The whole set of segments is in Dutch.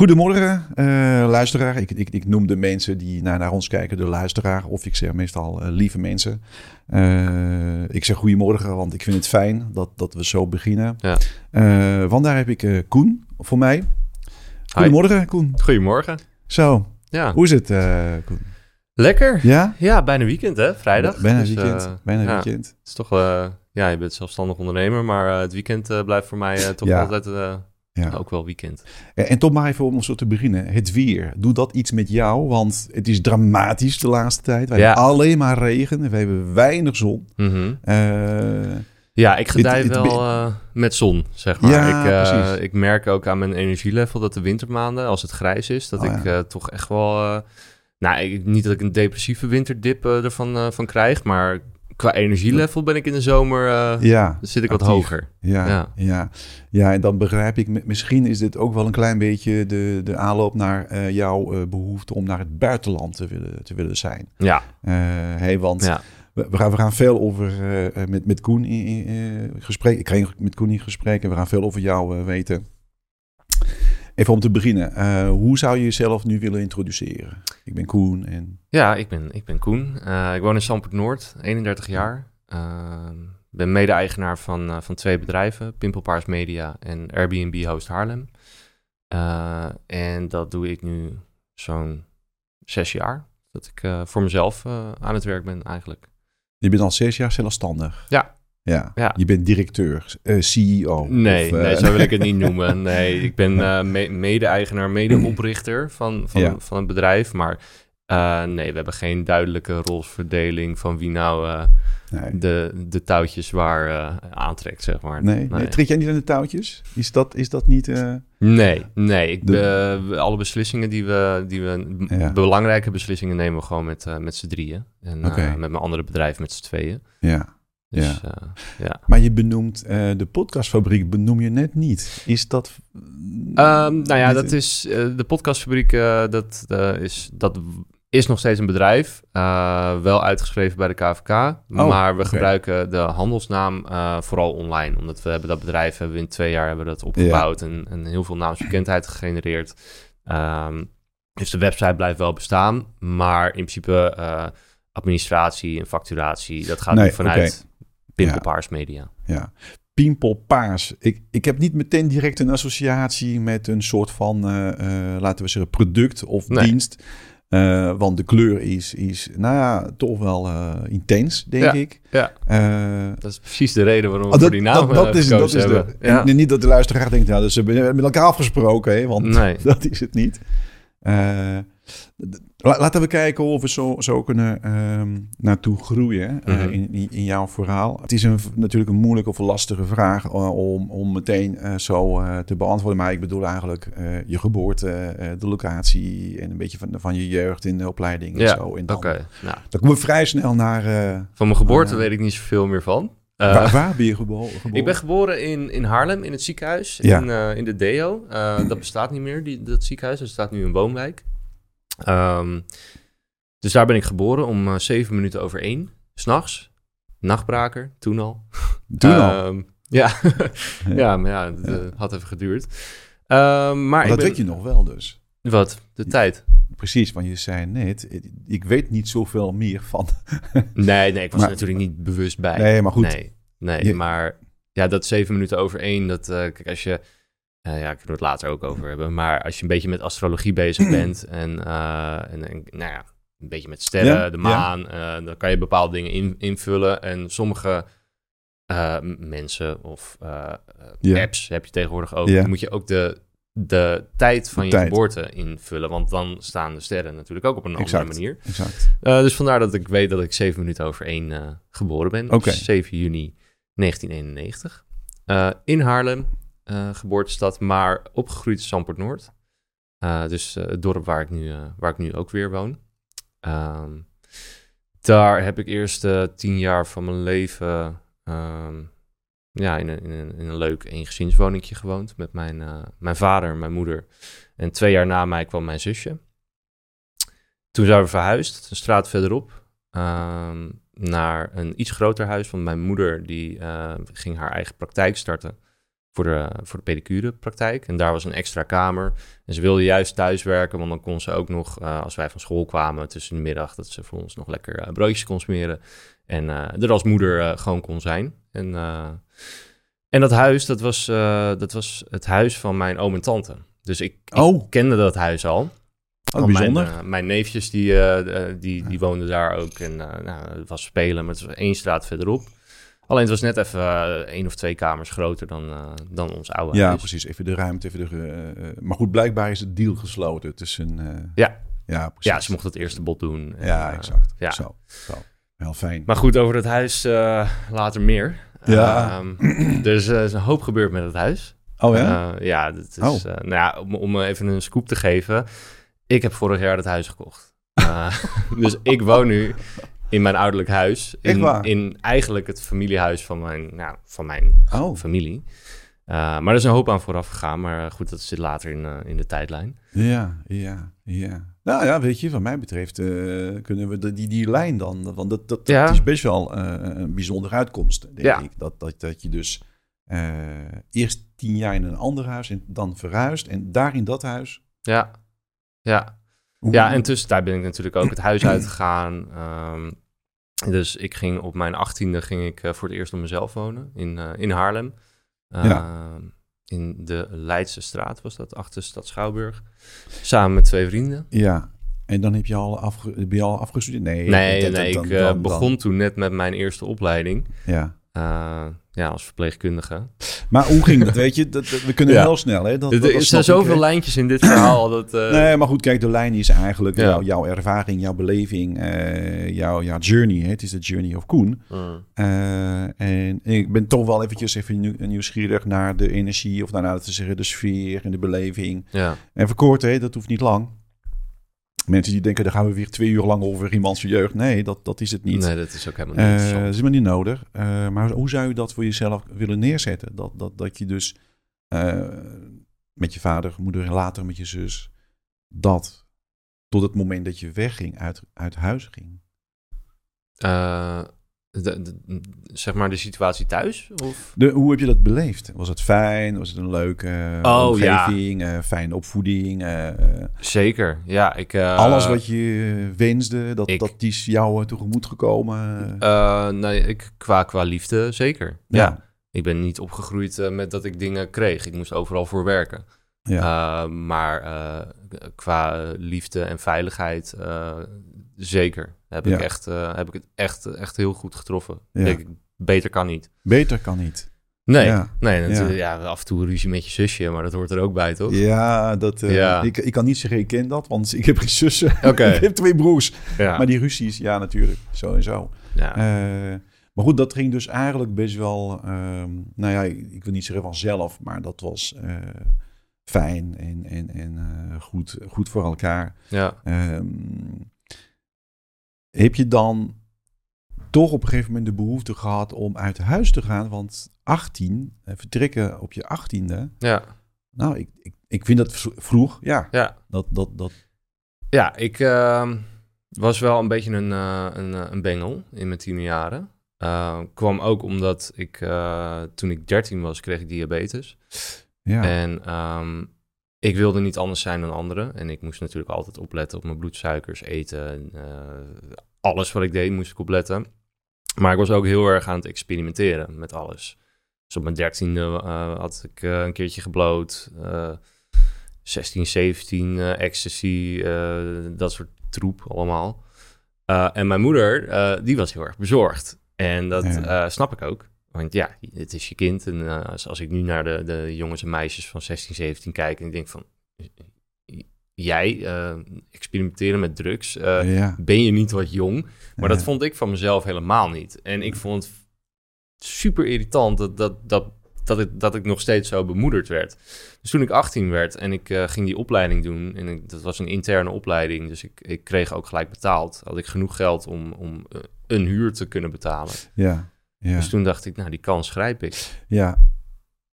Goedemorgen, uh, luisteraar. Ik, ik, ik noem de mensen die naar, naar ons kijken de luisteraar. Of ik zeg meestal uh, lieve mensen. Uh, ik zeg goedemorgen, want ik vind het fijn dat, dat we zo beginnen. Ja. vandaar heb ik Koen voor mij. Goedemorgen, Hi. Koen. Goedemorgen. Zo, ja. hoe is het, Koen? Lekker. Ja? Ja, bijna weekend hè, vrijdag. Bijna dus, weekend, bijna ja, weekend. Het is toch, ja, je bent zelfstandig ondernemer, maar het weekend blijft voor mij toch ja. altijd ja. Ook wel weekend. En, toch maar even om zo te beginnen. Het weer. Doe dat iets met jou? Want het is dramatisch de laatste tijd. We hebben alleen maar regen. We hebben weinig zon. Mm ja, ik gedij wel uh, met zon, zeg maar. Ja, ik, uh, ik merk ook aan mijn energielevel dat de wintermaanden, als het grijs is, dat oh, ik toch echt wel... nou, ik, niet dat ik een depressieve winterdip ervan van krijg, maar qua energielevel ben ik in de zomer, uh, ja, zit ik wat hoger. Ja, ja, ja. Ja, en dan begrijp ik, misschien is dit ook wel een klein beetje de, de aanloop naar uh, jouw uh, behoefte om naar het buitenland te willen, te willen zijn. Ja. hey, want ja. we, we, gaan, we gaan veel over, met, met Koen in, in gesprek, ik ga met Koen in gesprek en we gaan veel over jou weten. Even om te beginnen, uh, hoe zou je jezelf nu willen introduceren? Ik ben Koen en... Ja, ik ben, ik ben Koen. Uh, ik woon in Stamford Noord, 31 jaar. Uh, ben mede-eigenaar van, van twee bedrijven, Pimpelpaars Media en Airbnb Host Haarlem. en dat doe ik nu zo'n zes jaar, dat ik voor mezelf aan het werk ben eigenlijk. Je bent al zes jaar zelfstandig? Ja, ja. ja. Je bent directeur, uh, CEO. Nee, of, uh... nee, zo wil ik het niet noemen. Nee, ik ben me mede-eigenaar, mede-oprichter van, van, ja. van het bedrijf. Maar nee, we hebben geen duidelijke rolsverdeling van wie nou nee. de, de touwtjes waar aantrekt, zeg maar. Nee, nee. trek jij niet aan de touwtjes? Is dat, is dat niet... Nee, nee. Ik, de... alle beslissingen die we, die we ja. belangrijke beslissingen nemen we gewoon met, met z'n drieën. En okay. met mijn andere bedrijf met z'n tweeën. Ja. Dus, ja. Uh, ja. Maar je benoemt uh, de podcastfabriek, benoem je net niet. Is dat. Um, nou ja, dat is. Uh, de podcastfabriek, dat, is, dat is nog steeds een bedrijf. wel uitgeschreven bij de KVK. Oh, maar we okay. gebruiken de handelsnaam vooral online. Omdat we hebben dat bedrijf hebben we in twee jaar hebben dat opgebouwd. Ja. En, en, heel veel naamsbekendheid gegenereerd. Um, dus de website blijft wel bestaan. Maar in principe administratie en facturatie, dat gaat nee, nu vanuit. Okay. Pimpelpaars Media. Ja. Pimpelpaars. Ik, ik heb niet meteen direct een associatie met een soort van, uh, uh, laten we zeggen, product of nee. dienst. Uh, want de kleur is, is nou ja, toch wel intens, denk ja, ik. Ja, dat is precies de reden waarom we oh, voor die naam dat, dat is, dat is de, ja. en, niet dat de luisteraar denkt, nou, dus ze hebben met elkaar afgesproken, hè, want nee. dat is het niet. Laten we kijken of we zo, zo kunnen um, naartoe groeien mm -hmm. uh, in, in, jouw verhaal. Het is een, natuurlijk een moeilijke of lastige vraag uh, om, om meteen uh, zo te beantwoorden. Maar ik bedoel eigenlijk je geboorte, de locatie en een beetje van, van je jeugd in de opleiding en ja, zo. En dan, okay, nou. dan komen we vrij snel naar... van mijn geboorte weet ik niet zoveel meer van. Waar, waar, ben je geboren? Ik ben geboren in, in Haarlem, in het ziekenhuis, ja. in, in de DEO. dat bestaat niet meer, die, dat ziekenhuis. Er staat nu een woonwijk. Um, dus daar ben ik geboren om uh, zeven minuten over één, s'nachts. Nachtbraker, toen al. Toen al? Um, ja. ja, maar ja, het ja. had even geduurd. Um, maar dat ben... weet je nog wel dus. Wat? De tijd? Precies, want je zei net, ik weet niet zoveel meer van... nee, nee, ik was maar, er natuurlijk niet bewust bij. Nee, maar goed. Nee, nee je... maar ja, dat zeven minuten over één, dat, uh, kijk, als je uh, ja, ik wil het later ook over hebben. Maar als je een beetje met astrologie bezig bent en, uh, en, en, nou ja, een beetje met sterren, ja, de maan, ja. uh, dan kan je bepaalde dingen in, invullen. En sommige mensen of apps heb je tegenwoordig ook. Dan moet je ook de, de tijd van de je tijd. geboorte invullen. Want dan staan de sterren natuurlijk ook op een exact, andere manier. Exact. dus vandaar dat ik weet dat ik zeven minuten over één geboren ben. Okay. Op 7 juni 1991. in Haarlem, geboortestad, maar opgegroeid in Zandpoort Noord. Uh, dus uh, het dorp waar ik, nu, waar ik nu ook weer woon. Um, daar heb ik eerst tien jaar van mijn leven um, ja, in, een, in, een, in een leuk eengezinswoningje gewoond met mijn, mijn vader, mijn moeder. En twee jaar na mij kwam mijn zusje. Toen zijn we verhuisd, een straat verderop, um, naar een iets groter huis. Want mijn moeder die ging haar eigen praktijk starten. Voor de, voor de pedicurepraktijk. En daar was een extra kamer. En ze wilde juist thuis werken, want dan kon ze ook nog, als wij van school kwamen tussen de middag, dat ze voor ons nog lekker broodjes kon smeren. En er als moeder gewoon kon zijn. En, en dat huis, dat was, dat was het huis van mijn oom en tante. Dus ik, oh. kende dat huis al. Oh, bijzonder. Mijn, uh, mijn, neefjes die, uh, die, die woonden daar ook. En uh, nou, het was spelen, maar het was één straat verderop. Alleen het was net even één of twee kamers groter dan, dan ons oude ja, huis. precies. Even de ruimte. Even de, maar goed, blijkbaar is het deal gesloten tussen... ja. Ja, precies. ja, ze mochten het eerste bod doen. Ja, exact. Ja. Zo, zo. Heel fijn. Maar goed, over het huis later meer. Ja. Ehm, er, is, er is een hoop gebeurd met het huis. Oh ja? ja, dat is, oh. nou ja, om, om even een scoop te geven... Ik heb vorig jaar het huis gekocht. Uh, dus ik woon nu in mijn ouderlijk huis. In, in eigenlijk het familiehuis van mijn, nou, van mijn oh. familie. Uh, maar er is een hoop aan vooraf gegaan. Maar goed, dat zit later in, uh, in de tijdlijn. Ja, ja, ja. Nou ja, weet je, wat mij betreft kunnen we de, die, die lijn dan... Want dat, dat, ja. is best wel een bijzondere uitkomst, denk ja. ik. Dat, dat, dat je dus eerst tien jaar in een ander huis en dan verhuist. En daar in dat huis... Ja. Ja. Ja, en tussen daar ben ik natuurlijk ook het huis uitgegaan. Um, dus ik ging op mijn achttiende ging ik uh, voor het eerst op mezelf wonen in, uh, in Haarlem. Uh, ja. In de Leidse straat was dat, achter Stad Schouwburg. Samen met twee vrienden. Ja, en dan heb je al, afge, je al afgestudeerd? Nee, nee, dat, nee ik dan, begon toen net met mijn eerste opleiding. Ja. Ja, als verpleegkundige. Maar hoe ging dat? Weet je, dat, we kunnen heel snel. Hè? Dat, er zijn zoveel lijntjes in dit verhaal. Dat, uh... Nee, maar goed, kijk, de lijn is eigenlijk jouw ervaring, jouw beleving, uh, jouw, jouw journey. Hè? Het is de journey of Koen. Mm. Uh, en ik ben toch wel eventjes even nieuwsgierig naar de energie, of naar te zeggen, de sfeer en de beleving. Ja. En verkort, hè, dat hoeft niet lang. Mensen die denken, daar gaan we weer twee uur lang over iemands jeugd. Nee, dat, dat is het niet. Nee, dat is ook helemaal niet. Uh, dat is helemaal niet nodig. Uh, maar hoe zou je dat voor jezelf willen neerzetten? Dat, dat, dat je dus uh, met je vader, moeder en later met je zus... dat tot het moment dat je wegging, uit, uit huis ging? De, zeg maar de situatie thuis? Of? De, hoe heb je dat beleefd? Was het fijn? Was het een leuke oh, omgeving? Ja. Uh, fijne opvoeding? Uh, Zeker, ja. Ik, uh, alles wat je wensde, dat, ik, dat is jou tegemoet gekomen? nee, ik, qua, qua liefde zeker, ja. ja. Ik ben niet opgegroeid met dat ik dingen kreeg. Ik moest overal voor werken. Ja. maar qua liefde en veiligheid zeker. Heb, ik, echt, uh, heb ik het echt, echt heel goed getroffen. Ja. Beter kan niet. Beter kan niet. Nee, ja. nee natuurlijk, ja. af en toe ruzie met je zusje, maar dat hoort er ook bij, toch? Ja, dat, uh, ja. Ik, ik kan niet zeggen, ik ken dat, want ik heb geen zussen. Okay. ik heb twee broers. Ja. Maar die ruzies, ja, natuurlijk, zo en zo. Ja. Uh, maar goed, dat ging dus eigenlijk best wel, uh, nou ja, ik wil niet zeggen vanzelf, maar dat was fijn en, en, en goed, goed voor elkaar. Ja. Ehm, heb je dan toch op een gegeven moment de behoefte gehad om uit huis te gaan? Want 18, eh, vertrekken op je 18e. Ja. Nou, ik, ik, ik vind dat vroeg. Ja. Ja. Dat, dat, dat... Ja, ik uh, was wel een beetje een, uh, een, eh, een bengel in mijn tienerjaren. Uh, kwam ook omdat ik, toen ik 13 was, kreeg ik diabetes. Ja. En um, ik wilde niet anders zijn dan anderen. En ik moest natuurlijk altijd opletten op mijn bloedsuikers, eten. Uh, alles wat ik deed moest ik opletten. Maar ik was ook heel erg aan het experimenteren met alles. Dus op mijn dertiende uh, had ik uh, een keertje gebloot. 16, 17, ecstasy, dat soort troep allemaal. en mijn moeder, die was heel erg bezorgd. En dat snap ik ook. Want ja, het is je kind. En uh, als, als, ik nu naar de, de jongens en meisjes van 16, 17 kijk en ik denk van... Jij uh, experimenteren met drugs, uh, ben je niet wat jong? Maar dat vond ik van mezelf helemaal niet. En ik vond het super irritant dat, dat, dat, dat, ik, dat ik nog steeds zo bemoederd werd. Dus toen ik 18 werd en ik ging die opleiding doen... en ik, dat was een interne opleiding, dus ik, ik kreeg ook gelijk betaald. Had ik genoeg geld om, om een huur te kunnen betalen. Ja. Ja. Dus toen dacht ik, nou, die kans grijp ik. Ja.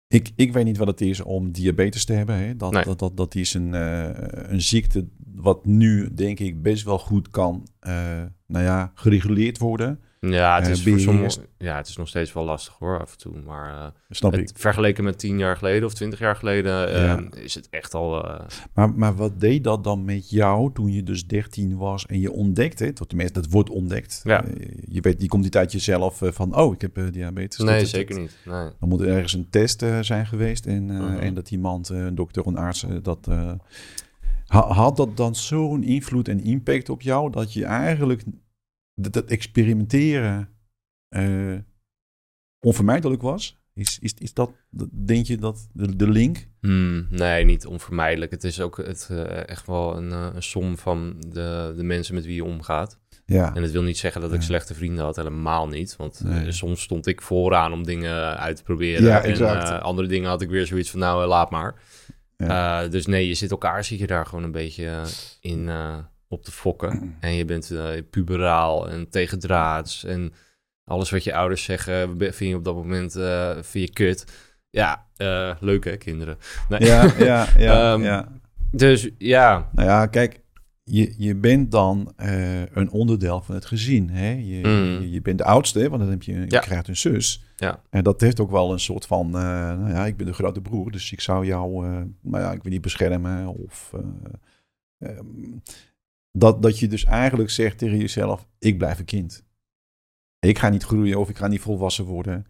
Ik, ik weet niet wat het is om diabetes te hebben. Hè? Dat, dat, dat, dat is een, uh, een ziekte wat nu, denk ik, best wel goed kan uh, nou ja, gereguleerd worden. Ja, het is, voor sommige, ja, het is nog steeds wel lastig hoor, af en toe. Maar uh, Snap het, ik. vergeleken met tien jaar geleden of twintig jaar geleden ehm, is het echt al... Uh... Maar, maar wat deed dat dan met jou toen je dus 13 was en je ontdekte, tot tenminste dat wordt ontdekt. Ja. Uh, je, weet, je komt niet uit jezelf van, oh, ik heb diabetes. Nee, dat, zeker niet. Nee. Dan moet er ergens een test zijn geweest en, -huh. en dat iemand, een dokter, een arts, dat... had dat dan zo'n invloed en impact op jou dat je eigenlijk dat, dat experimenteren uh, onvermijdelijk was? Is, is, is dat, denk je dat de, de link? Hmm, nee, niet onvermijdelijk. Het is ook het, uh, echt wel een, uh, een, som van de, de mensen met wie je omgaat. Ja. En het wil niet zeggen dat ik slechte vrienden had, helemaal niet. Want nee. soms stond ik vooraan om dingen uit te proberen. Ja, en andere dingen had ik weer zoiets van, nou, laat maar. Ja. dus nee, je zit elkaar, zie je daar gewoon een beetje in op te fokken. En je bent uh, puberaal en tegendraads. En alles wat je ouders zeggen, vind je op dat moment uh, vind je kut. Ja, uh, leuk hè, kinderen. Nee. Ja, ja, ja, um, ja. Dus ja. Nou ja, kijk, je, je bent dan een onderdeel van het gezin. Hè? Je, mm. je, bent de oudste, want dan heb je, je ja. krijgt een zus. Ja. En dat heeft ook wel een soort van, nou ja, ik ben de grote broer, dus ik zou jou, nou ja, ik wil niet beschermen of... Um, dat, dat je dus eigenlijk zegt tegen jezelf: ik blijf een kind. Ik ga niet groeien of ik ga niet volwassen worden.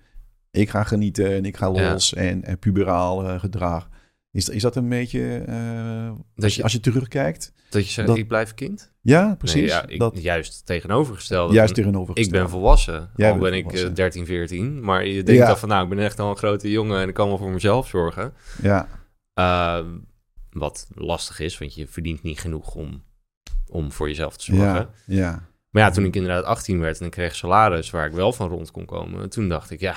Ik ga genieten en ik ga los en, en puberaal uh, gedrag. Is, is dat een beetje, uh, als, je, als je terugkijkt? Dat je zegt, ik blijf kind? Ja, precies. ja, ik, dat, juist tegenovergesteld. Juist tegenovergesteld. Ik ben volwassen, Jij al ben ik uh, 13, 14. Maar je denkt dan van, nou, ik ben echt al een grote jongen en ik kan wel voor mezelf zorgen. Ja. Uh, wat lastig is, want je verdient niet genoeg om om voor jezelf te zorgen. Ja, ja. Maar ja, toen ik inderdaad 18 werd en ik kreeg salaris waar ik wel van rond kon komen, toen dacht ik, ja,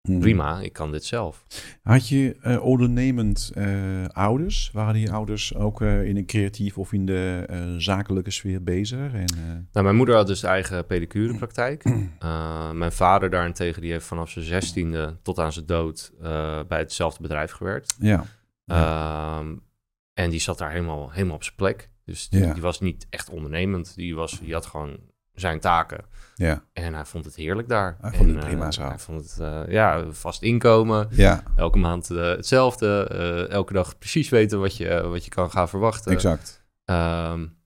hmm. prima, ik kan dit zelf. Had je uh, ondernemend uh, ouders? Waren die ouders ook uh, in een creatief of in de zakelijke sfeer bezig? En, nou, mijn moeder had dus eigen pedicurepraktijk. mijn vader daarentegen, die heeft vanaf zijn zestiende tot aan zijn dood bij hetzelfde bedrijf gewerkt. Ja. Ehm, en die zat daar helemaal, helemaal op zijn plek. Dus die, die, was niet echt ondernemend. Die, was, die had gewoon zijn taken. Ja. En hij vond het heerlijk daar. Hij vond het prima zo. Hij vond het, uh, ja, vast inkomen. Ja. Elke maand uh, hetzelfde. Uh, elke dag precies weten wat je, wat je kan gaan verwachten. Exact. Um,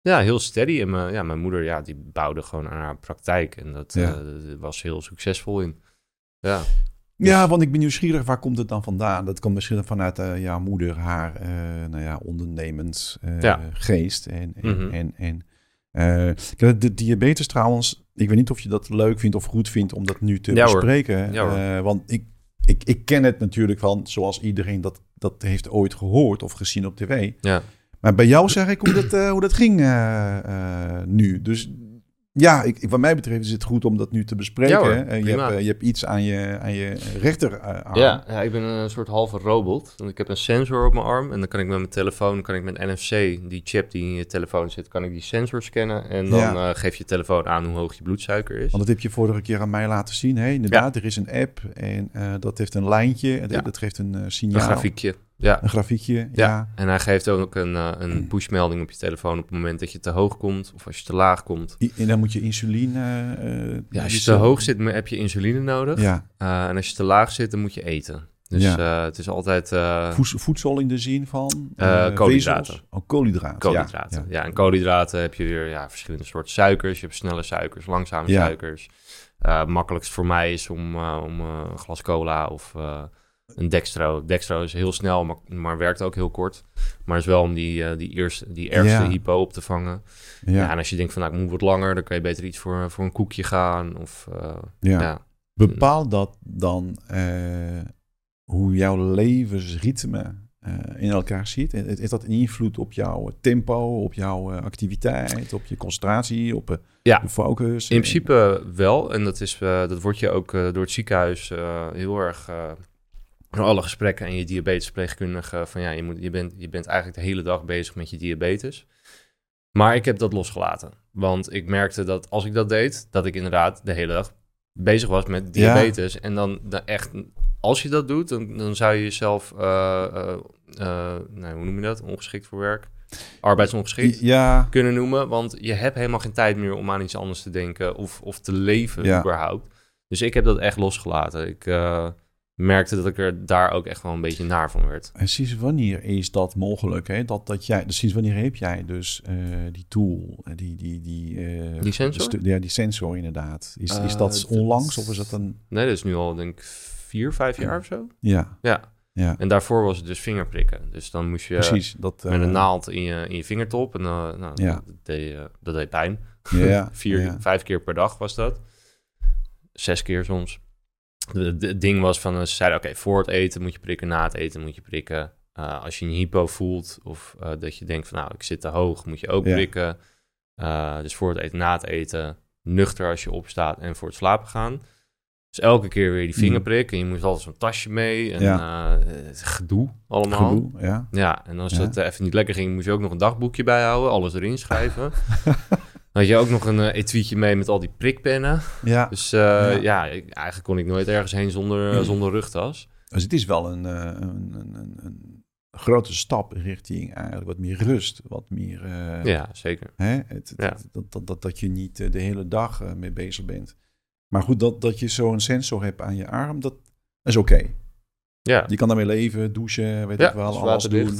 ja, heel steady. En mijn, ja, mijn moeder, ja, die bouwde gewoon aan haar praktijk. En dat ja. was heel succesvol in. Ja. Ja, dus- want ik ben nieuwsgierig, waar komt het dan vandaan? Dat komt misschien vanuit uh, jouw moeder, haar uh, nou ja, ondernemens uh, geest. En, en, mm -hmm. en, en de diabetes trouwens, ik weet niet of je dat leuk vindt of goed vindt om dat nu te ja, bespreken. Ja, want ik, ik, ik ken het natuurlijk van, zoals iedereen dat, dat heeft ooit gehoord of gezien op tv. Ja. Maar bij jou zeg ik hoe dat, hoe dat ging nu. Dus ja, ik, wat mij betreft is het goed om dat nu te bespreken. Ja, je, hebt, uh, je hebt iets aan je, aan je rechterarm. Ja, ja, ik ben een soort halve robot. Ik heb een sensor op mijn arm en dan kan ik met mijn telefoon, kan ik met NFC, die chip die in je telefoon zit, kan ik die sensor scannen. En dan ja. uh, geeft je telefoon aan hoe hoog je bloedsuiker is. Want dat heb je vorige keer aan mij laten zien. Hè? Inderdaad, er is een app en dat heeft een lijntje. En dat geeft een signaal. Een grafiekje. Ja. Een grafiekje, ja. En hij geeft ook een, uh, een pushmelding op je telefoon op het moment dat je te hoog komt of als je te laag komt. en dan moet je insuline... Uh, ja, als je te hoog zit, heb je insuline nodig. Ja. Uh, en als je te laag zit, dan moet je eten. Dus ja. het is altijd... voedsel in de zin van? koolhydraten. Oh, koolhydraten. Koolhydraten, ja. ja. en koolhydraten heb je weer ja, verschillende soorten suikers. Je hebt snelle suikers, langzame suikers. makkelijkst voor mij is om, om een glas cola of een dextro. Dextro is heel snel, maar, maar werkt ook heel kort. Maar is wel om die, uh, die, eerste, die ergste hypo op te vangen. Ja. ja. en als je denkt van nou, ik moet wat langer, dan kan je beter iets voor, voor een koekje gaan. Of, uh, ja. ja. Bepaalt dat dan uh, hoe jouw levensritme in elkaar zit? Is dat een invloed op jouw tempo, op jouw activiteit, op je concentratie, op ja, de focus? In principe wel. En dat, is, dat wordt je ook door het ziekenhuis heel erg alle gesprekken en je diabetespleegkundige van ja, je, moet, je, bent, je bent eigenlijk de hele dag bezig met je diabetes. Maar ik heb dat losgelaten. Want ik merkte dat als ik dat deed, dat ik inderdaad de hele dag bezig was met diabetes. En dan, dan, echt, als je dat doet, dan, dan zou je jezelf, uh, uh, uh, hoe noem je dat, ongeschikt voor werk? arbeidsongeschikt ja. kunnen noemen. Want je hebt helemaal geen tijd meer om aan iets anders te denken of, of te leven überhaupt. Dus ik heb dat echt losgelaten. Ik merkte dat ik er daar ook echt wel een beetje naar van werd. En sinds wanneer is dat mogelijk? Hè? Dat, dat jij, dus sinds wanneer heb jij dus uh, die tool, die... Die, die, uh, die sensor? Ja, die sensor inderdaad. Is, is dat onlangs of is dat een... Nee, dat is nu al denk ik vier, vijf jaar of zo. Ja. Ja. Ja. En daarvoor was het dus vingerprikken. Dus dan moest je Precies, dat, met een eh, naald in je, in je vingertop. En nou, ja. dat, deed, dat deed pijn. Ja, Vier, ja. vijf keer per dag was dat. Zes keer soms. Het ding was van, ze zeiden, oké, voor het eten moet je prikken, na het eten moet je prikken. als je een hypo voelt of dat je denkt van, nou, ik zit te hoog, moet je ook prikken. dus voor het eten, na het eten, nuchter als je opstaat en voor het slapen gaan. Dus elke keer weer die mm. vingerprik. En je moest altijd zo'n tasje mee. En ja. gedoe allemaal. Gedoe, ja. Ja, en als het even niet lekker ging, moest je ook nog een dagboekje bijhouden. Alles erin schrijven. Had je ook nog een uh, etuietje mee met al die prikpennen. Ja. Dus uh, ja, ja ik, eigenlijk kon ik nooit ergens heen zonder, zonder rugtas. Dus het is wel een, een, een, een, grote stap richting eigenlijk wat meer rust. Wat meer... ja, zeker. Hè? Het, ja. Dat, dat, dat, dat je niet de hele dag mee bezig bent. Maar goed, dat, dat je zo'n sensor hebt aan je arm, dat is oké. Ja. Je kan daarmee leven, douchen, weet ik wel, alles doen.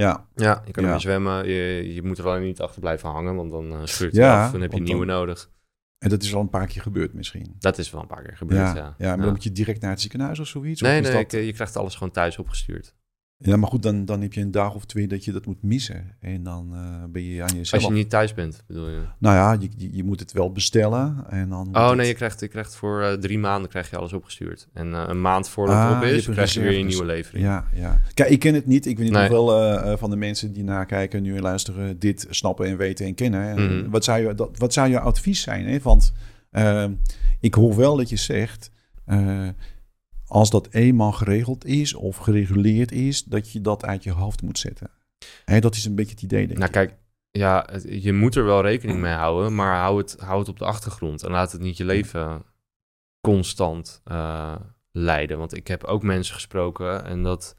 Ja. ja, je kan ermee zwemmen. Je, je moet er alleen niet achter blijven hangen, want dan uh, scheurt je af en dan heb je nieuwe nodig. En dat is al een paar keer gebeurd misschien. Dat is wel een paar keer gebeurd, ja. Ja, maar dan moet je direct naar het ziekenhuis of zoiets? Nee, of nee, ik, je krijgt alles gewoon thuis opgestuurd. Ja, maar goed, dan, dan heb je een dag of twee dat je dat moet missen. En dan uh, ben je aan jezelf... Als je niet thuis bent, bedoel je? Nou ja, je, je, moet het wel bestellen. En dan oh nee, je, krijgt, je krijgt voor uh, drie maanden krijg je alles opgestuurd. En uh, een maand voordat ah, het op is, krijg je weer een nieuwe levering. Ja, ja. Kijk, ik ken het niet. Ik weet niet nee. hoeveel van de mensen die nakijken, nu luisteren, dit snappen en weten en kennen. Mm -hmm. wat, zou je, dat, wat zou je advies zijn? Hè? Want ik hoor wel dat je zegt als dat eenmaal geregeld is of gereguleerd is, dat je dat uit je hoofd moet zetten. Hè, dat is een beetje het idee, denk nou, kijk, ja, je moet er wel rekening mee houden, maar hou het, hou het op de achtergrond en laat het niet je leven constant uh, leiden. Want ik heb ook mensen gesproken en dat,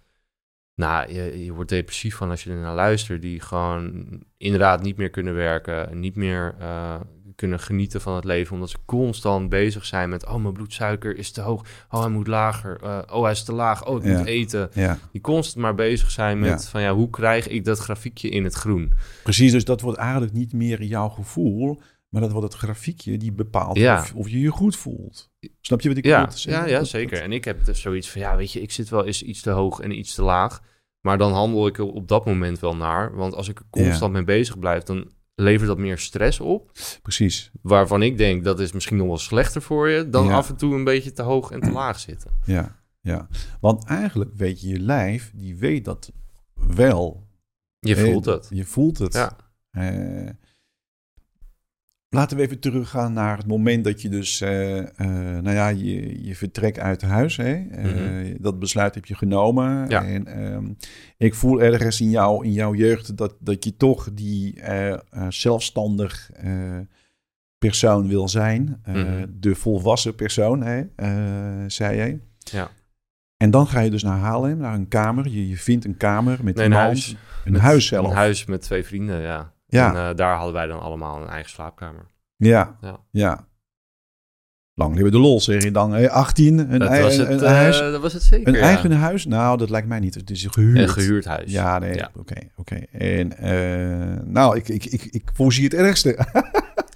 nou, je, je wordt depressief van als je er naar luistert, die gewoon inderdaad niet meer kunnen werken, niet meer uh, kunnen genieten van het leven. Omdat ze constant bezig zijn met... oh, mijn bloedsuiker is te hoog. Oh, hij moet lager. Uh, oh, hij is te laag. Oh, ik moet eten. Ja. Die constant maar bezig zijn met... van ja, hoe krijg ik dat grafiekje in het groen? Precies, dus dat wordt eigenlijk niet meer jouw gevoel... maar dat wordt het grafiekje die bepaalt of, of, je je goed voelt. Snap je wat ik ja. zeggen? Ja, ja, zeker. En ik heb dus zoiets van... ja, weet je, ik zit wel eens iets te hoog en iets te laag... Maar dan handel ik er op dat moment wel naar. Want als ik er constant mee bezig blijf, dan levert dat meer stress op. Precies. Waarvan ik denk dat is misschien nog wel slechter voor je dan af en toe een beetje te hoog en te laag zitten. Ja, ja. Want eigenlijk weet je, je lijf, die weet dat wel. Je voelt het. Je voelt het. Ja. Uh, Laten we even teruggaan naar het moment dat je dus, uh, uh, nou ja, je, je vertrekt uit huis. Hè? Uh, Dat besluit heb je genomen. Ja. En um, ik voel ergens in jou, in jouw jeugd dat, dat je toch die zelfstandig persoon wil zijn. Mm De volwassen persoon, hè? zei jij. Ja. En dan ga je dus naar Haarlem, naar een kamer. Je, je vindt een kamer met nee, een huis. Een huis zelf. Een huis met twee vrienden, ja. Ja. En uh, daar hadden wij dan allemaal een eigen slaapkamer. Ja, ja. ja. Lang hebben de lol, zeg je dan. 18, een, dat was het, een, huis. Dat was het zeker, Een eigen huis? Nou, dat lijkt mij niet. Het is gehuurd. Een gehuurd huis. Ja, nee. Oké, oké. Okay, okay. En nou, ik, ik, ik, ik voorzie het ergste.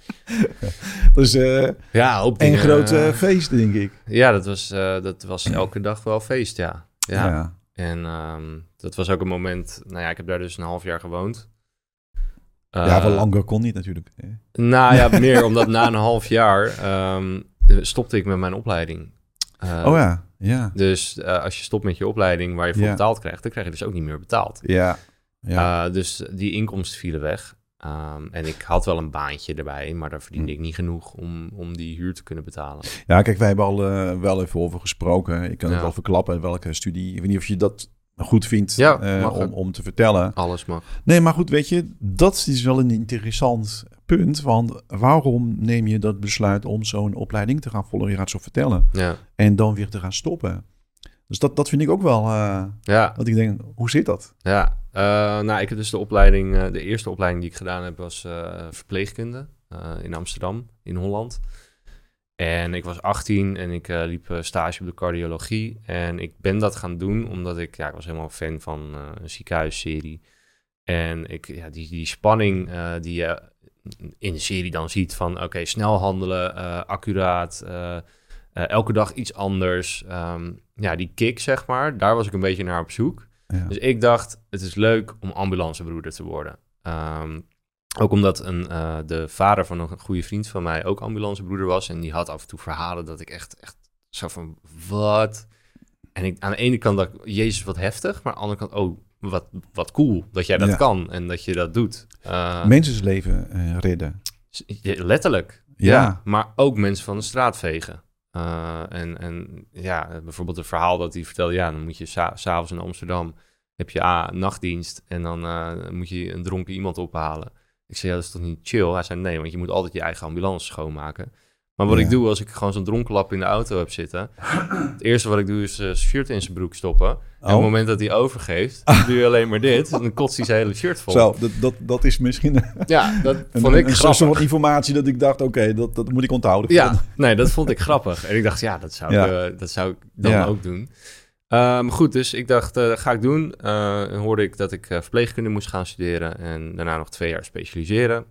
dus uh, ja, op een groot feest, denk ik. Ja, dat was, dat was elke dag wel feest, ja. Ja. ja. En um, dat was ook een moment... Nou ja, ik heb daar dus een half jaar gewoond ja, wel eh, langer kon niet natuurlijk. Nou ja, meer omdat na een half jaar um, stopte ik met mijn opleiding. Uh, oh ja, ja. Dus uh, als je stopt met je opleiding waar je voor betaald krijgt, dan krijg je dus ook niet meer betaald. Ja. ja. dus die inkomsten vielen weg. Um, en ik had wel een baantje erbij, maar daar verdiende hm. ik niet genoeg om, om die huur te kunnen betalen. Ja, kijk, wij hebben al wel even over gesproken. Ik kan het wel verklappen welke studie. Ik weet niet of je dat goed vindt ja, uh, om, om te vertellen. Alles mag. Nee, maar goed, weet je, dat is wel een interessant punt. Want waarom neem je dat besluit om zo'n opleiding te gaan volgen? Je gaat zo vertellen. Ja. En dan weer te gaan stoppen. Dus dat, dat vind ik ook wel. Uh, ja. Dat ik denk, hoe zit dat? Ja, uh, nou, ik heb dus de opleiding, de eerste opleiding die ik gedaan heb, was verpleegkunde in Amsterdam, in Holland. En ik was 18 en ik liep stage op de cardiologie. En ik ben dat gaan doen omdat ik, ja, ik was helemaal fan van een ziekenhuisserie. En ik, ja, die, die spanning die je in de serie dan ziet van, oké, snel handelen, accuraat, elke dag iets anders. Um, ja, die kick, zeg maar, daar was ik een beetje naar op zoek. Dus ik dacht, het is leuk om ambulancebroeder te worden. Ehm, ook omdat een, uh, de vader van een goede vriend van mij ook ambulancebroeder was. En die had af en toe verhalen dat ik echt, echt zo van, wat? En ik, aan de ene kant dacht Jezus, wat heftig. Maar aan de andere kant, oh, wat, wat cool dat jij dat kan en dat je dat doet. Uh, Mensensleven uh, redden. Letterlijk, ja. ja. Maar ook mensen van de straat vegen. Uh, en, en ja, bijvoorbeeld het verhaal dat hij vertelde, ja, dan moet je s'avonds in Amsterdam, heb je A, nachtdienst en dan moet je een dronken iemand ophalen. Ik zei, ja, dat is toch niet chill? Hij zei, nee, want je moet altijd je eigen ambulance schoonmaken. Maar wat ik doe als ik gewoon zo'n dronkenlap in de auto heb zitten. Het eerste wat ik doe is uh, shirt in zijn broek stoppen. En op het oh. moment dat hij overgeeft, doe je alleen maar dit. En dan kotst hij zijn hele shirt vol. Zo, dat, dat, dat is misschien ja, dat vond ik een soort informatie dat ik dacht, oké, dat, dat moet ik onthouden. Ja, nee, dat vond ik grappig. En ik dacht, ja, dat zou, Ik, uh, dat zou ik dan ook doen. Um, goed, dus ik dacht, uh, ga ik doen. Uh, hoorde ik dat ik verpleegkunde moest gaan studeren en daarna nog twee jaar specialiseren.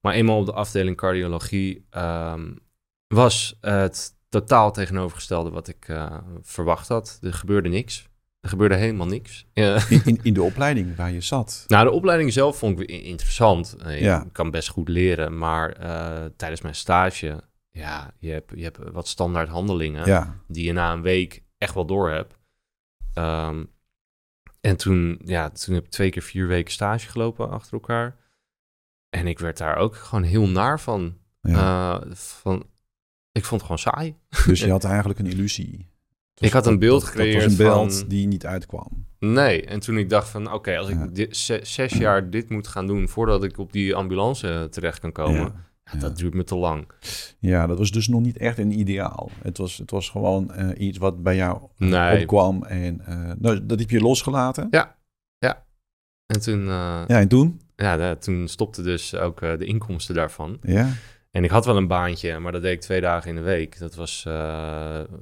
Maar eenmaal op de afdeling cardiologie um, was het totaal tegenovergestelde wat ik verwacht had. Er gebeurde niks. Er gebeurde helemaal niks. in, in, de opleiding waar je zat? Nou, de opleiding zelf vond ik interessant. Eh, je ja. kan best goed leren, maar tijdens mijn stage, ja, je hebt, je hebt wat standaard handelingen ja. die je na een week echt wel door hebt. Um, en toen, ja, toen heb ik twee keer vier weken stage gelopen achter elkaar. En ik werd daar ook gewoon heel naar van. Ja. Uh, van ik vond het gewoon saai. Dus je had eigenlijk een illusie. ik had een beeld gecreëerd. Dat was een beeld van... die niet uitkwam. Nee, en toen ik dacht van oké, als ik zes jaar dit moet gaan doen voordat ik op die ambulance terecht kan komen, ja. Dat duurt me te lang. Ja, dat was dus nog niet echt een ideaal. Het was, het was gewoon uh, iets wat bij jou nee. opkwam en uh, nou, dat heb je losgelaten. Ja, ja. En toen. Uh, ja, en toen? Ja, toen stopte dus ook de inkomsten daarvan. Ja. En ik had wel een baantje, maar dat deed ik twee dagen in de week. Dat was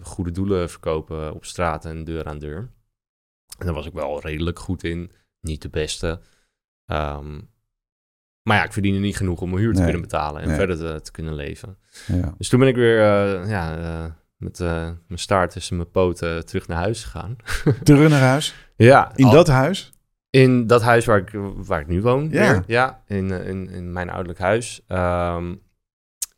goede doelen verkopen op straat en deur aan deur. En daar was ik wel redelijk goed in. Niet de beste. Um, maar ja, ik verdiende niet genoeg om mijn huur te kunnen betalen en verder te, te, kunnen leven. Ja. Dus toen ben ik weer uh, ja, uh, met mijn staart tussen mijn poten terug naar huis gegaan. Terug naar huis? ja. In dat huis? In dat huis waar ik, waar ik nu woon. Ja. Weer. Ja, in, in, in mijn ouderlijk huis. Um,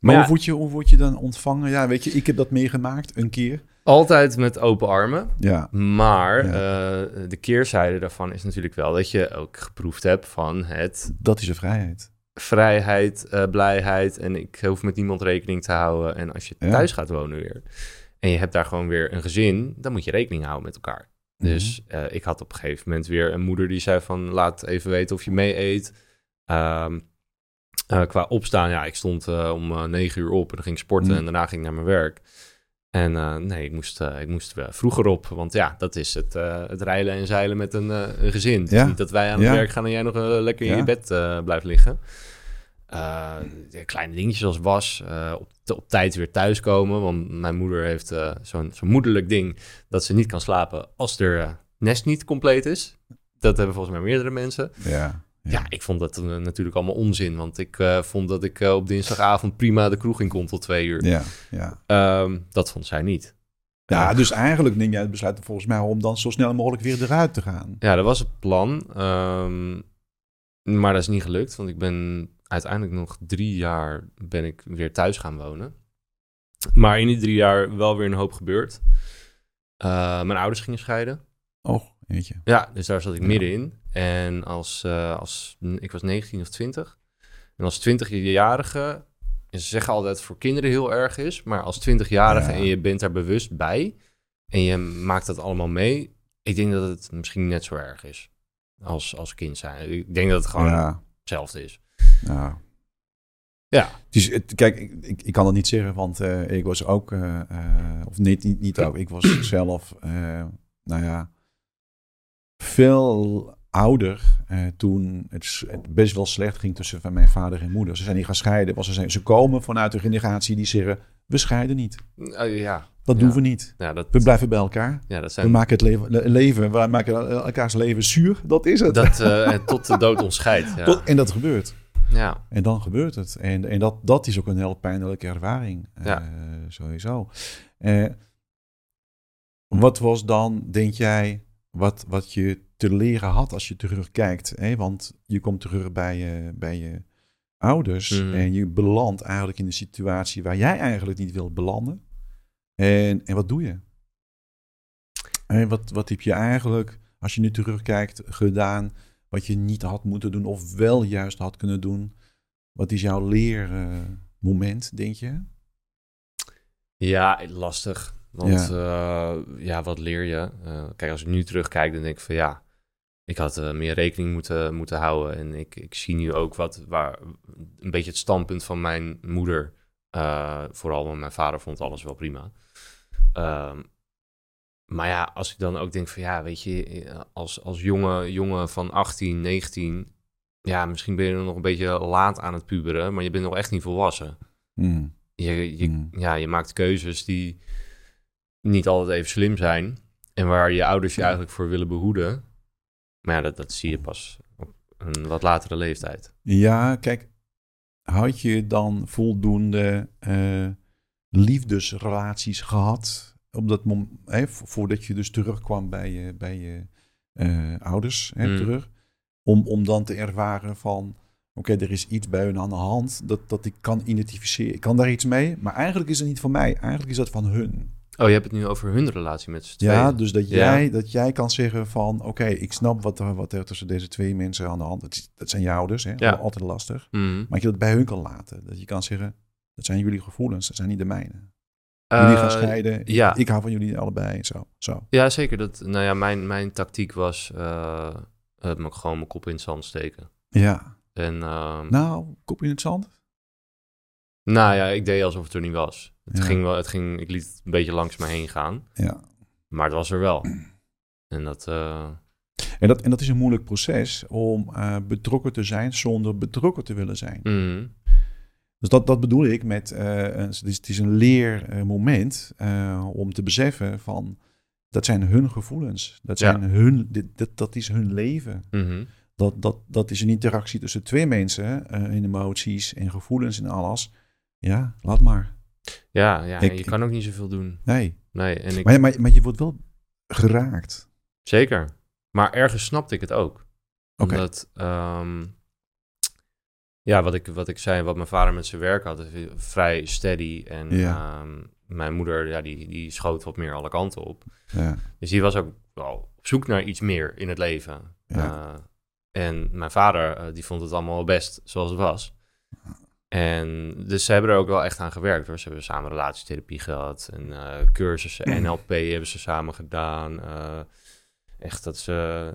maar, hoe, word je, hoe word je dan ontvangen? Ja, weet je, ik heb dat meegemaakt een keer. Altijd met open armen. Ja. Maar eh, de keerzijde daarvan is natuurlijk wel dat je ook geproefd hebt van het... Dat is een vrijheid. Vrijheid, uh, blijheid en ik hoef met niemand rekening te houden. En als je thuis gaat wonen weer en je hebt daar gewoon weer een gezin, dan moet je rekening houden met elkaar. Mhm. Dus uh, ik had op een gegeven moment weer een moeder die zei van laat even weten of je mee eet. Um, qua opstaan, ja, ik stond om negen uur op en dan ging sporten mm. en daarna ging ik naar mijn werk. En nee, ik moest, ik moest vroeger op, want ja, dat is het, het rijden en zeilen met een, een gezin. Ja. niet dat wij aan het werk gaan en jij nog lekker in je bed blijft liggen. kleine dingetjes als was, op, op tijd weer thuiskomen. Want mijn moeder heeft zo'n zo'n moederlijk ding dat ze niet kan slapen als er nest niet compleet is. Dat hebben volgens mij meerdere mensen. Ja. Ja. ik vond dat uh, natuurlijk allemaal onzin. Want ik uh, vond dat ik uh, op dinsdagavond prima de kroeg in kon tot twee uur. Ja, ja. Um, dat vond zij niet. Ja, dus eigenlijk neem jij het besluit volgens mij om dan zo snel mogelijk weer eruit te gaan. Ja, dat was het plan. Um, maar dat is niet gelukt, want ik ben uiteindelijk nog drie jaar ben ik weer thuis gaan wonen. Maar in die drie jaar wel weer een hoop gebeurd. mijn ouders gingen scheiden. Oh, weet je. Ja, dus daar zat ik middenin. En als, uh, als ik was 19 of 20. En als 20-jarige, ze zeggen altijd voor kinderen heel erg is, maar als 20-jarige en je bent daar bewust bij en je maakt dat allemaal mee, ik denk dat het misschien net zo erg is als, als kind zijn. Ik denk dat het gewoon ja. hetzelfde is. Ja. Ja. Dus het, kijk, ik, ik, kan dat niet zeggen, want uh, ik was ook, uh, of niet, niet, niet ook, ik was zelf nou ja, veel ouder uh, toen het, het, best wel slecht ging tussen van mijn vader en moeder. Ze zijn niet gaan scheiden. Was ze, zijn, ze komen vanuit de generatie die zeggen, we scheiden niet. Uh, ja. Dat doen we niet. Ja, dat, we blijven bij elkaar. Ja, dat zijn... We maken het leven, leven, we maken elkaars leven zuur. Dat is het. Dat, uh, tot de dood ons scheidt. Ja. en dat gebeurt. Ja. En dan gebeurt het. En, en dat, dat is ook een heel pijnlijke ervaring. Ja. sowieso. wat was dan, denk jij, wat, wat je te leren had als je terugkijkt. Hè? Want je komt terug bij je, bij je ouders Mhm. en je belandt eigenlijk in een situatie waar jij eigenlijk niet wilt belanden. En, en wat doe je? En wat, wat heb je eigenlijk, als je nu terugkijkt, gedaan wat je niet had moeten doen of wel juist had kunnen doen? Wat is jouw leermoment, denk je? Ja, lastig. Want ja, ja wat leer je? Uh, kijk, als ik nu terugkijk, dan denk ik van ja, ik had uh, meer rekening moeten, moeten houden. En ik, ik zie nu ook wat, waar, een beetje het standpunt van mijn moeder. Vooral, want mijn vader vond alles wel prima. Uh, maar ja, als ik dan ook denk van ja, weet je, als, als jonge jongen van 18, 19, ja, misschien ben je nog een beetje laat aan het puberen, maar je bent nog echt niet volwassen. Mm. Je, je, Mm. ja, je maakt keuzes die niet altijd even slim zijn. En waar je ouders je eigenlijk voor willen behoeden. Maar ja, dat, dat zie je pas op een wat latere leeftijd. Ja, kijk, had je dan voldoende uh, liefdesrelaties gehad op dat moment, hè, voordat je dus terugkwam bij je, bij je uh, ouders hè, Mm. terug, om, om dan te ervaren van, oké, er is iets bij hun aan de hand dat, dat ik kan identificeren. Ik kan daar iets mee, maar eigenlijk is het niet van mij, eigenlijk is dat van hun. Oh, je hebt het nu over hun relatie met z'n Ja, tweeën. dus dat Ja. jij, dat jij kan zeggen van... oké, ik snap wat er, wat er tussen deze twee mensen aan de hand is. Dat zijn je ouders, hè? Ja. altijd lastig. Mhm. Maar dat je dat bij hun kan laten. Dat je kan zeggen, dat zijn jullie gevoelens, dat zijn niet de mijne. Jullie gaan Eh, scheiden, ja. ik hou van jullie allebei, zo. zo. Ja, zeker. Dat, nou ja, mijn, mijn tactiek was uh, me gewoon mijn kop in het zand steken. Ja, En nou, nou, kop in het zand. Nou ja, ik deed alsof het er niet was. Het Ja. ging wel, het ging, ik liet het een beetje langs me heen gaan. Ja. Maar het was er wel. En dat, uh, En dat, en dat is een moeilijk proces om uh, betrokken te zijn zonder betrokken te willen zijn. mhm. Dus dat, dat bedoel ik met, uh, het, is, het is een leermoment om te beseffen van, dat zijn hun gevoelens. Dat, zijn Ja. hun, dit, dat, dat is hun leven. Mhm. Dat, dat, dat is een interactie tussen twee mensen in emoties en gevoelens en alles. Ja, laat maar. Ja, ja Ik- en je kan ook niet zoveel doen. Nee, Nee, en ik, maar, maar, maar je wordt wel geraakt. zeker. Maar ergens snapte ik het ook. Oké. Omdat, ehm, ja, wat ik, wat ik zei, wat mijn vader met zijn werk had, vrij steady. En Ja. ehm, mijn moeder, ja, die, die schoot wat meer alle kanten op. Ja, Dus die was ook wel op zoek naar iets meer in het leven. Ja. Eh, en mijn vader, eh, die vond het allemaal best zoals het was. En dus ze hebben er ook wel echt aan gewerkt hoor. Ze hebben samen relatietherapie gehad en eh, cursussen NLP hebben ze samen gedaan. Eh, echt dat ze,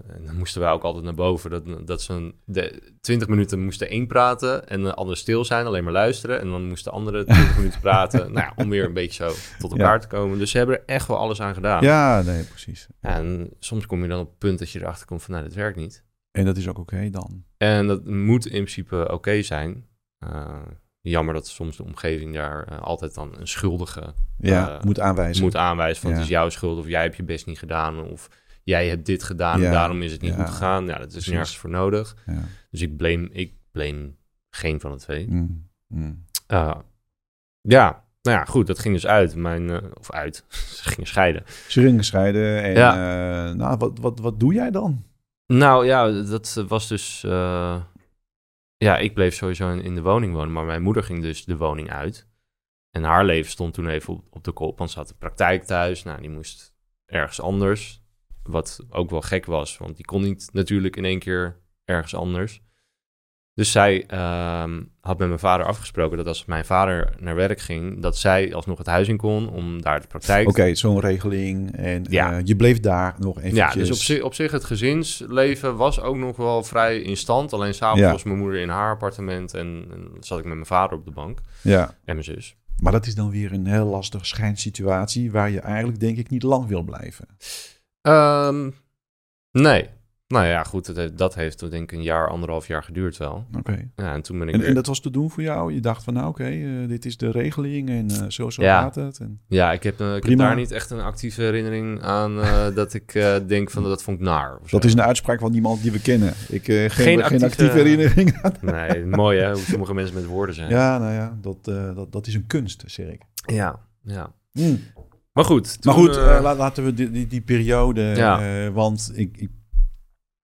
en dan moesten wij ook altijd naar boven, dat, dat ze een, de 20 minuten moesten één praten en de ander stil zijn, alleen maar luisteren. En dan moesten de andere 20 minuten praten, nou ja, om weer een beetje zo tot elkaar Ja. te komen. Dus ze hebben er echt wel alles aan gedaan. ja nee, precies. En soms kom je dan op het punt dat je erachter komt van, nou, dit werkt niet. En dat is ook oké dan. En dat moet in principe oké zijn. Uh, jammer dat soms de omgeving daar uh, altijd dan een schuldige Ja, uh, moet aanwijzen. moet aanwijzen van Ja. het is jouw schuld of jij hebt je best niet gedaan of jij hebt dit gedaan Ja. en daarom is het niet Ja. goed gegaan. Ja, dat is nergens voor nodig. Ja. Dus ik blame, ik blame geen van de twee. Mm, mm. Uh, ja, nou ja, goed, dat ging dus uit. Mijn, uh, of uit, ze gingen scheiden. Ze gingen scheiden en ja. nou, wat, wat, wat doe jij dan? Nou ja, dat was dus. Ja, ik bleef sowieso in, de woning wonen, maar mijn moeder ging dus de woning uit. En haar leven stond toen even op, op de kop, want ze had de praktijk thuis. Nou, die moest ergens anders. Wat ook wel gek was, want die kon niet natuurlijk in één keer ergens anders. Dus zij uh, had met mijn vader afgesproken dat als mijn vader naar werk ging, dat zij alsnog het huis in kon om daar de praktijk... Oké, okay, zo'n regeling. En ja. uh, je bleef daar nog eventjes. Ja, dus op zich, op zich het gezinsleven was ook nog wel vrij in stand. Alleen s'avonds ja. was mijn moeder in haar appartement en, en, zat ik met mijn vader op de bank. Ja. En mijn zus. Maar dat is dan weer een heel lastige schijnsituatie waar je eigenlijk denk ik niet lang wil blijven. Um, nee, nou ja, goed, dat heeft denk ik een jaar, anderhalf jaar geduurd wel. Oké. Ja, en toen ben ik en, en, dat was te doen voor jou? Je dacht van, nou oké, eh, dit is de regeling en uh, zo, zo gaat het. En... Ja, ik heb, uh, ik heb daar niet echt een actieve herinnering aan dat ik denk van, dat vond ik naar. Dat is een uitspraak van iemand die we kennen. Ik geen, geen, actieve, actieve herinnering aan. Nee, mooi hè, hoe sommige mensen met woorden zijn. Ja, nou ja, dat, dat, dat is een kunst, zeg ik. Ja, ja. Mm. Maar goed. Toen, maar goed, laten we die, die, die periode, ja. want ik, ik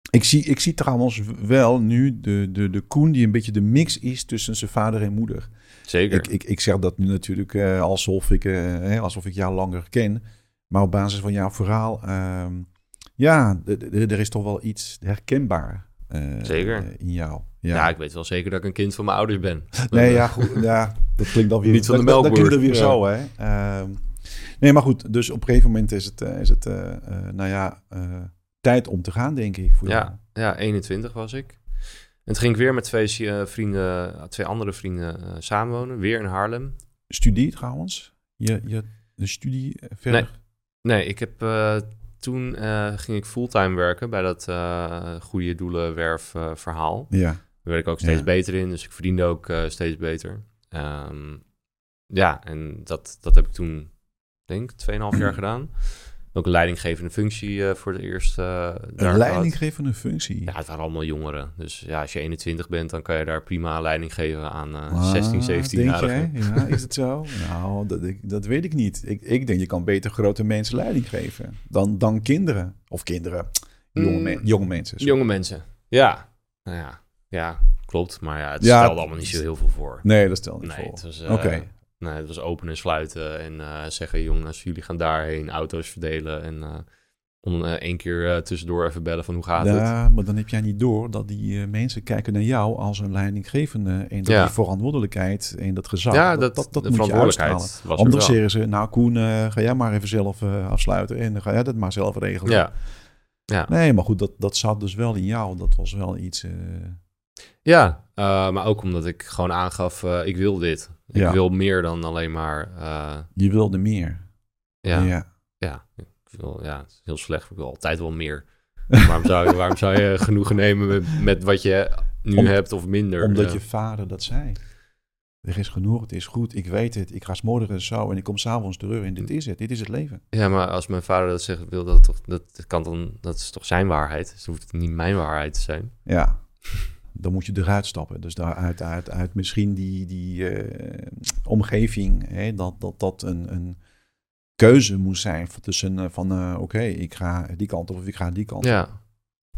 ik zie, ik zie trouwens wel nu de, de, de Koen die een beetje de mix is tussen zijn vader en moeder. Zeker. Ik, ik, ik zeg dat nu natuurlijk uh, alsof, ik, uh, alsof ik jou langer ken. Maar op basis van jouw verhaal, uh, ja, er is toch wel iets herkenbaar uh, zeker. in jou. Ja. ja. ik weet wel zeker dat ik een kind van mijn ouders ben. Nee, ja, goed, ja dat klinkt dan weer... Niet van de melkboer. Dat, klinkt dan weer zo, hè. Ehm, nee, maar goed, dus op een gegeven moment is het, is het nou ja tijd om te gaan, denk ik. Voor ja, ja, 21 was ik. En toen ging ik weer met twee uh, vrienden, twee andere vrienden uh, samenwonen. Weer in Haarlem. Studie trouwens? Je, je de studie verder? Nee, nee ik heb... Uh, toen ging ik fulltime werken bij dat goede doelenwerf verhaal. Ja. Daar werd ik ook steeds beter in, dus ik verdiende ook steeds beter. Um, ja, en dat, dat heb ik toen, denk ik, 2,5 jaar gedaan ook een leidinggevende functie uh, voor het eerst. Uh, een leidinggevende functie? Ja, het waren allemaal jongeren. Dus ja, als je 21 bent, dan kan je daar prima leiding geven aan uh, 16, 17 jarigen. Ja, is het zo? nou, dat, dat weet ik niet. Ik, ik denk, je kan beter grote mensen leiding geven dan, dan kinderen. Of kinderen, jonge, mm, jonge mensen. Jonge mensen, ja. Nou ja, ja, klopt. Maar ja, het ja, stelde allemaal niet zo heel veel voor. Nee, dat stelde niet nee, voor. Eh, Oké. Nee, het was openen en sluiten en uh, zeggen, jongens, jullie gaan daarheen, auto's verdelen en uh, om uh, één keer tussendoor even bellen van hoe gaat ja, het. Ja, maar dan heb jij niet door dat die mensen kijken naar jou als een leidinggevende en dat ja. die verantwoordelijkheid en dat gezag, ja, dat, dat, dat, moet je uitstralen. Anders zeggen ze, nou Koen, ga jij maar even zelf afsluiten en dan ga jij dat maar zelf regelen. Ja. ja. Nee, maar goed, dat, dat zat dus wel in jou. Dat was wel iets... Ja, maar ook omdat ik gewoon aangaf, ik wil dit. Ik wil meer dan alleen maar... Uh, je wilde meer. Ja, ja. ja. Ik wil, ja, het is heel slecht. Ik wil altijd wel meer. waarom, zou je, waarom zou je genoegen nemen met, met wat je nu hebt of minder? Omdat je vader dat zei. Er is genoeg, het is goed, ik weet het. Ik ga smodderen zo en ik kom s'avonds terug en dit is het. Dit is het leven. Ja, maar als mijn vader dat zegt, wil dat toch, dat, kan dan, dat is toch zijn waarheid? Dus hoeft het niet mijn waarheid te zijn. Ja dan moet je eruit stappen. Dus daaruit uit, uit misschien die, die uh, omgeving, hè, dat dat, dat een, een keuze moest zijn tussen uh, van uh, oké, ik ga die kant op of ik ga die kant ja. op.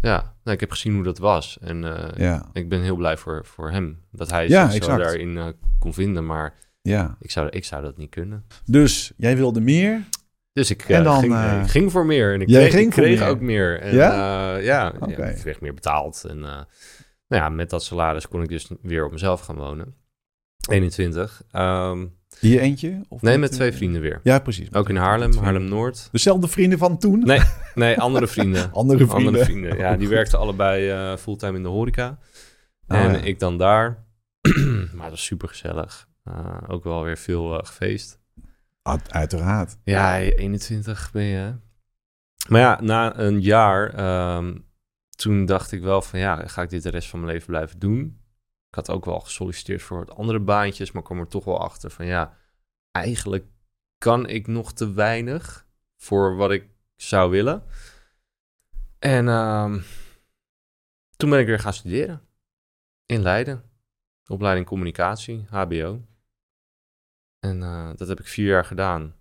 Ja, nou, ik heb gezien hoe dat was. En ja. ik ben heel blij voor, voor hem. Dat hij ja, zich zo daarin kon vinden. Maar ja. ik, zou, ik zou dat niet kunnen. Dus jij wilde meer. Dus ik, en dan, ging, ging, voor meer. En ik kreeg, ik kreeg meer. ook meer. En, ja? ja, okay. ik kreeg meer betaald. En nou ja, met dat salaris kon ik dus weer op mezelf gaan wonen. 21. Um, Hier eentje? Of nee, met twee eh, vrienden weer. Ja, precies. Ook in Haarlem, Haarlem-Noord. Dezelfde vrienden van toen? Nee, nee andere vrienden. andere vrienden. Andere vrienden. Ja, die werkten allebei uh, fulltime in de horeca. Ah, en ik dan daar. maar het was super gezellig. Uh, ook wel weer veel gefeest. Uiteraard. Ja, 21 ben je. Maar ja, na een jaar um, toen dacht ik wel van ja, ga ik dit de rest van mijn leven blijven doen? Ik had ook wel gesolliciteerd voor wat andere baantjes, maar kwam er toch wel achter van ja, eigenlijk kan ik nog te weinig voor wat ik zou willen. En uh, toen ben ik weer gaan studeren in Leiden. Opleiding communicatie, HBO. En uh, dat heb ik vier jaar gedaan.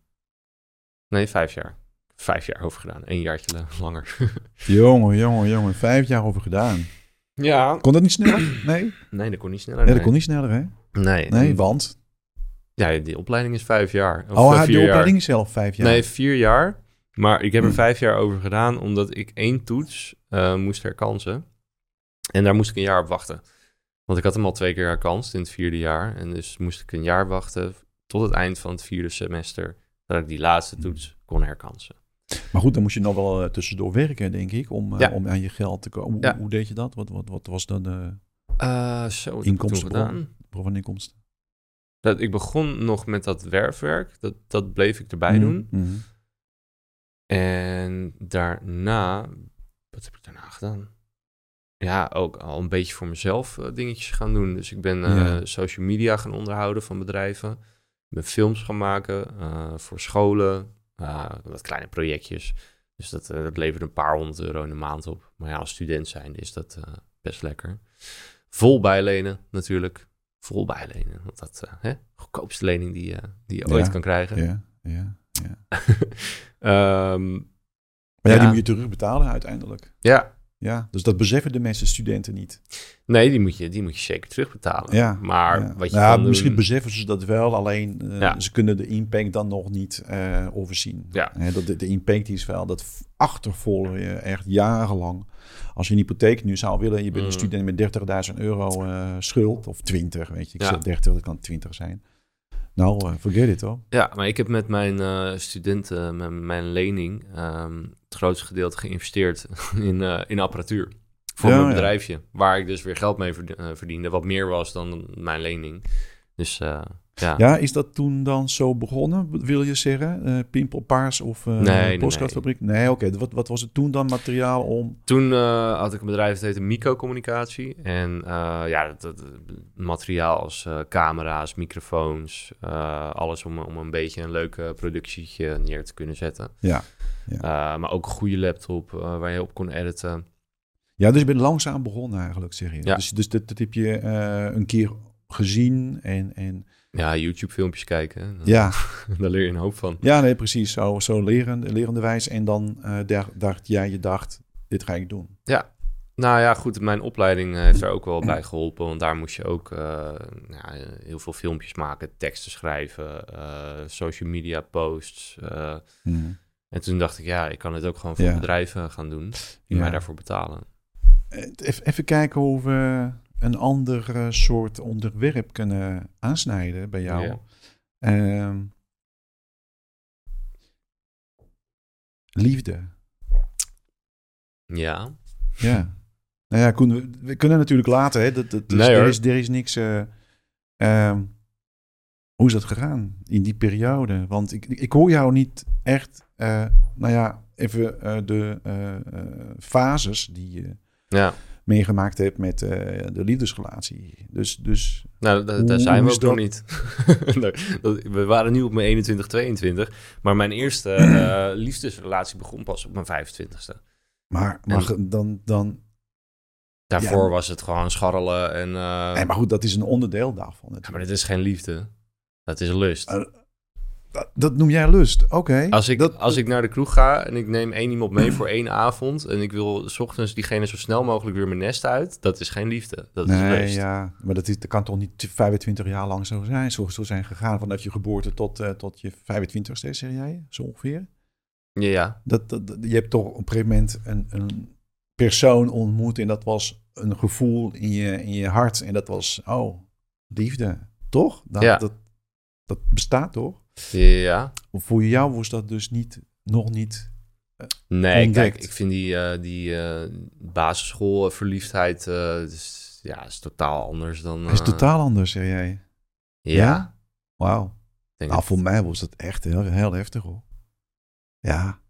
Nee, vijf jaar vijf jaar over gedaan. Een jaartje langer. jongen, jongen, jongen. Vijf jaar over gedaan. Ja. Kon dat niet sneller? Nee? Nee, dat kon niet sneller. Nee, dat kon niet sneller, hè? Nee. Nee, want? Ja, die opleiding is vijf jaar. Of oh, de opleiding is zelf vijf jaar? Nee, vier jaar. Maar ik heb er hmm. vijf jaar over gedaan, omdat ik één toets uh, moest herkansen. En daar moest ik een jaar op wachten. Want ik had hem al twee keer herkanst in het vierde jaar. En dus moest ik een jaar wachten tot het eind van het vierde semester... dat ik die laatste toets kon herkansen. Maar goed, dan moest je nog wel uh, tussendoor werken, denk ik, om, uh, om aan je geld te komen. Hoe, ja. hoe, deed je dat? Wat, wat, wat was dan de uh, zo, inkomstenbron van inkomsten? Dat, ik begon nog met dat werfwerk. Dat, dat bleef ik erbij mm doen. Mm En daarna, wat heb ik daarna gedaan? Ja, ook al een beetje voor mezelf uh, dingetjes gaan doen. Dus ik ben uh, social media gaan onderhouden van bedrijven. Ik ben films gaan maken uh, voor scholen, wat kleine projectjes. Dus dat, dat levert een paar honderd euro in de maand op. Maar ja, als student zijn is dat best lekker. Vol bijlenen natuurlijk. Vol bijlenen. Want dat hè, goedkoopste lening die, die je ooit kan krijgen. Ja, ja, ja. um, maar ja, die moet je terugbetalen uiteindelijk. Ja. Ja, dus dat beseffen de meeste studenten niet. Nee, die moet je, die moet je zeker terugbetalen. Ja, maar wat je nou, Misschien doen... beseffen ze dat wel, alleen uh, ze kunnen de impact dan nog niet uh, overzien. Ja. dat, de, de impact is wel, dat achtervolgen je echt jarenlang. Als je een hypotheek nu zou willen, je bent een student met 30.000 euro uh, schuld, of 20, weet je. Ik zeg 30, dat kan 20 zijn. Nou, uh, forget it hoor. Ja, maar ik heb met mijn uh, studenten, met mijn lening, um, het grootste gedeelte geïnvesteerd in, uh, in apparatuur. Voor Ja, mijn ja. bedrijfje, waar ik dus weer geld mee verd- verdiende, wat meer was dan mijn lening. Dus ja. Ja, is dat toen dan zo begonnen, wil je zeggen? Uh, Pimpelpaars of uh, Nee, nee, postkaartfabriek? Nee, nee oké. Wat, wat was het toen dan materiaal om... Toen uh, had ik een bedrijf dat heette Mico Communicatie. En uh, ja, dat, dat, materiaal als camera's, microfoons, alles om, om een beetje een leuke productietje neer te kunnen zetten. Ja. ja. Maar ook een goede laptop waar je op kon editen. Ja, dus je bent langzaam begonnen eigenlijk, zeg je. Ja. Dus, dus dat, dat heb je een keer gezien en... en... Ja, YouTube-filmpjes kijken. Dan, Ja. daar leer je een hoop van. Ja, nee, precies. Zo, zo lerende, lerende wijs. En dan uh, dacht jij, je dacht, dit ga ik doen. Ja. Nou ja, goed, mijn opleiding heeft daar ook wel bij geholpen. Want daar moest je ook uh, ja, heel veel filmpjes maken, teksten schrijven, uh, social media posts. Mm. En toen dacht ik, ja, ik kan het ook gewoon voor Ja. bedrijven gaan doen. Die Ja. mij daarvoor betalen. Even, even kijken hoe we een ander soort onderwerp kunnen aansnijden bij jou. Ja. Ehm, liefde. Ja. Ja. Nou ja, Koen, we, we kunnen natuurlijk laten. Hè? Dat, dat, dus Nee, er, is, er is niks. eh, ehm, hoe is dat gegaan in die periode? Want ik, ik hoor jou niet echt. eh, nou ja, even eh, de fases die je Ja. Meegemaakt hebt met eh, de liefdesrelatie. Dus, dus Nou, daar zijn we ook nog niet. We waren nu op mijn 21, 22. Maar mijn eerste eh, liefdesrelatie begon pas op mijn 25ste. maar, maar dan, dan. Daarvoor Ja. was het gewoon scharrelen en... eh, Nee, maar goed, dat is een onderdeel daarvan. ja, maar dit is geen liefde. Dat is lust. Dat, dat noem jij lust. Oké. Als ik, dat, als ik naar de kroeg ga en ik neem één iemand mee voor één avond... en ik wil s ochtends diegene zo snel mogelijk weer mijn nest uit... dat is geen liefde, dat is Nee, lust. ja, maar dat, is, dat kan toch niet 25 jaar lang zo zijn, zo, zo zijn gegaan vanaf je geboorte tot, eh, tot je 25ste, zeg jij, zo ongeveer? Ja, ja. Dat, dat, dat- je hebt toch op een gegeven moment een, een persoon ontmoet en dat was een gevoel in je, in je hart en dat was, oh, liefde, toch? Dat, Ja. dat, dat bestaat toch? Ja. Voor jou was dat dus niet, nog niet, Nee, Ontdekt. kijk, ik vind die, eh, die eh, basisschoolverliefdheid... eh, is, ja, is totaal anders dan... is eh, totaal anders, zeg jij. Ja, Ja? Wauw. Nou, het- voor mij was dat echt heel, heel heftig hoor. Ja,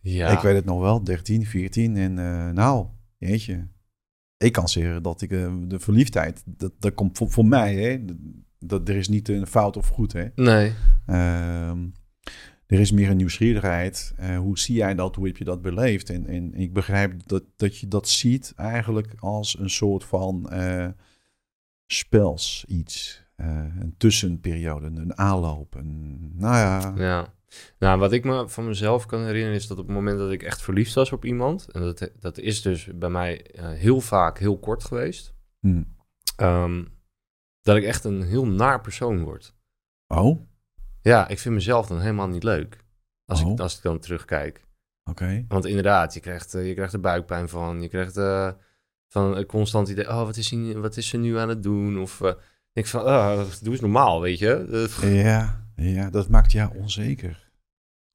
ja. Ik weet het nog wel, 13, 14 en eh, nou, jeetje. Ik kan zeggen dat ik eh, de verliefdheid, dat, dat komt voor, voor mij, hè. Dat, er is niet een fout of goed, hè. Nee, Ehm, er is meer een nieuwsgierigheid. Eh, hoe zie jij dat? Hoe heb je dat beleefd? En, en ik begrijp dat, dat je dat ziet eigenlijk als een soort van eh, spels iets. Eh, een tussenperiode, een aanloop. Een, nou ja, ja. Nou, wat ik me van mezelf kan herinneren is dat op het moment dat ik echt verliefd was op iemand... en dat, dat is dus bij mij heel vaak heel kort geweest... hm. ehm, dat ik echt een heel naar persoon word. Oh, oké. Ja, ik vind mezelf dan helemaal niet leuk. Als, Oh. ik, als ik dan terugkijk. Want inderdaad, je krijgt, eh, je krijgt er buikpijn van. Je krijgt eh, van een constant idee... oh, wat is, hij, wat is ze nu aan het doen? Of eh, ik van, oh, doe eens normaal, weet je? Ja, ja, dat maakt jou onzeker.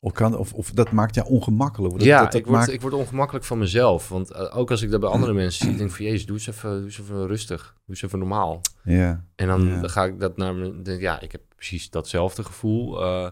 Of, kan, of, of dat maakt jou ongemakkelijk. Dat, ja, dat, dat ik, word, maakt- ik word ongemakkelijk van mezelf. Want eh, ook als ik dat bij andere mensen zie... denk ik van, jezus, doe eens even, doe eens even rustig. Doe eens even normaal. ja, En dan, Ja. ga ik dat naar mijn... denk, Ja, ik heb precies datzelfde gevoel. eh,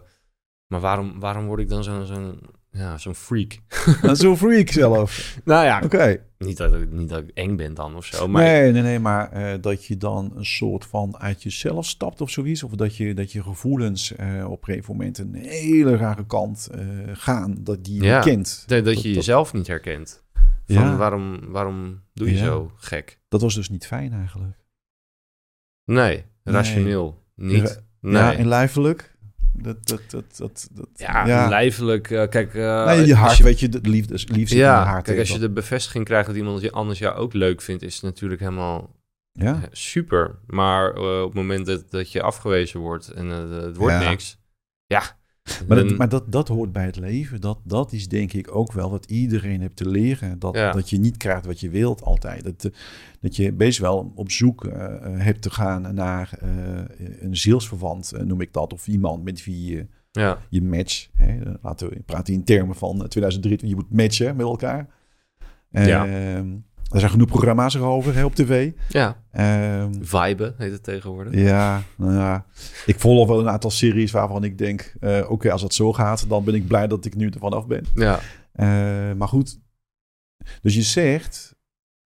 maar waarom, waarom word ik dan zo'n zo'n ja, zo'n freak. zo'n freak zelf. nou ja, oké. Niet, dat ik, niet dat ik eng ben dan of zo. Maar nee, nee, nee, maar uh, dat je dan een soort van uit jezelf stapt of zoiets. Of dat je, dat je gevoelens uh, op een gegeven moment een hele rare kant uh, gaan. Dat die je ja, kent. Dat, dat, je jezelf niet herkent. Van ja. waarom, waarom doe je ja. zo gek? Dat was dus niet fijn eigenlijk. Nee, rationeel niet. Nee. Ja, en lijfelijk? Dat, dat, dat, dat, dat, ja, ja. lijfelijk. Uh, kijk, uh, nee, je hart, je, weet je, de liefde, liefde ja, in je hart. Kijk, als je de bevestiging krijgt dat iemand anders jou ook leuk vindt, is het natuurlijk helemaal ja. super. Maar uh, op het moment dat, dat je afgewezen wordt en het wordt niks, ja. Maar, dat, maar dat, dat hoort bij het leven. Dat, dat is denk ik ook wel wat iedereen heeft te leren. Dat, Ja. dat je niet krijgt wat je wilt altijd. Dat, eh, dat je best wel op zoek eh, eh, hebt te gaan naar een zielsverwant, noem ik dat. Of iemand met wie je, ja. je match. Hè. Laten we praten in termen van eh, 2003. Je moet matchen met elkaar. Ja. Er zijn genoeg programma's erover hè, op tv. ja, Ehm, viben heet het tegenwoordig. ja, nou ja, ik volg wel een aantal series waarvan ik denk... eh, oké, als het zo gaat, dan ben ik blij dat ik nu er vanaf ben. Ja, Eh, maar goed, dus je zegt,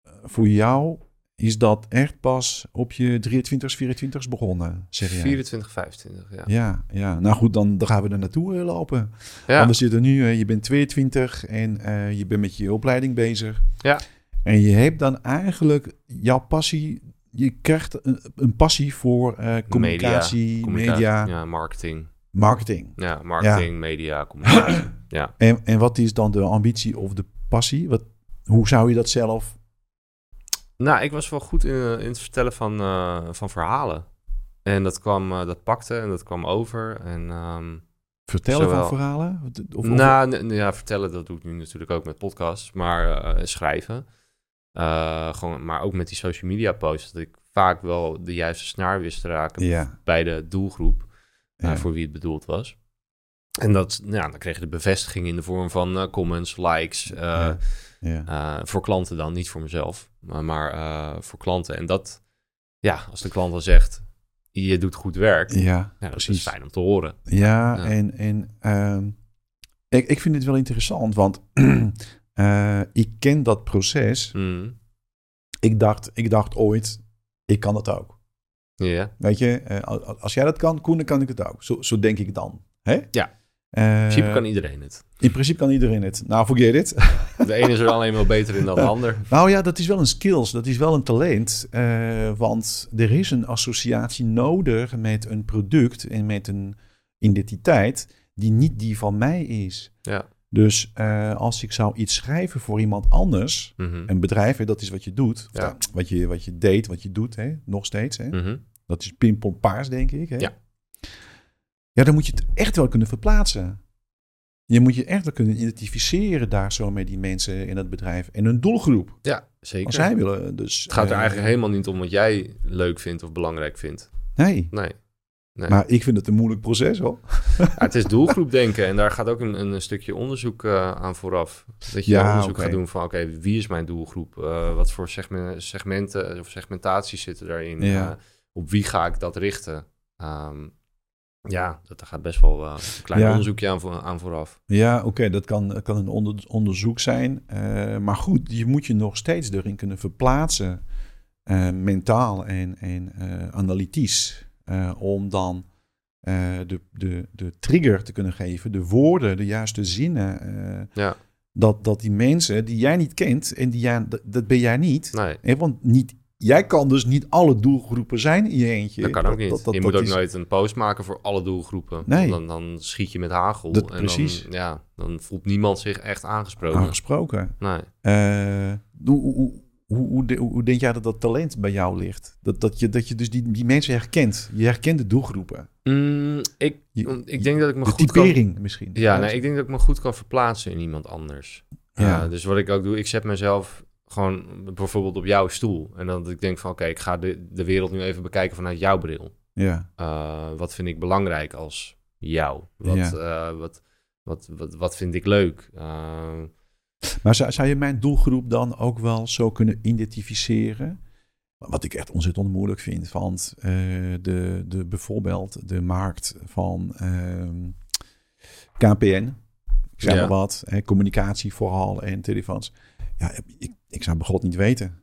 eh, voor jou is dat echt pas op je 23, 24 begonnen, zeg jij? 24, 25, ja. Ja, ja, nou goed, dan, dan gaan we er naartoe lopen. Ja, Want we zitten nu, je bent 22 en je bent met je opleiding bezig. Ja. En je hebt dan eigenlijk jouw passie, je krijgt een, een passie voor eh, communicatie, communica- media, Ja, marketing. marketing. Ja, marketing, media, communicatie. ja. En, en wat is dan de ambitie of de passie? Wat, hoe zou je dat zelf... Nou, ik was wel goed in, eh, in het vertellen van, eh, van verhalen. En dat kwam, dat pakte en dat kwam over. En ehm, Vertellen Zowel- van verhalen? Of, of- nou, ja, vertellen, dat doe ik nu natuurlijk ook met podcasts, maar schrijven. Eh, gewoon, maar ook met die social media posts, dat ik vaak wel de juiste snaar wist te raken Ja, bij de doelgroep eh, ja, voor wie het bedoeld was. En dat, nou, dan kreeg je de bevestiging in de vorm van eh, comments, likes. ja, voor klanten dan, niet voor mezelf, maar, maar voor klanten. En dat, ja, als de klant dan zegt, je doet goed werk, ja, dat is precies. fijn om te horen. Ja, en, en ehm, ik, ik vind het wel interessant, want eh, ik ken dat proces. Mm. Ik dacht, ik dacht ooit, ik kan dat ook. Ja, Weet je, eh, al- al- als jij dat kan, Koen, dan kan ik het ook. Zo, zo denk ik dan. Hè? Ja. Eh, in principe kan iedereen het. in principe kan iedereen het. Nou, forget it. De ene is er alleen wel beter in dan de ander. Nou ja, dat is wel een skills, dat is wel een talent. want er is een associatie nodig met een product en met een identiteit die niet die van mij is. Ja. Dus eh, als ik zou iets schrijven voor iemand anders, Mhm. een bedrijf, hè, dat is wat je doet, of Ja. dat- wat, je, wat je deed, wat je doet, hè, nog steeds. Hè. Mhm. Dat is pimpon paars, denk ik. Hè. Ja. Ja, dan moet je het echt wel kunnen verplaatsen. Je moet je echt wel kunnen identificeren daar zo met die mensen in het bedrijf en hun doelgroep. Ja, zeker. Als zij willen. Dus, Het gaat er eh, eigenlijk helemaal niet om wat jij leuk vindt of belangrijk vindt. Nee, Nee. Nee. maar ik vind het een moeilijk proces hoor. Ja, het is doelgroepdenken en daar gaat ook een, een stukje onderzoek eh, aan vooraf. Dat je Ja, onderzoek gaat doen van, oké, wie is mijn doelgroep? Eh, wat voor segme- segmenten of segmentaties zitten daarin? Ja. Eh, op wie ga ik dat richten? Ehm, ja, dat daar gaat best wel een klein onderzoekje aan, voor- aan vooraf. Ja, oké, dat kan, kan een onder- onderzoek zijn. Maar goed, je moet je nog steeds erin kunnen verplaatsen, mentaal en, en analytisch, eh, om dan eh, de, de, de trigger te kunnen geven, de woorden, de juiste zinnen. eh, Ja, dat, dat die mensen die jij niet kent en die jij, dat, dat ben jij niet. nee, Hè, want niet, jij kan dus niet alle doelgroepen zijn in je eentje. dat kan ook niet. dat- dat- je moet ook is- nooit een post maken voor alle doelgroepen. Nee. Dan, dan schiet je met hagel. En precies. Dan, ja, dan voelt niemand zich echt aangesproken. aangesproken. Nee. Hoe, hoe, hoe, hoe, denk jij dat dat talent bij jou ligt? Dat, dat, je, dat je dus die, die mensen herkent. Je herkent de doelgroepen. Mm, ik, Je- ik denk dat ik me de goed kan... typering misschien. Ja, nee, ik denk dat ik me goed kan verplaatsen in iemand anders. Ja. Eh, dus wat ik ook doe, ik zet mezelf gewoon bijvoorbeeld op jouw stoel. En dan dat ik denk van, oké, ik ga de, de wereld nu even bekijken vanuit jouw bril. ja. Eh, wat vind ik belangrijk als jou? Wat, Ja. eh, wat, wat, wat, wat vind ik leuk? Maar zou, zou je mijn doelgroep dan ook wel zo kunnen identificeren? Wat ik echt ontzettend moeilijk vind. Want eh, de, de, bijvoorbeeld de markt van ehm, KPN, Ik zeg maar wat. Hè, communicatie vooral en telefoons. Ja, ik, ik zou bij God niet weten.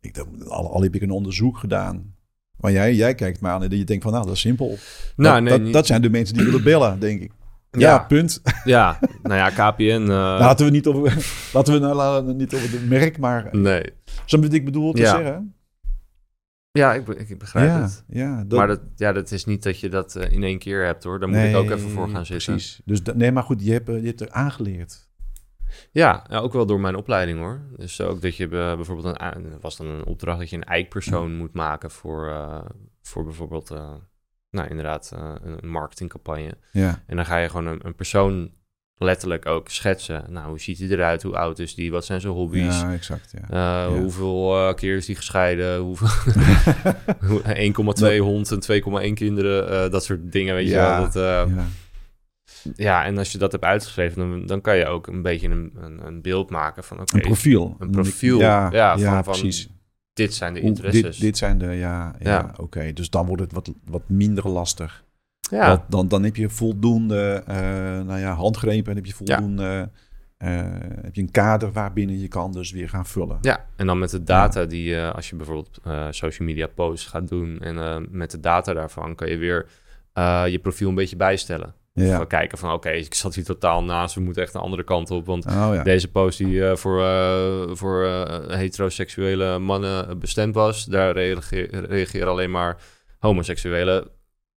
Ik, al, al heb ik een onderzoek gedaan. Maar jij, jij kijkt maar aan en je denkt van, nou, dat is simpel. Nou, dat, nee, dat, zijn de mensen die willen bellen, denk ik. Ja, punt. Ja, nou ja, KPN... Uh... Laten we niet over, laten we nou niet over het merk, maar... Nee. Zo wat ik bedoel te zeggen? Ja, ik, ik begrijp het. Ja, dat... Maar dat, ja, dat is niet dat je dat uh, in één keer hebt, hoor. Daar moet ik ook even voor gaan zitten. Precies. Dus nee, maar goed, je hebt, je hebt er aangeleerd. Ja, ja, ook wel door mijn opleiding hoor. Dus ook dat je bijvoorbeeld een was dan een opdracht dat je een eikpersoon moet maken voor, uh, voor bijvoorbeeld, uh, nou inderdaad, uh, een marketingcampagne. Ja. En dan ga je gewoon een, een, persoon letterlijk ook schetsen. Nou, hoe ziet hij eruit? Hoe oud is die? Wat zijn zijn hobby's? Ja, exact. Ja. ja. Hoeveel keer is die gescheiden? Hoeveel 1,2 hond en 2,1 kinderen? dat soort dingen, weet je wel. Dat, ja ja, en als je dat hebt uitgeschreven, dan, dan kan je ook een beetje een, een, een beeld maken van... een profiel. Een profiel, ja, ja, van, precies. Dit zijn de interesses. Dit, dit zijn de, ja, ja, oké. Dus dan wordt het wat, wat minder lastig. Ja. dan, dan heb je voldoende uh, nou ja, handgrepen en heb je voldoende... Uh, heb je een kader waarbinnen je kan dus weer gaan vullen. Ja, en dan met de data die uh, als je bijvoorbeeld social media posts gaat doen en met de data daarvan kan je weer je profiel een beetje bijstellen. Ja. kijken van oké, ik zat hier totaal naast, we moeten echt de andere kant op. Want oh, deze post die uh, voor, uh, voor uh, heteroseksuele mannen bestemd was, daar reageren alleen maar homoseksuele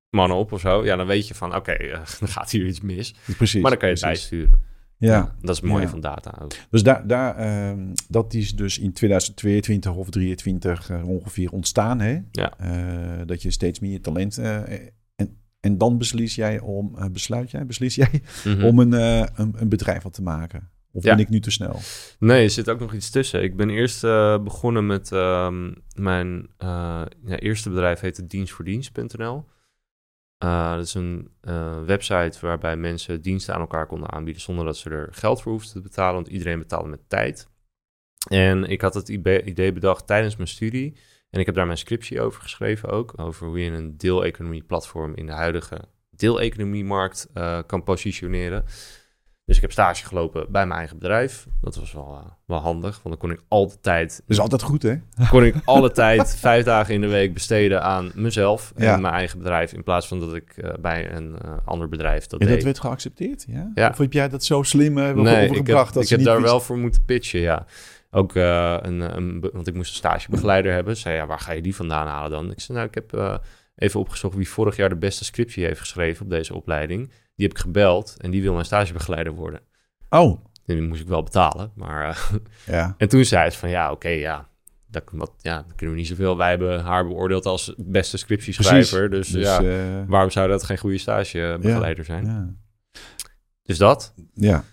mannen op of zo. Ja, dan weet je van oké, dan gaat hier iets mis. Precies. Maar dan kan je het bijsturen. Ja. dat is mooi van data ook. Dus daar, daar, uh, dat is dus in 2022 of 2023 ongeveer ontstaan, hè? Ja. dat je steeds meer talent en dan beslis jij om, uh, besluit jij, beslis jij mhm. om een, uh, een, een, bedrijf wat te maken? Of ben ik nu te snel? Nee, er zit ook nog iets tussen. Ik ben eerst uh, begonnen met um, mijn ja, eerste bedrijf heette dienstvoordienst.nl. dat is een website waarbij mensen diensten aan elkaar konden aanbieden zonder dat ze er geld voor hoefden te betalen, want iedereen betaalde met tijd. En ik had het idee bedacht tijdens mijn studie en ik heb daar mijn scriptie over geschreven ook, over hoe je een deeleconomie-platform in de huidige deeleconomiemarkt uh, kan positioneren. Dus ik heb stage gelopen bij mijn eigen bedrijf. Dat was wel, uh, wel handig, want dan kon ik altijd tijd... Dat is altijd goed, hè? Kon ik alle tijd, vijf dagen in de week besteden aan mezelf en mijn eigen bedrijf... in plaats van dat ik uh, bij een ander bedrijf dat En dat werd geaccepteerd, ja? ja? Of heb jij dat zo slim nee, overgebracht? Ik heb, ik heb daar wel voor moeten pitchen, ja. Ook uh, een, een, want ik moest een stagebegeleider hebben. Zei ja, waar ga je die vandaan halen dan? Ik zei nou, ik heb uh, even opgezocht wie vorig jaar de beste scriptie heeft geschreven op deze opleiding. Die heb ik gebeld en die wil mijn stagebegeleider worden. Oh. En die moest ik wel betalen, maar... Uh, ja. En toen zei het van ja, oké, ja, dat, wat, ja, dat kunnen we niet zoveel. Wij hebben haar beoordeeld als beste scriptieschrijver. Dus, dus ja, waarom zou dat geen goede stagebegeleider zijn? Ja. Dus dat. Ja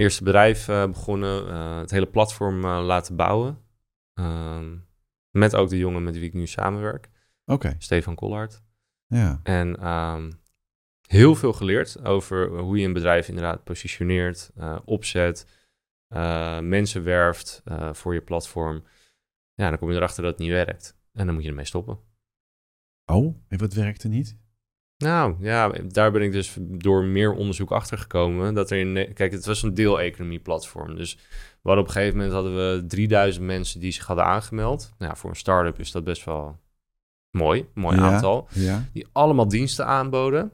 eerste bedrijf uh, begonnen, uh, het hele platform uh, laten bouwen. Ehm, met ook de jongen met wie ik nu samenwerk. Oké. Stefan Collard. Ja. En um, heel veel geleerd over hoe je een bedrijf inderdaad positioneert, opzet, mensen werft voor je platform. Ja, dan kom je erachter dat het niet werkt. En dan moet je ermee stoppen. Oh, en wat werkte niet? Nou ja, daar ben ik dus door meer onderzoek achter gekomen. Dat er in. Kijk, het was een deeleconomie-platform. Dus we hadden op een gegeven moment hadden we 3000 mensen die zich hadden aangemeld. Nou, voor een start-up is dat best wel mooi, mooi aantal. Ja. Die allemaal diensten aanboden.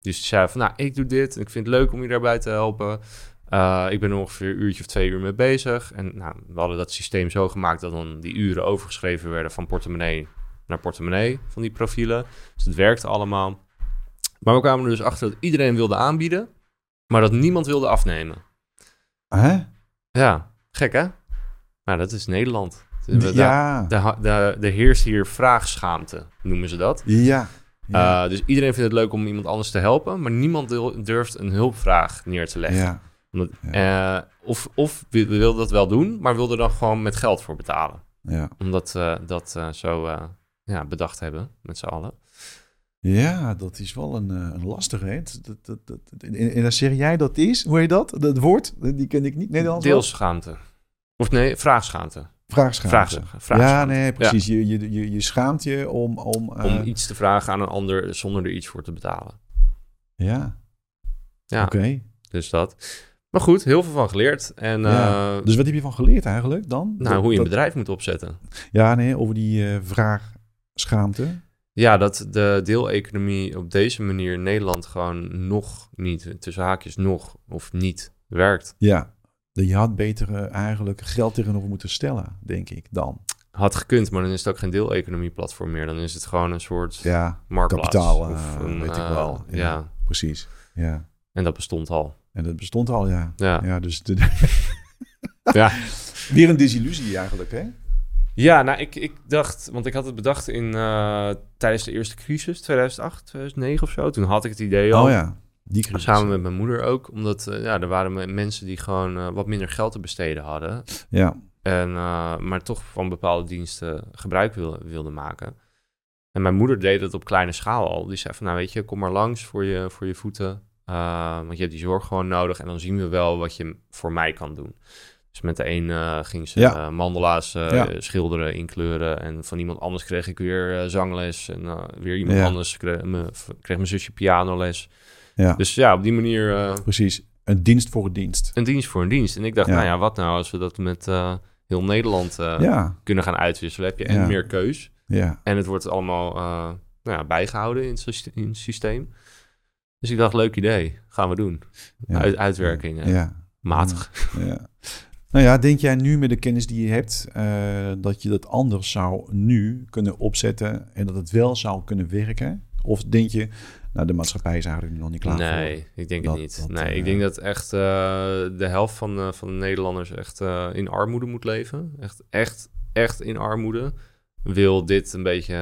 Dus die zeiden van, nou, ik doe dit en ik vind het leuk om je daarbij te helpen. Uh, ik ben er ongeveer een uurtje of twee uur mee bezig. En nou, we hadden dat systeem zo gemaakt dat dan die uren overgeschreven werden van portemonnee naar portemonnee van die profielen. Dus het werkte allemaal. Maar we kwamen er dus achter dat iedereen wilde aanbieden, maar dat niemand wilde afnemen. Hè? Ja, gek hè? Nou, dat is Nederland. Ja. De, de, de heerst hier vraagschaamte, noemen ze dat. Ja. ja. Uh, dus iedereen vindt het leuk om iemand anders te helpen, maar niemand durft een hulpvraag neer te leggen. Ja. Omdat, uh, of of we, we wilden dat wel doen, maar wilden er dan gewoon met geld voor betalen. Ja. Omdat we uh, dat zo ja, bedacht hebben met z'n allen. Ja, dat is wel een, eh, een lastige. Dat, dat, dat, en dan zeg jij dat is, hoe heet dat? Dat woord, die ken ik niet. Nederlands Deelschaamte. Of nee, vraagschaamte. Vraagschaamte. Vraagschaamte. Ja, nee, precies. Je, je, je, je schaamt je om... Om, uh... om iets te vragen aan een ander zonder er iets voor te betalen. Ja. Ja, oké. Dus dat. Maar goed, heel veel van geleerd. En, ja. dus wat heb je van geleerd eigenlijk dan? Nou, hoe je een bedrijf moet opzetten. Ja, nee, over die vraagschaamte. Ja, dat de deeleconomie op deze manier in Nederland gewoon nog niet, tussen haakjes nog of niet, werkt. Ja, je had beter eigenlijk geld tegenover moeten stellen, denk ik dan. Had gekund, maar dan is het ook geen deeleconomie-platform meer. Dan is het gewoon een soort ja, kapitaal, uh, weet ik wel. Ja, ja, precies. Ja. En dat bestond al. En dat bestond al, ja. Ja, ja dus de, ja. weer een desillusie eigenlijk, hè? Ja, nou, ik, ik dacht, want ik had het bedacht in, uh, tijdens de eerste crisis, 2008, 2009 of zo. Toen had ik het idee al. Oh ja, die crisis. Samen met mijn moeder ook, omdat uh, ja, er waren mensen die gewoon uh, wat minder geld te besteden hadden. Ja. En, maar toch van bepaalde diensten gebruik wilden wilde maken. En mijn moeder deed het op kleine schaal al. Die zei van, nou weet je, kom maar langs voor je, voor je voeten. want je hebt die zorg gewoon nodig. En dan zien we wel wat je voor mij kan doen. Dus met de een uh, ging ze ja. uh, mandala's ja. schilderen, inkleuren. En van iemand anders kreeg ik weer zangles. En weer iemand anders kreeg, me, kreeg mijn zusje pianoles. Ja. Dus ja, op die manier... Precies, een dienst voor een dienst. Een dienst voor een dienst. En ik dacht, nou ja, wat nou als we dat met heel Nederland kunnen gaan uitwisselen? Heb je en meer keus. Ja. En het wordt allemaal nou bijgehouden in het systeem. Dus ik dacht, leuk idee. Gaan we doen. Uit, uitwerking. Ja. Matig. Ja. Nou ja, denk jij nu met de kennis die je hebt uh, dat je dat anders zou nu kunnen opzetten en dat het wel zou kunnen werken? Of denk je, nou de maatschappij is eigenlijk nu nog niet klaar nee, voor? ik denk het niet. nee, uh, ik denk dat echt uh, de helft van, van de Nederlanders echt in armoede moet leven. Echt, echt, echt in armoede. Wil dit een beetje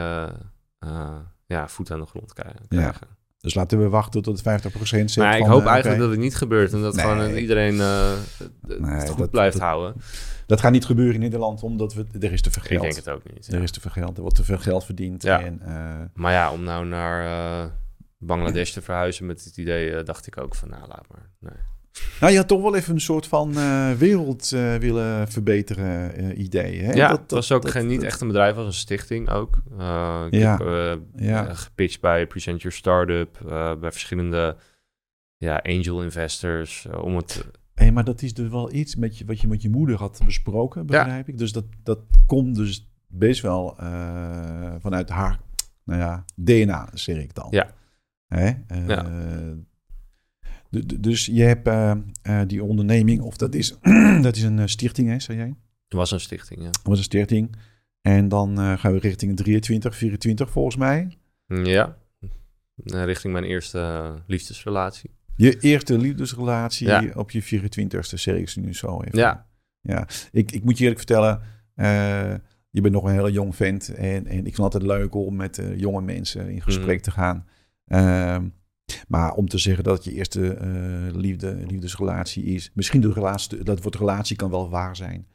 ja, voet aan de grond krijgen. Ja. Dus laten we wachten tot het 50% zit. Maar ik hoop eigenlijk dat het niet gebeurt en dat gewoon iedereen uh, nee, het goed dat, blijft houden. Dat gaat niet gebeuren in Nederland, omdat we, er is te veel geld. Ik denk het ook niet. Er is te veel geld, er wordt te veel geld verdiend. Ja. En, uh, maar ja, om nou naar uh, Bangladesh te verhuizen met het idee, dacht ik ook van, nou laat maar. Nee. Nou, je had toch wel even een soort van uh, wereld uh, willen verbeteren uh, idee. Hè? Ja, dat, dat was ook dat, geen, niet echt een bedrijf, was een stichting ook. ik ja. heb ja. gepitcht bij Present Your Startup, bij verschillende ja, angel investors, om het... Hey, maar dat is dus wel iets met je, wat je met je moeder had besproken, begrijp ja. ik. Dus dat, dat komt dus best wel vanuit haar nou ja, DNA, zeg ik dan. Ja. Hè? ja. Dus je hebt uh, uh, die onderneming, of dat is, dat is een stichting, hè, zei jij? Het was een stichting, ja. Het was een stichting. En dan uh, gaan we richting 23, 24 volgens mij. Ja, richting mijn eerste liefdesrelatie. Je eerste liefdesrelatie ja. op je 24ste, zeg ik nu zo even. Ja. Ja, ik, ik moet je eerlijk vertellen, je bent nog een hele jong vent. En, en ik vind het altijd leuk om met jonge mensen in gesprek mm. te gaan. Maar om te zeggen dat je eerste uh, liefde, liefdesrelatie is. Misschien de relatie, dat wordt relatie kan wel waar zijn.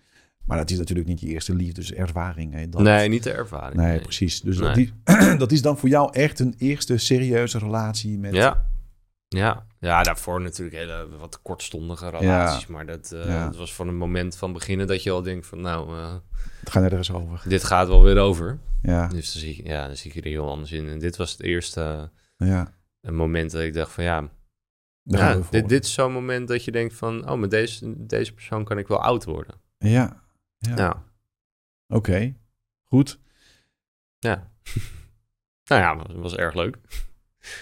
Maar dat is natuurlijk niet je eerste liefdeservaring. Hè. Dat, nee, niet de ervaring. Nee, nee. precies. Dus Nee. Dat, die, dat is dan voor jou echt een eerste serieuze relatie met... Ja. Ja. ja, daarvoor natuurlijk hele wat kortstondige relaties. Maar dat, eh, Ja. dat was van het moment van beginnen dat je al denkt van nou, eh, Het gaat nergens over. dit gaat wel weer over. Ja, Dus dan zie, ik, ja, dan zie ik er heel anders in. En dit was het eerste ja. Eh, moment dat ik dacht van ja, ja dit, dit is zo'n moment dat je denkt van oh, met deze, deze persoon kan ik wel oud worden. Ja, ja. Ja, oké. Goed. ja. nou ja, het was erg leuk.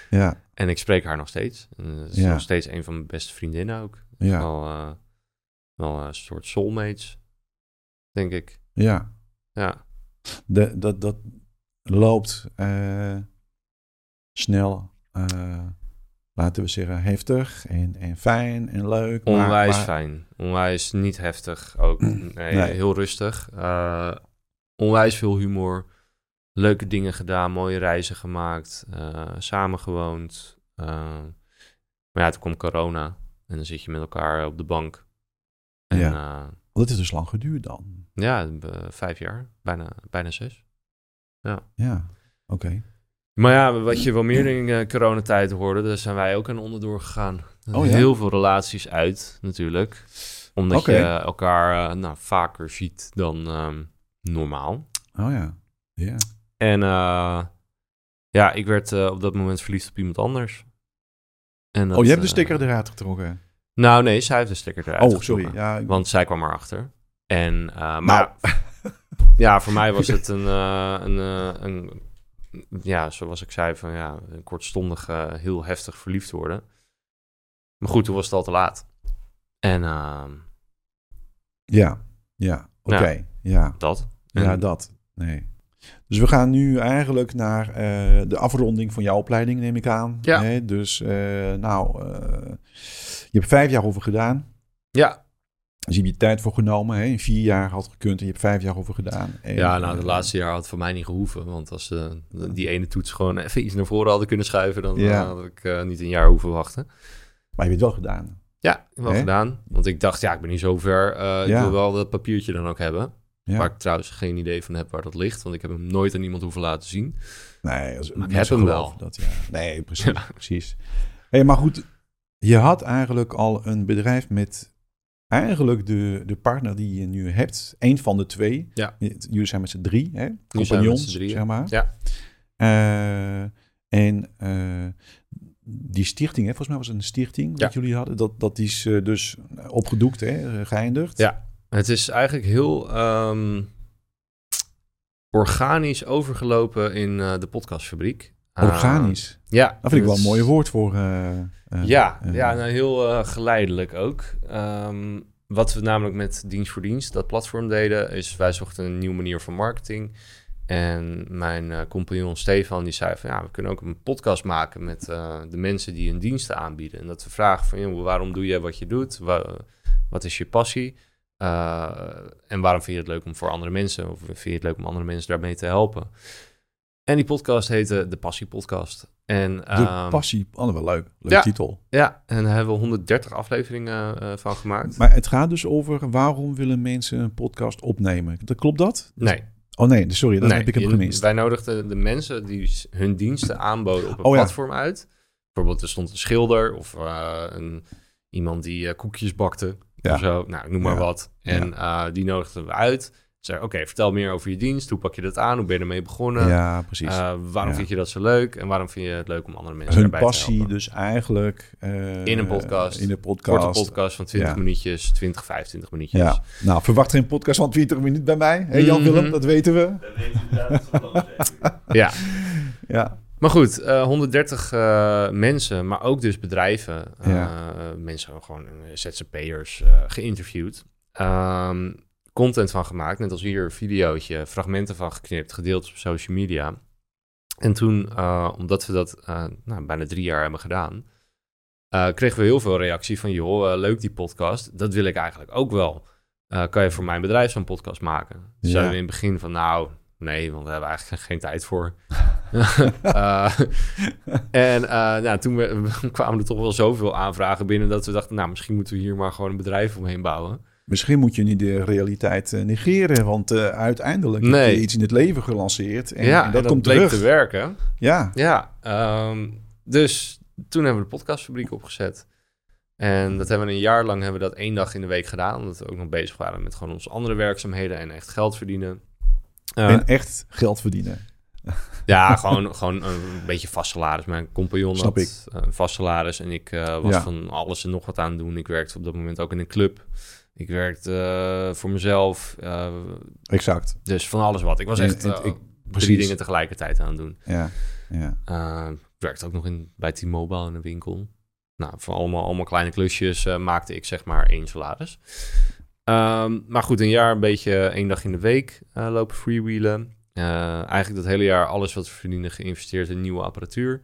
Ja, En ik spreek haar nog steeds. En dat is Ja. nog steeds een van mijn beste vriendinnen ook. ja, Wel, eh, wel een soort soulmates, denk ik. ja. Ja, De, dat, dat loopt eh, snel, laten we zeggen, heftig en, en fijn en leuk. onwijs maar- fijn. Onwijs niet heftig ook. Nee, Nee. heel rustig. Eh, onwijs veel humor. Leuke dingen gedaan, mooie reizen gemaakt. eh samen gewoond. Eh, maar ja, toen kwam corona. En dan zit je met elkaar op de bank. En Ja. ja, het is dus lang geduurd dan. ja eh, vijf jaar. Bijna, bijna zes. Ja, oké. Maar ja, wat je wel meer in eh, coronatijd hoorde, daar zijn wij ook aan onderdoor gegaan. Oh ja? Heel veel relaties uit, natuurlijk. Omdat je elkaar eh, nou, vaker ziet dan ehm, normaal. Oh ja, ja. En eh, ja, ik werd op dat moment verliefd op iemand anders. En dat, oh, je hebt de sticker eruit getrokken. Nou, nee, zij heeft de sticker eruit Oh, sorry. Ja, Want zij kwam erachter. En, uh, maar nou. ja, voor mij was het een, uh, een, uh, een, ja, zoals ik zei, van ja, een kortstondig heel heftig verliefd worden. Maar goed, toen was het al te laat. En ehm, ja, ja, oké, ja. Dat. Ja, dat. Nee. Dus we gaan nu eigenlijk naar uh, de afronding van jouw opleiding, neem ik aan. Ja. Hè? Dus, uh, nou, je hebt vijf jaar over gedaan. Ja. Dus je hebt je tijd voor genomen. Hè? In vier jaar had gekund en je hebt vijf jaar over gedaan. En, ja, nou, het laatste jaar had voor mij niet gehoeven. Want als ze die ene toets gewoon even iets naar voren hadden kunnen schuiven... dan ja. had ik niet een jaar hoeven wachten. Maar je hebt het wel gedaan. Ja, wel He? gedaan. Want ik dacht, ja, ik ben niet zo ver. ik ja. wil wel dat papiertje dan ook hebben. Ja. Waar ik trouwens geen idee van heb waar dat ligt. Want ik heb hem nooit aan iemand hoeven laten zien. Nee, als, maar ik heb hem wel. Dat, ja. Nee, precies. ja. precies. Hey, maar goed, je had eigenlijk al een bedrijf met eigenlijk de, de partner die je nu hebt. Een van de twee. Ja. Jullie zijn met z'n drie, hè? Compagnons, zeg maar. Ja. Uh, en uh, die stichting, hè, volgens mij was het een stichting dat jullie hadden. Dat, dat is uh, dus opgedoekt, hè, geëindigd. Ja. Het is eigenlijk heel um, organisch overgelopen in de podcastfabriek. Organisch? Uh, ja. Dat vind ik wel een mooi woord voor... Uh, ja, ja nou, heel geleidelijk ook. Um, wat we namelijk met Dienst voor Dienst, dat platform deden, is wij zochten een nieuwe manier van marketing. En mijn compagnon Stefan die zei van ja, we kunnen ook een podcast maken met de mensen die hun diensten aanbieden. En dat we vragen van joh, waarom doe je wat je doet? Wa wat is je passie? Uh, en waarom vind je het leuk om voor andere mensen, of vind je het leuk om andere mensen daarmee te helpen? En die podcast heette De Passie Podcast. En, de um, Passie, oh, wel leuk. Leuk ja, titel. Ja, en daar hebben we 130 afleveringen uh, van gemaakt. Maar het gaat dus over waarom willen mensen een podcast opnemen? Dat, klopt dat? Nee. Oh nee, sorry, dat nee, heb ik hem gemist. Wij nodigden de mensen die hun diensten aanboden op een oh, platform ja. uit. Bijvoorbeeld er stond een schilder of uh, een, iemand die uh, koekjes bakte. Ja. Of zo, nou, noem maar wat. En die nodigden we uit. Oké, okay, vertel meer over je dienst. Hoe pak je dat aan? Hoe ben je ermee begonnen? Ja, precies. Uh, waarom vind je dat zo leuk? En waarom vind je het leuk om andere mensen Hun erbij passie te helpen? dus eigenlijk... Uh, in een podcast. In een podcast. Korte podcast van 20 minuutjes, 20, 25 minuutjes. Ja. Nou, verwacht geen podcast van 20 minuten bij mij. Hé, Jan mm -hmm. Willem, dat weten we. Dat weten we Ja. ja. Maar goed, uh, 130 uh, mensen, maar ook dus bedrijven, uh, ja. mensen gewoon ZZP'ers geïnterviewd. Um, content van gemaakt, net als hier een videootje, fragmenten van geknipt, gedeeld op social media. En toen, uh, omdat we dat uh, nou, bijna drie jaar hebben gedaan, uh, kregen we heel veel reactie van, joh, leuk die podcast, dat wil ik eigenlijk ook wel. kan je voor mijn bedrijf zo'n podcast maken? Ja. zeiden we in het begin van, nou, nee, want we hebben eigenlijk geen tijd voor. en nou, toen we, kwamen er toch wel zoveel aanvragen binnen dat we dachten, nou, misschien moeten we hier maar gewoon een bedrijf omheen bouwen. Misschien moet je niet de realiteit uh, negeren, want uh, uiteindelijk nee. heb je iets in het leven gelanceerd en, ja, en dat, en komt bleek terug. te werken. Ja. Ja, um, dus toen hebben we de podcastfabriek opgezet. En dat hebben we een jaar lang hebben we dat één dag in de week gedaan, omdat we ook nog bezig waren met gewoon onze andere werkzaamheden en echt geld verdienen. Uh, en echt geld verdienen. Ja, gewoon, gewoon een beetje vast salaris. Mijn compagnon Snap had ik. een vast salaris en ik was Ja. van alles en nog wat aan het doen. Ik werkte op dat moment ook in een club. Ik werkte uh, voor mezelf. Uh, Exact. dus van alles wat. Ik was echt en uh, ik- drie dingen tegelijkertijd aan het doen. Ja, ja. Ik werkte ook nog in, bij T-Mobile in een winkel. Nou, voor allemaal, allemaal kleine klusjes uh, maakte ik zeg maar één salaris. Um, maar goed, een jaar een beetje één dag in de week uh, lopen freewheelen. Uh, eigenlijk dat hele jaar alles wat we verdienen geïnvesteerd in nieuwe apparatuur.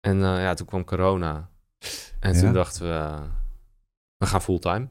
En ja, toen kwam corona. En Ja. toen dachten we, we gaan fulltime.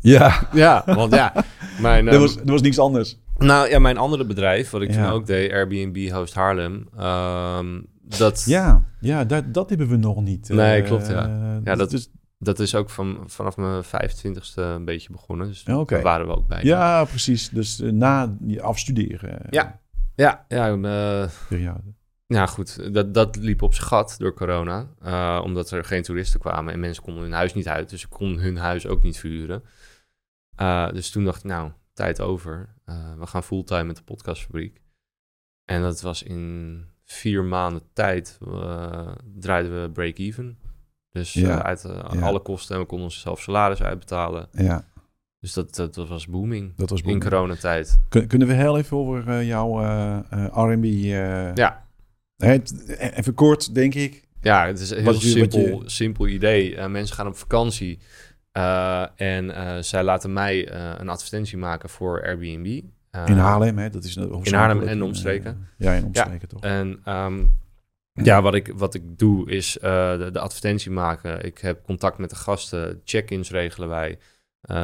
Ja, Ja, want ja, mijn, er, ehm, was, er was niets anders. nou ja, mijn andere bedrijf, wat ik toen Ja. ook deed, Airbnb Host Haarlem, ehm, dat, Ja, ja dat, dat hebben we nog niet. Nee, eh, klopt, ja. Ja, dat- dus, dat is ook van, vanaf mijn 25ste een beetje begonnen. Dus daar waren we ook bij. ja, precies. Dus eh, na je afstuderen. eh, Ja. ja, ja, eh, Periode. ja goed, dat, dat liep op zijn gat door corona. eh, omdat er geen toeristen kwamen en mensen konden hun huis niet uit. Dus ik kon hun huis ook niet verhuren. Eh, dus toen dacht ik, nou, tijd over. Eh, we gaan fulltime met de podcastfabriek. En dat was in vier maanden tijd. eh, draaiden we break-even. Dus uit alle kosten en we konden onszelf salaris uitbetalen. Ja. Dus dat, dat, was booming. Dat was booming. In coronatijd. kunnen we heel even over jouw R&B... ja. even kort, denk ik. Ja, het is een heel simpel, simpel idee. mensen gaan op vakantie en zij laten mij een advertentie maken voor Airbnb in Haarlem, hè? Dat is in Haarlem en omstreken. ja, in omstreken toch. En ehm, ja, wat ik, wat ik doe is de, de, advertentie maken. Ik heb contact met de gasten, check-ins regelen wij.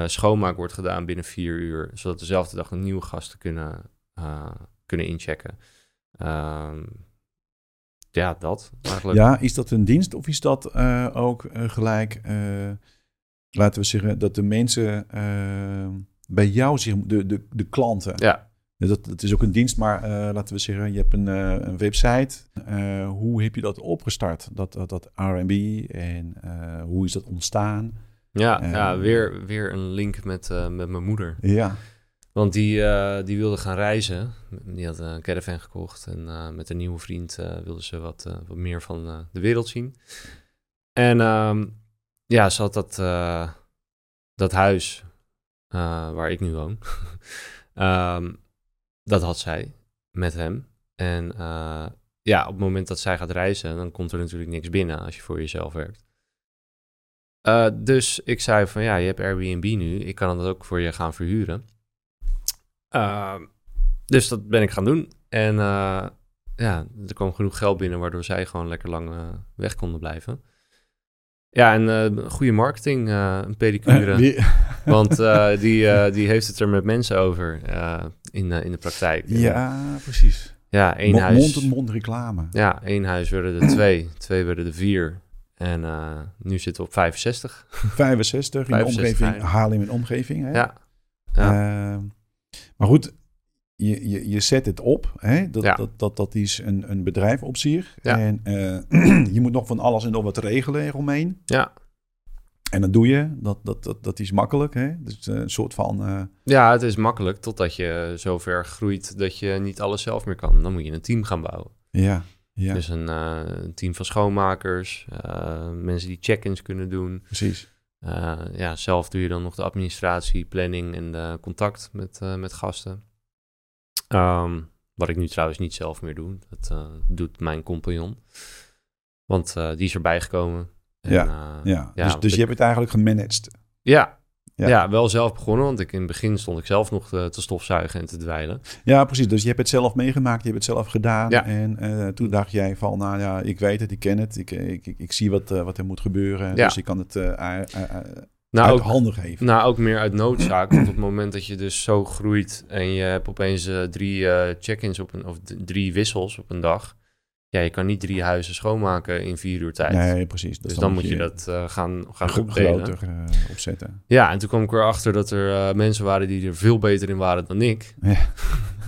Schoonmaak wordt gedaan binnen vier uur, zodat dezelfde dag een nieuwe gasten kunnen, kunnen inchecken. Ehm, ja, dat eigenlijk. Ja, is dat een dienst of is dat ook gelijk, laten we zeggen, dat de mensen bij jou, zich, de, de, de klanten. Ja. Dat, dat is ook een dienst, maar uh, laten we zeggen, je hebt een, uh, een website. Hoe heb je dat opgestart, dat, dat, dat R&B en hoe is dat ontstaan? Ja, ja weer, weer een link met, met mijn moeder. Ja. Want die, die wilde gaan reizen. Die had een caravan gekocht en met een nieuwe vriend wilde ze wat, wat meer van de wereld zien. En um, ja, ze had dat, dat huis uh, waar ik nu woon. um, dat had zij met hem. En uh, ja, op het moment dat zij gaat reizen, dan komt er natuurlijk niks binnen als je voor jezelf werkt. Dus ik zei van ja, je hebt Airbnb nu, ik kan dat ook voor je gaan verhuren. Ehm, dus dat ben ik gaan doen. En ja, er kwam genoeg geld binnen, waardoor zij gewoon lekker lang weg konden blijven. Ja, en uh, goede marketing, uh, een pedicure. Want uh, die, die heeft het er met mensen over in, in de praktijk. Ja, precies. Ja, één huis. Mond-tot-mond reclame. Ja, één huis werden er twee, twee werden er vier. En nu zitten we op 65. 65 in de omgeving, Haarlem in omgeving. Hè? Ja. ja. maar goed, je, je, je zet het op. Hè? Dat, dat, dat, dat is een, een bedrijf op zich. En uh, je moet nog van alles en nog wat regelen eromheen. Ja. En dat doe je. Dat, dat, dat, dat is makkelijk. Hè? Dus een soort van. Uh... Ja, het is makkelijk totdat je zover groeit dat je niet alles zelf meer kan. Dan moet je een team gaan bouwen. Ja. Ja. Dus een, uh, een team van schoonmakers, mensen die check-ins kunnen doen. Precies. ja, zelf doe je dan nog de administratie, planning en de contact met, met gasten. Ehm, wat ik nu trouwens niet zelf meer doe. Dat uh, doet mijn compagnon. Want uh, die is erbij gekomen. En, ja, uh, ja. ja. Dus, dus je hebt het eigenlijk gemanaged. Ja. ja. Ja. wel zelf begonnen. Want ik, in het begin stond ik zelf nog te, te, stofzuigen en te dweilen. Ja, precies. Dus je hebt het zelf meegemaakt. Je hebt het zelf gedaan. Ja. En toen dacht jij van, nou ja, ik weet het, ik ken het. Ik, ik, ik, ik zie wat, wat er moet gebeuren. Ja. Dus ik kan het nou, uit ook, handen geven. Nou, ook meer uit noodzaak. want op het moment dat je dus zo groeit en je hebt opeens uh, drie uh, check-ins op een, of drie wissels op een dag. Ja, je kan niet drie huizen schoonmaken in vier uur tijd. Nee, precies. Dus, dan, moet je, dat uh, gaan, gaan. Groter opzetten. Ja, en toen kwam ik erachter dat er mensen waren die er veel beter in waren dan ik. Ja.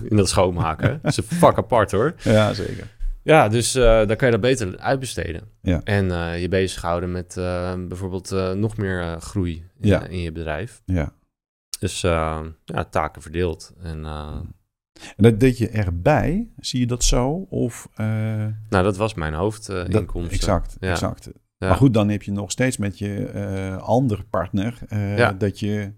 in dat schoonmaken. dat is een vak apart hoor. Ja, zeker. Ja, dus uh, dan kan je dat beter uitbesteden. Ja. En uh, je bezighouden met uh, bijvoorbeeld nog meer groei in, ja. in, je bedrijf. Ja. Dus ja, taken verdeeld. En, en dat deed je erbij, zie je dat zo? Of, nou, dat was mijn hoofdinkomsten. exact, ja. exact. Maar goed, dan heb je nog steeds met je andere partner dat je...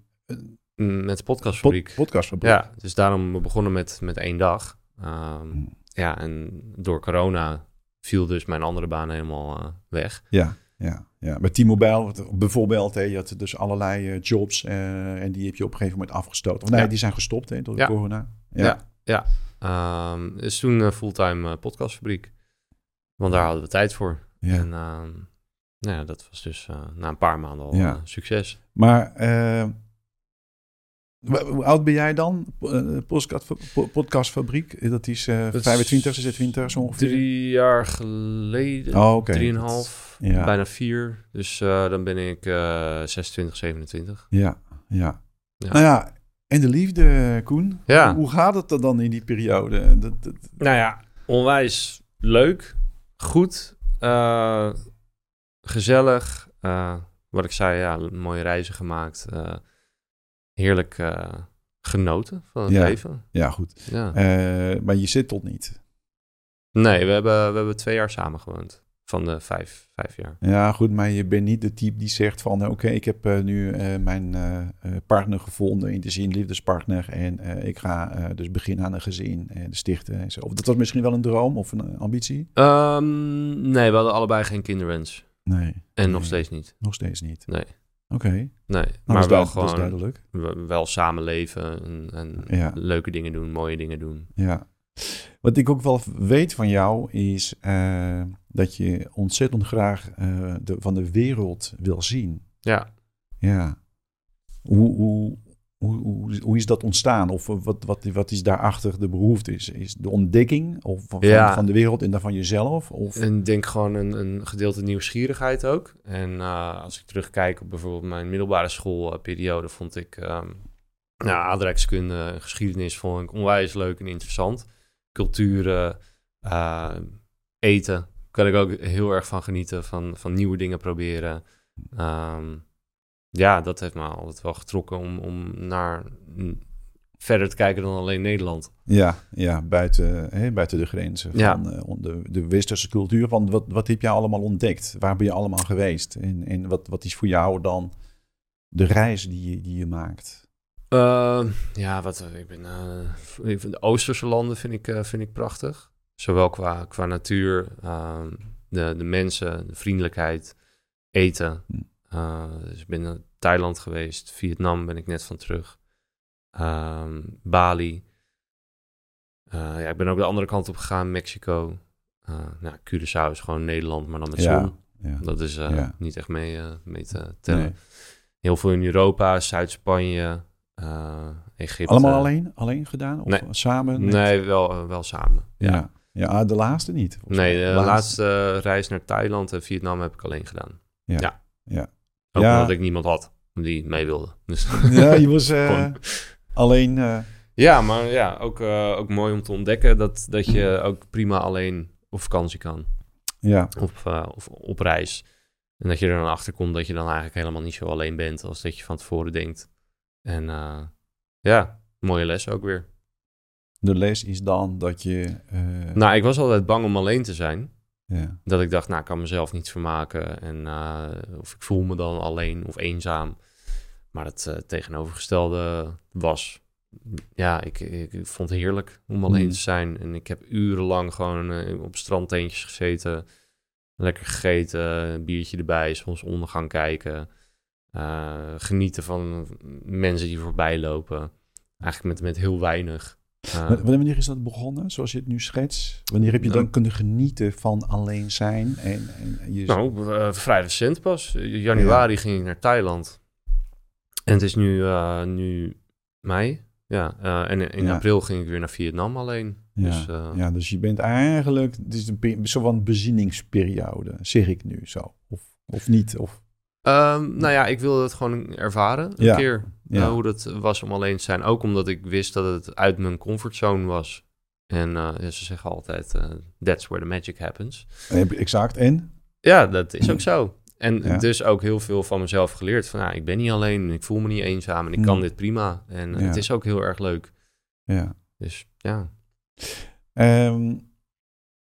Mm, met de podcastfabriek. Pod podcastfabriek. Ja, dus daarom we begonnen met, met één dag. Um, ja, en door corona viel dus mijn andere baan helemaal uh, weg. Ja, ja, ja. Bij T-Mobile bijvoorbeeld, hè, je had dus allerlei uh, jobs uh, en die heb je op een gegeven moment afgestoten. Of nee, ja. die zijn gestopt hè, door de ja. corona. Ja, ja. ja. Um, is toen fulltime podcastfabriek. Want daar hadden we tijd voor. Ja. En um, nou ja, dat was dus na een paar maanden al ja. succes. Maar hoe oud ben jij dan? Uh, podcastfabriek? Dat is uh, 25, 26 zo ongeveer? Drie jaar geleden. Oh, okay. Drieënhalf, ja. bijna vier. Dus uh, dan ben ik uh, 26, 27. Ja, ja, ja. Nou ja, en de liefde, Koen. Ja. Hoe gaat het er dan in die periode? Dat, dat... Nou ja, onwijs leuk, goed, gezellig. Wat ik zei, ja, mooie reizen gemaakt heerlijk uh, genoten van het ja. leven. Ja, goed. Ja. Uh, maar je zit tot niet. Nee, we hebben, we hebben twee jaar samen gewoond. van de vijf, vijf jaar. Ja, goed, maar je bent niet de type die zegt van... oké, ik heb uh, nu mijn partner gevonden, in de zin liefdespartner... en ik ga dus beginnen aan een gezin en stichten en zo. Of dat was misschien wel een droom of een ambitie? Um, nee, we hadden allebei geen kinderwens. Nee. En nee. nog steeds niet. Nog steeds niet? Nee. Oké. Okay. Nee, nou, maar wel gewoon... Duidelijk. Wel samenleven en, en ja. leuke dingen doen, mooie dingen doen. Ja. Wat ik ook wel weet van jou is uh, dat je ontzettend graag uh, de, van de wereld wil zien. Ja. Ja. Hoe, hoe, hoe, hoe, hoe is dat ontstaan? Of wat, wat, wat is daarachter de behoefte? Is, is de ontdekking of van, ja. van de wereld en dan van jezelf? Of? En denk gewoon een, een gedeelte nieuwsgierigheid ook. En uh, als ik terugkijk op bijvoorbeeld mijn middelbare schoolperiode, vond ik um, nou, aardrijkskunde, geschiedenis vond ik onwijs leuk en interessant culturen, uh, eten. Kan ik ook heel erg van genieten, van, van nieuwe dingen proberen. Um, ja, dat heeft me altijd wel getrokken om, om naar verder te kijken dan alleen Nederland. Ja, ja buiten, hè, buiten de grenzen van Ja. uh, de, de westerse cultuur. Van wat, wat heb je allemaal ontdekt? Waar ben je allemaal geweest? En, en wat, wat is voor jou dan de reis die je, die je maakt? Uh, ja, wat, ik ben, uh, de Oosterse landen vind ik, uh, vind ik prachtig. Zowel qua, qua natuur, ehm, de, de mensen, de vriendelijkheid, eten. dus ik ben naar Thailand geweest, Vietnam ben ik net van terug. Ehm, Bali. ja, ik ben ook de andere kant op gegaan, Mexico. nou, Curaçao is gewoon Nederland, maar dan met Ja, zon. ja. Dat is Ja. niet echt mee, mee te tellen. Nee. Heel veel in Europa, Zuid-Spanje, uh, Egypte. Allemaal alleen, alleen gedaan? Of Nee. samen? Nee, wel, uh, wel samen. Ja. Ja. ah, de laatste niet. Nee, de laatste reis naar Thailand en Vietnam heb ik alleen gedaan. Ja. Ja. Ook Ja. omdat ik niemand had die mee wilde. Dus Ja, je was eh, alleen. eh, ja, maar ja, ook, uh, ook mooi om te ontdekken dat, dat je ook prima alleen op vakantie kan. ja, Of, of op reis. En dat je er dan achter komt dat je dan eigenlijk helemaal niet zo alleen bent als dat je van tevoren denkt. En uh, ja, mooie les ook weer. de les is dan dat je. eh, Nou, ik was altijd bang om alleen te zijn. Ja. Dat ik dacht, nou, ik kan mezelf niet vermaken. En, uh, of ik voel me dan alleen of eenzaam. Maar het uh, tegenovergestelde was. Ja, ik, ik, ik, vond het heerlijk om alleen Mm. te zijn. En ik heb urenlang gewoon uh, op strandteentjes gezeten. Lekker gegeten, een biertje erbij, soms ondergang kijken. Uh, genieten van mensen die voorbij lopen. Eigenlijk met, met heel weinig. Uh, Wanneer is dat begonnen, zoals je het nu schetst? Wanneer heb je dan Nou- kunnen genieten van alleen zijn? En, en je... Nou, uh, vrij recent pas. Januari ging ik naar Thailand. En het is nu, uh, nu mei. Ja, uh, en in Ja. april ging ik weer naar Vietnam alleen. ja, Dus, ja, dus je bent eigenlijk... Het is een soort van bezinningsperiode, zeg ik nu zo. Of, of niet, of... um, nou ja, ik wilde het gewoon ervaren een Ja. keer. Ja. uh, hoe dat was om alleen te zijn. Ook omdat ik wist dat het uit mijn comfortzone was. En uh, ja, ze zeggen altijd, uh, that's where the magic happens. Exact, en? Ja, dat is ook zo. En Ja. dus ook heel veel van mezelf geleerd. Van, ja, ik ben niet alleen, ik voel me niet eenzaam en ik Mm. kan dit prima. En het is ook heel erg leuk. Ja. Dus ja. Ehm,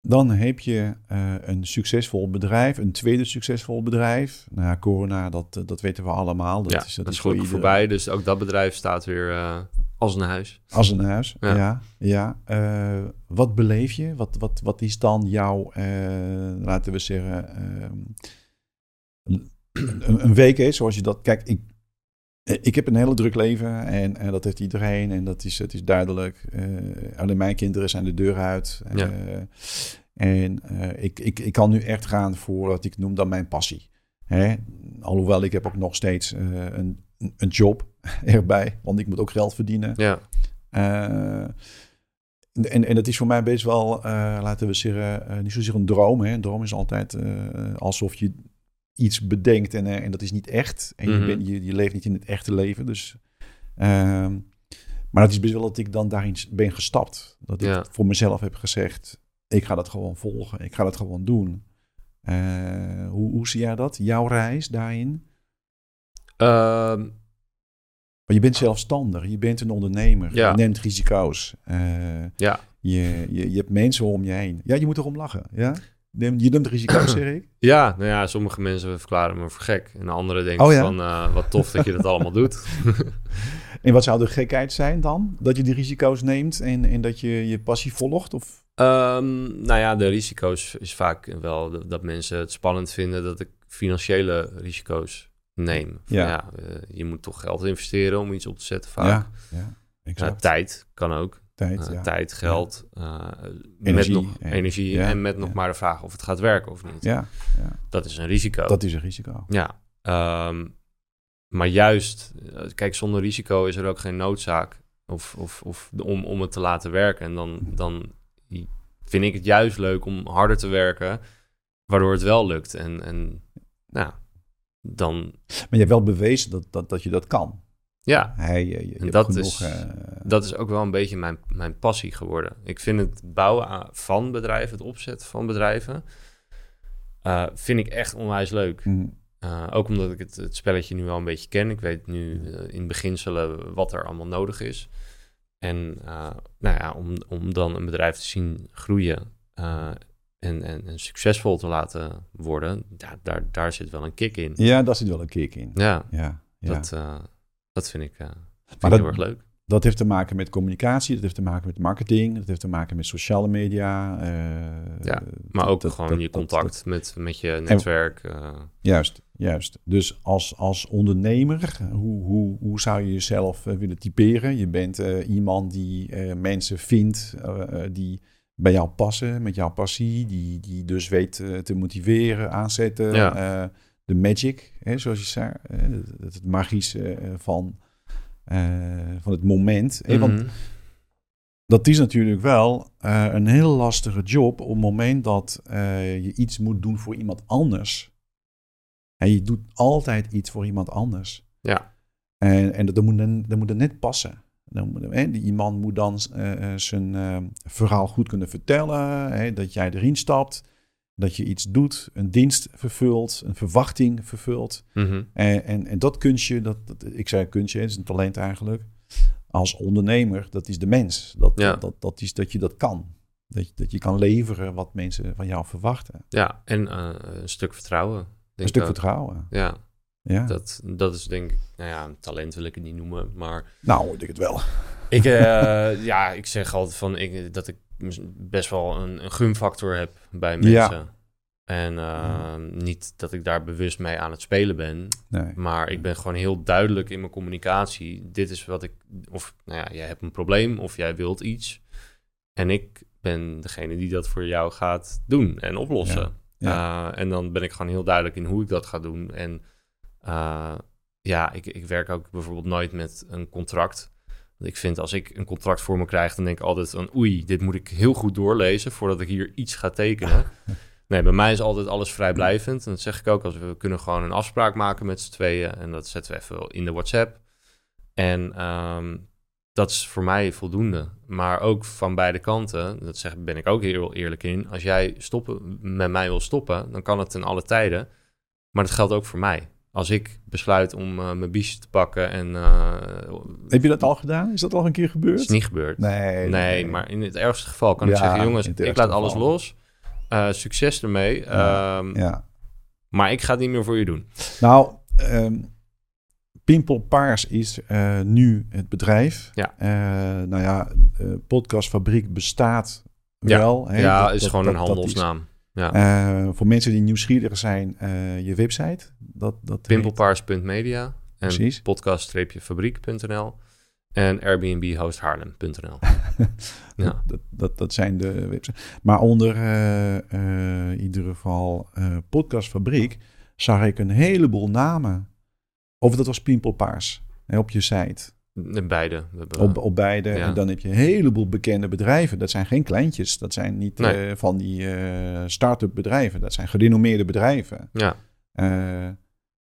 dan heb je eh, een succesvol bedrijf, een tweede succesvol bedrijf. Nou, ja, corona, dat, eh, dat weten we allemaal. Dat ja, is, dat dat is voor voorbij. Dus ook dat bedrijf staat weer uh, als een huis. Als een huis, ja. Ja. ja, Eh, wat beleef je? Wat, wat, wat is dan jouw, eh, laten we zeggen, ehm, een, een week is zoals je dat... Kijk, ik, ik heb een hele druk leven en, en dat heeft iedereen en dat is, het is duidelijk. Eh, alleen mijn kinderen zijn de deur uit. Eh. En eh, ik, ik, ik kan nu echt gaan voor wat ik noem dan mijn passie. Hè? Alhoewel ik heb ook nog steeds eh, een, een job erbij, want ik moet ook geld verdienen. Ja, Eh, en, en dat is voor mij best wel, eh, laten we zeggen, eh, niet zozeer een droom. Hè. Een droom is altijd eh, alsof je iets bedenkt en, eh, en dat is niet echt. En Mhm. je, bent, je, je leeft niet in het echte leven. Dus, ehm, maar het is best wel dat ik dan daarin ben gestapt. Dat ik Ja. voor mezelf heb gezegd, ik ga dat gewoon volgen. Ik ga dat gewoon doen. Eh, hoe, hoe zie jij dat? Jouw reis daarin? Ehm, Maar je bent zelfstandig, je bent een ondernemer, Ja. je neemt risico's. Eh, ja. je, je, je hebt mensen om je heen. Ja, je moet erom lachen. Ja? Je neemt risico's, zeg ik? Ja, nou ja, sommige mensen verklaren me voor gek. En anderen denken oh, van, uh, wat tof dat je dat allemaal doet. en wat zou de gekheid zijn dan? Dat je die risico's neemt en, en dat je je passie volgt? Of? Um, nou ja, de risico's is vaak wel dat mensen het spannend vinden dat ik financiële risico's neem. ja. ja uh, je moet toch geld investeren om iets op te zetten vaak. Ja, ja tijd kan ook. Tijd, uh, tijd geld, uh, energie, met nog, energie en met nog maar de vraag of het gaat werken of niet. Ja, Dat is een risico. Dat is een risico. Ja, um, maar juist, kijk, zonder risico is er ook geen noodzaak of, of, of om, om het te laten werken. En dan, dan vind ik het juist leuk om harder te werken, waardoor het wel lukt. En, en nou, dan... Maar je hebt wel bewezen dat, dat, dat je dat kan. Ja, je, je, dat, is, uh... dat is ook wel een beetje mijn, mijn passie geworden. Ik vind het bouwen van bedrijven, het opzetten van bedrijven, uh, vind ik echt onwijs leuk. Mm. Uh, ook omdat ik het, het, spelletje nu wel een beetje ken. Ik weet nu in beginselen wat er allemaal nodig is. En nou ja, om, om dan een bedrijf te zien groeien en, en, en, succesvol te laten worden, ja, daar, daar zit wel een kick in. Ja, daar zit wel een kick in. Ja, ja, ja. dat, dat vind ik, uh, vind maar dat, heel erg leuk. Dat heeft te maken met communicatie, dat heeft te maken met marketing, dat heeft te maken met sociale media. Uh, ja, maar ook gewoon je contact met, met je netwerk. Uh. Juist, juist. Dus als, als ondernemer, hoe, hoe, hoe zou je jezelf willen typeren? Je bent iemand die mensen vindt die bij jou passen, met jouw passie, die, die dus weet te motiveren, aanzetten. Ja de magic, hè, zoals je zei, het, het magische eh, van, uh, van het moment. Hè, Want mhm. dat is natuurlijk wel een heel lastige job op het moment dat je iets moet doen voor iemand anders. En je doet altijd iets voor iemand anders. Ja. En, en dat, moet, dan, dat moet er net passen. Dan moet, hè, die iemand moet dan zijn verhaal goed kunnen vertellen. Hè, dat jij erin stapt dat je iets doet, een dienst vervult, een verwachting vervult. Mhm. en, en, en, dat kunstje, dat, dat, ik zei kunstje, het is een talent eigenlijk. Als ondernemer, dat is de mens. Dat, dat, dat, is dat je dat kan. Dat je, dat je kan leveren wat mensen van jou verwachten. Ja, en uh, een stuk vertrouwen. een stuk vertrouwen. Ja. ja. Dat, dat is denk ik, nou ja, talent wil ik het niet noemen, maar... Nou, ik het wel. Ik, uh, ja, ik zeg altijd van ik, dat ik best wel een, een gunfactor heb bij mensen. Ja. En uh, niet dat ik daar bewust mee aan het spelen ben. Nee. Maar ik ben gewoon heel duidelijk in mijn communicatie. Dit is wat ik. Of nou ja, jij hebt een probleem of jij wilt iets. En ik ben degene die dat voor jou gaat doen en oplossen. Ja. Uh, en dan ben ik gewoon heel duidelijk in hoe ik dat ga doen. En uh, ja, ik, ik werk ook bijvoorbeeld nooit met een contract. Ik vind als ik een contract voor me krijg, dan denk ik altijd van oei, dit moet ik heel goed doorlezen voordat ik hier iets ga tekenen. nee, bij mij is altijd alles vrijblijvend. En dat zeg ik ook als we kunnen gewoon een afspraak maken met z'n tweeën. En dat zetten we even in de WhatsApp. En um, dat is voor mij voldoende. Maar ook van beide kanten, dat zeg, ben ik ook heel eerlijk in. Als jij stoppen, met mij wil stoppen, dan kan het ten alle tijden. Maar dat geldt ook voor mij als ik besluit om uh, mijn biesje te pakken en... Uh, Heb je dat al gedaan? Is dat al een keer gebeurd? is niet gebeurd. Nee, nee, maar in het ergste geval kan ik zeggen... jongens, ik laat alles los. Uh, succes ermee. Ja, um, ja, Maar ik ga het niet meer voor je doen. Nou, um, Pimpel Paars is nu het bedrijf. Ja. nou ja, Podcastfabriek bestaat wel. Ja, dat, is gewoon een handelsnaam. Ja. Uh, voor mensen die nieuwsgierig zijn, uh, je website. Dat, dat Pimpelpaars.media en podcast-fabriek.nl en Airbnb-host-haarlem.nl. ja. dat, dat, dat zijn de websites. Maar onder uh, in ieder geval Podcastfabriek zag ik een heleboel namen. Of dat was Pimpelpaars op je site. Beide. Op, op beide. En dan heb je een heleboel bekende bedrijven. Dat zijn geen kleintjes. Dat zijn niet eh, van die uh, start-up bedrijven. Dat zijn gerenommeerde bedrijven. Ja. Uh,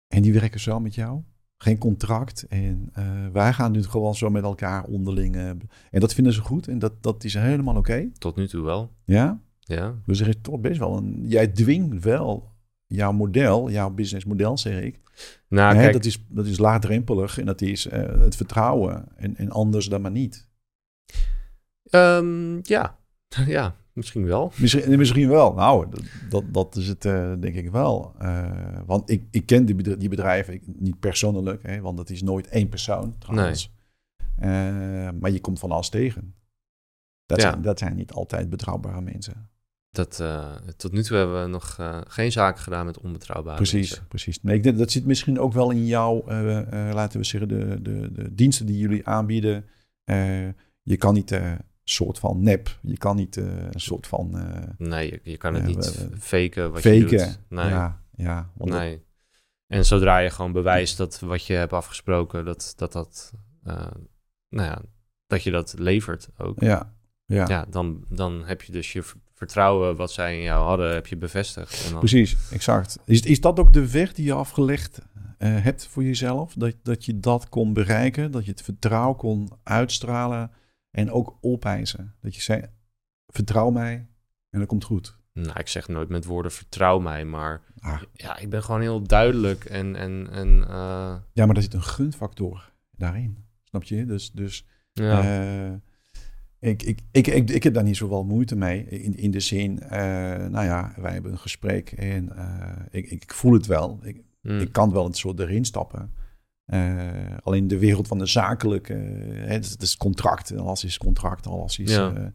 en die werken zo met jou. Geen contract. En wij gaan nu gewoon zo met elkaar onderling. en dat vinden ze goed. En dat, dat is helemaal oké. Tot nu toe wel. Ja? Ja. Dus er is toch best wel een... Jij dwingt wel jouw model, jouw businessmodel, zeg ik. Nou, kijk, dat, is, dat is laagdrempelig en dat is uh, het vertrouwen en, en anders dan maar niet. Um, ja, ja. misschien wel. Misschien, misschien wel. Nou, dat, dat is het denk ik wel. want ik, ik ken die, die bedrijven niet persoonlijk, hè, want dat is nooit één persoon trouwens. Nee. maar je komt van alles tegen. Dat, zijn, dat zijn niet altijd betrouwbare mensen. Dat, uh, tot nu toe hebben we nog uh, geen zaken gedaan met onbetrouwbare precies, mensen. Precies, nee, ik denk, dat zit misschien ook wel in jouw, uh, laten we zeggen, de, de, de diensten die jullie aanbieden. je kan niet een soort van nep, je kan niet een soort van... nee, je, je, kan het niet faken wat faken, je doet. Nee. Ja, ja. nee. En zodra je gewoon bewijst dat wat je hebt afgesproken, dat dat, dat nou ja, dat je dat levert ook. Ja, ja. ja, dan, dan heb je dus je vertrouwen wat zij in jou hadden, heb je bevestigd. En dan... Precies, exact. Is, is dat ook de weg die je afgelegd uh, hebt voor jezelf? Dat, dat je dat kon bereiken, dat je het vertrouwen kon uitstralen en ook opeisen? Dat je zei, vertrouw mij en dat komt goed. Nou, ik zeg nooit met woorden vertrouw mij, maar ah. ja, ik ben gewoon heel duidelijk en... en, en uh... Ja, maar er zit een gunfactor daarin, snap je? Dus, dus ja. Uh, ik, ik, ik, ik, ik heb daar niet zoveel moeite mee. In, in de zin, uh, nou ja, wij hebben een gesprek en uh, ik, ik voel het wel. Ik, mm. ik kan wel een soort erin stappen. Uh, alleen de wereld van de zakelijke, het, het, is contract, alles is contract, alles is... Ja.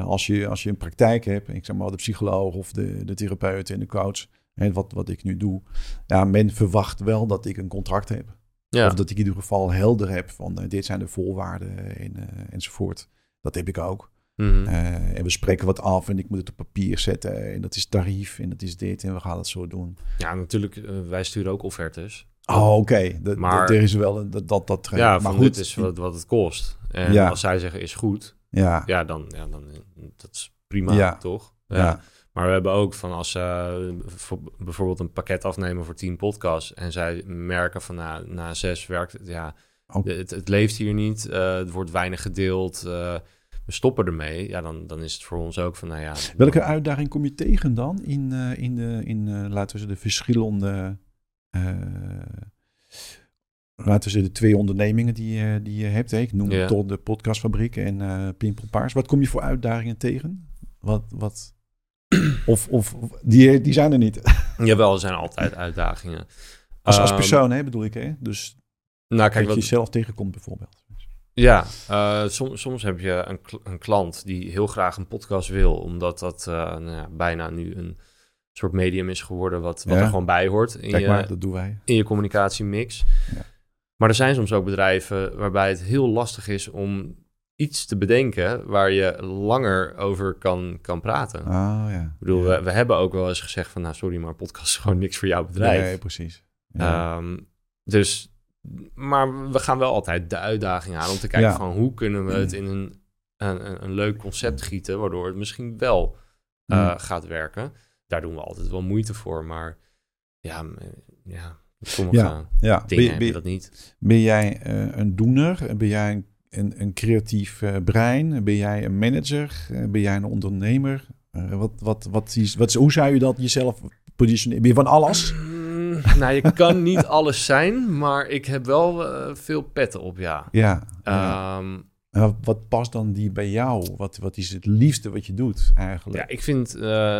als, je, als je een praktijk hebt, ik zeg maar de psycholoog of de, de therapeut en de coach, hè, wat, wat ik nu doe, ja, men verwacht wel dat ik een contract heb. Ja. Of dat ik in ieder geval helder heb van uh, dit zijn de voorwaarden en, uh, enzovoort. Dat heb ik ook. Mm en we spreken wat af en ik moet het op papier zetten. En dat is tarief en dat is dit en we gaan het zo doen. Ja, natuurlijk. wij sturen ook offertes. Oh, oké. Maar er is wel een, dat, dat, dat Ja, maar goed, dit is wat, wat het kost. En ja. als zij zeggen is goed, ja, ja dan, ja, dan dat is prima, ja. toch? Ja. ja. Maar we hebben ook van als ze uh, bijvoorbeeld een pakket afnemen voor 10 podcasts en zij merken van na, na zes werkt het, ja, oh. het, het, leeft hier niet, uh, het wordt weinig gedeeld, uh, we stoppen ermee. Ja, dan, dan is het voor ons ook van, nou ja. Welke uitdaging kom je tegen dan in, in, de, in laten we zeggen, de verschillende, laten we zeggen, de twee ondernemingen die, die je hebt? Hè? Ik noem ja. tot de podcastfabriek en uh, Pimpel Paars. Wat kom je voor uitdagingen tegen? Wat, wat, of, of die, die zijn er niet. Jawel, er zijn altijd uitdagingen. Als, als ehm, persoon, hè, bedoel ik, hè? Dus nou, kijk, dat je jezelf tegenkomt bijvoorbeeld. Ja, uh, soms, soms heb je een, een, klant die heel graag een podcast wil, omdat dat uh, nou ja, bijna nu een soort medium is geworden wat, wat er gewoon bij hoort in, Kijk je, dat doen wij. in je communicatiemix. Ja. Maar er zijn soms ook bedrijven waarbij het heel lastig is om iets te bedenken waar je langer over kan, kan praten. Oh, ja. Ik bedoel, we, we, hebben ook wel eens gezegd van, nou sorry, maar podcast is gewoon niks voor jouw bedrijf. Nee, precies. Ja. Um, dus, maar we gaan wel altijd de uitdaging aan om te kijken van hoe kunnen we het in een, een, een leuk concept gieten, waardoor het misschien wel uh, gaat werken. Daar doen we altijd wel moeite voor, maar ja, ja sommige ja, ja. dingen ben, ben, dat niet. Ben jij uh, een doener? Ben jij een een, een creatief uh, brein? Ben jij een manager? Uh, ben jij een ondernemer? Uh, wat, wat, wat, is, wat, hoe zou je dat jezelf positioneren? Ben je van alles? Mm, nou, je kan niet alles zijn, maar ik heb wel veel petten op, ja. Ja. Um, wat past dan die bij jou? Wat, wat is het liefste wat je doet eigenlijk? Ja, ik vind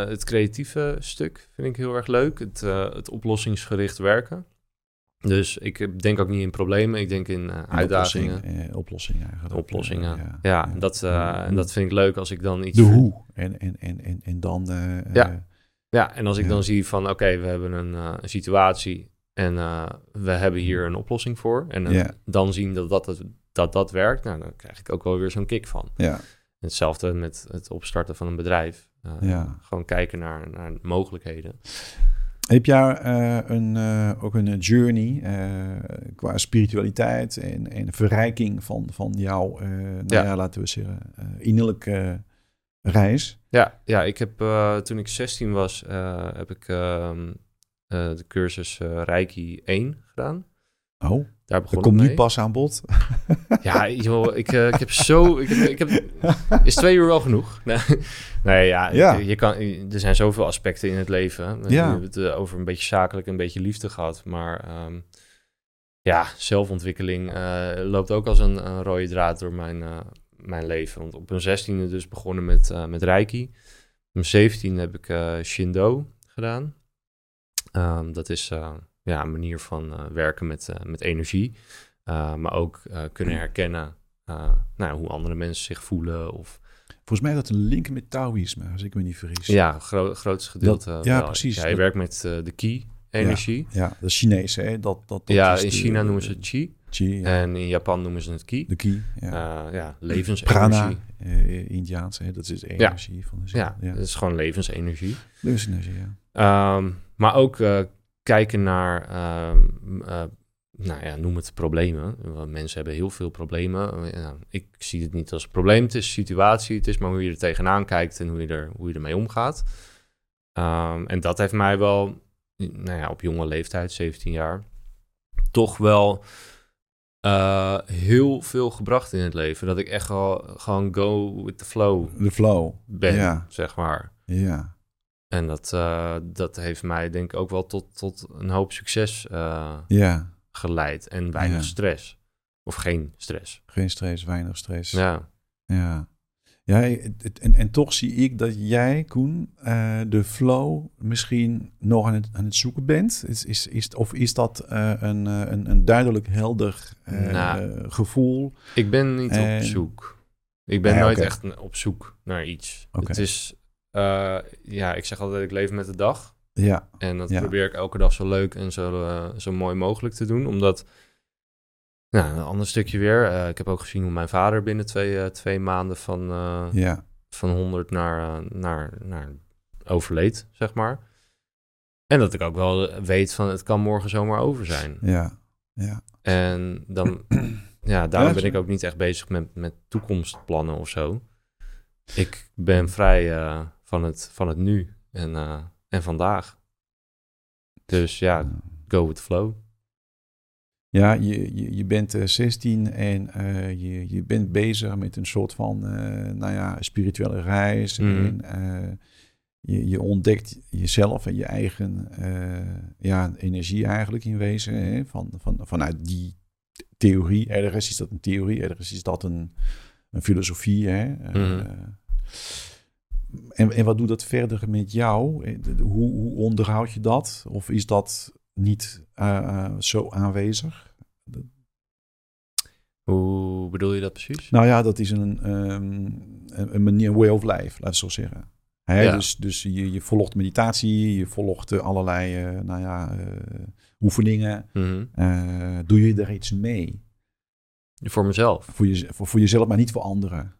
het creatieve stuk vind ik heel erg leuk. Het, het oplossingsgericht werken. Dus ik denk ook niet in problemen, ik denk in uh, uitdagingen. Oplossing, eh, oplossingen eigenlijk. Oplossingen, ja. ja, Dat, uh, en dat vind ik leuk als ik dan iets... De hoe. En, en, en, en, en dan... ja. ja, en als ik dan zie van oké, we hebben een, een situatie en we hebben hier een oplossing voor. En dan zien dat dat, dat dat werkt, nou, dan krijg ik ook wel weer zo'n kick van. Ja. Hetzelfde met het opstarten van een bedrijf. ja. Gewoon kijken naar, naar mogelijkheden. Heb jij uh, een, uh, ook een journey uh, qua spiritualiteit en, en verrijking van, van jouw, nou ja. ja. laten we zeggen, innerlijke reis? Ja, ja ik heb toen ik 16 was, heb ik ehm, de cursus Reiki 1 gedaan. Oh. Daar begon dat komt nu pas aan bod. Ja, joh, ik, uh, ik heb zo... Ik heb, ik heb, is twee uur wel genoeg? Nee, nee ja, ja. Je, kan, er zijn zoveel aspecten in het leven. Ja. We hebben het uh, over een beetje zakelijk, een beetje liefde gehad. Maar um, ja, zelfontwikkeling uh, loopt ook als een, een, rode draad door mijn, mijn leven. Want op mijn zestiende dus begonnen met, uh, met Reiki. Op mijn zeventiende heb ik Shindo gedaan. Um, dat is ja, manier van werken met, met energie. maar ook kunnen herkennen nou, hoe andere mensen zich voelen of Volgens mij dat een link met Taoïsme, als ik me niet vergis. Ja, gro grootste gedeelte. ja, precies. Ja, je werkt met uh, de Qi-energie. Ja, ja, dat is Chinees, hè? Dat, dat, ja, in China noemen ze het. Qi ja. En in Japan noemen ze het Qi. De Qi, ja. Uh, ja, levensenergie. Prana, uh, Indiaans, hè? Dat is de energie ja. van de zin. Ja, ja, dat is gewoon levensenergie. Levensenergie, ja. Um, maar ook kijken naar um, nou ja, noem het problemen. Want mensen hebben heel veel problemen. ik zie het niet als een probleem. Het is situatie. Het is maar hoe je er tegenaan kijkt en hoe je, er, hoe je ermee omgaat. Um, en dat heeft mij wel, nou ja, op jonge leeftijd, 17 jaar, toch wel uh, heel veel gebracht in het leven. Dat ik echt wel gewoon go with the flow. The flow. Ben, ja. zeg maar. Ja. En dat, uh, dat heeft mij denk ik ook wel tot, tot een hoop succes uh, ja geleid en weinig Ja. stress. Of geen stress. Geen stress, weinig stress. Ja. Ja. Ja, en, en toch zie ik dat jij, Koen, eh, de flow misschien nog aan het, aan het zoeken bent. Is, is, is, of is dat eh, een, eh, een, een duidelijk helder eh, Nou. gevoel? Ik ben niet op zoek. Ik ben Nee, nooit echt op zoek naar iets. Het is, eh, ja, ik zeg altijd, ik leef met de dag. Ja, En dat Ja. probeer ik elke dag zo leuk en zo, eh, zo mooi mogelijk te doen. Omdat, nou, een ander stukje weer. eh, ik heb ook gezien hoe mijn vader binnen twee, twee maanden van, ja, van 100 naar, naar, naar overleed, zeg maar. En dat ik ook wel weet van, het kan morgen zomaar over zijn. ja, ja. En dan, ja, daarom ben ik ook niet echt bezig met, met toekomstplannen of zo. Ik ben vrij van, het, van het nu en, eh, en vandaag. Dus ja, go with flow. Ja, je, je, je bent eh, 16 en eh, je, je bent bezig met een soort van, eh, nou ja, spirituele reis. Mhm. En eh, je, je ontdekt jezelf en je eigen eh, ja, energie eigenlijk in wezen. Hè? Van, van, vanuit die theorie. Ergens is dat een theorie, ergens is dat een, een filosofie. Hè? Eh, Mhm. En, en wat doet dat verder met jou? Eh, Hoe, hoe onderhoud je dat? Of is dat niet eh, eh, zo aanwezig? Hoe bedoel je dat precies? Nou ja, dat is een, ehm, een, manier, way of life, laten we zo zeggen. Hè, Ja. Dus, dus je, je volgt meditatie, je volgt allerlei nou ja, oefeningen. Mhm. Doe je er iets mee? Voor mezelf. Voor, je, voor, voor jezelf, maar niet voor anderen.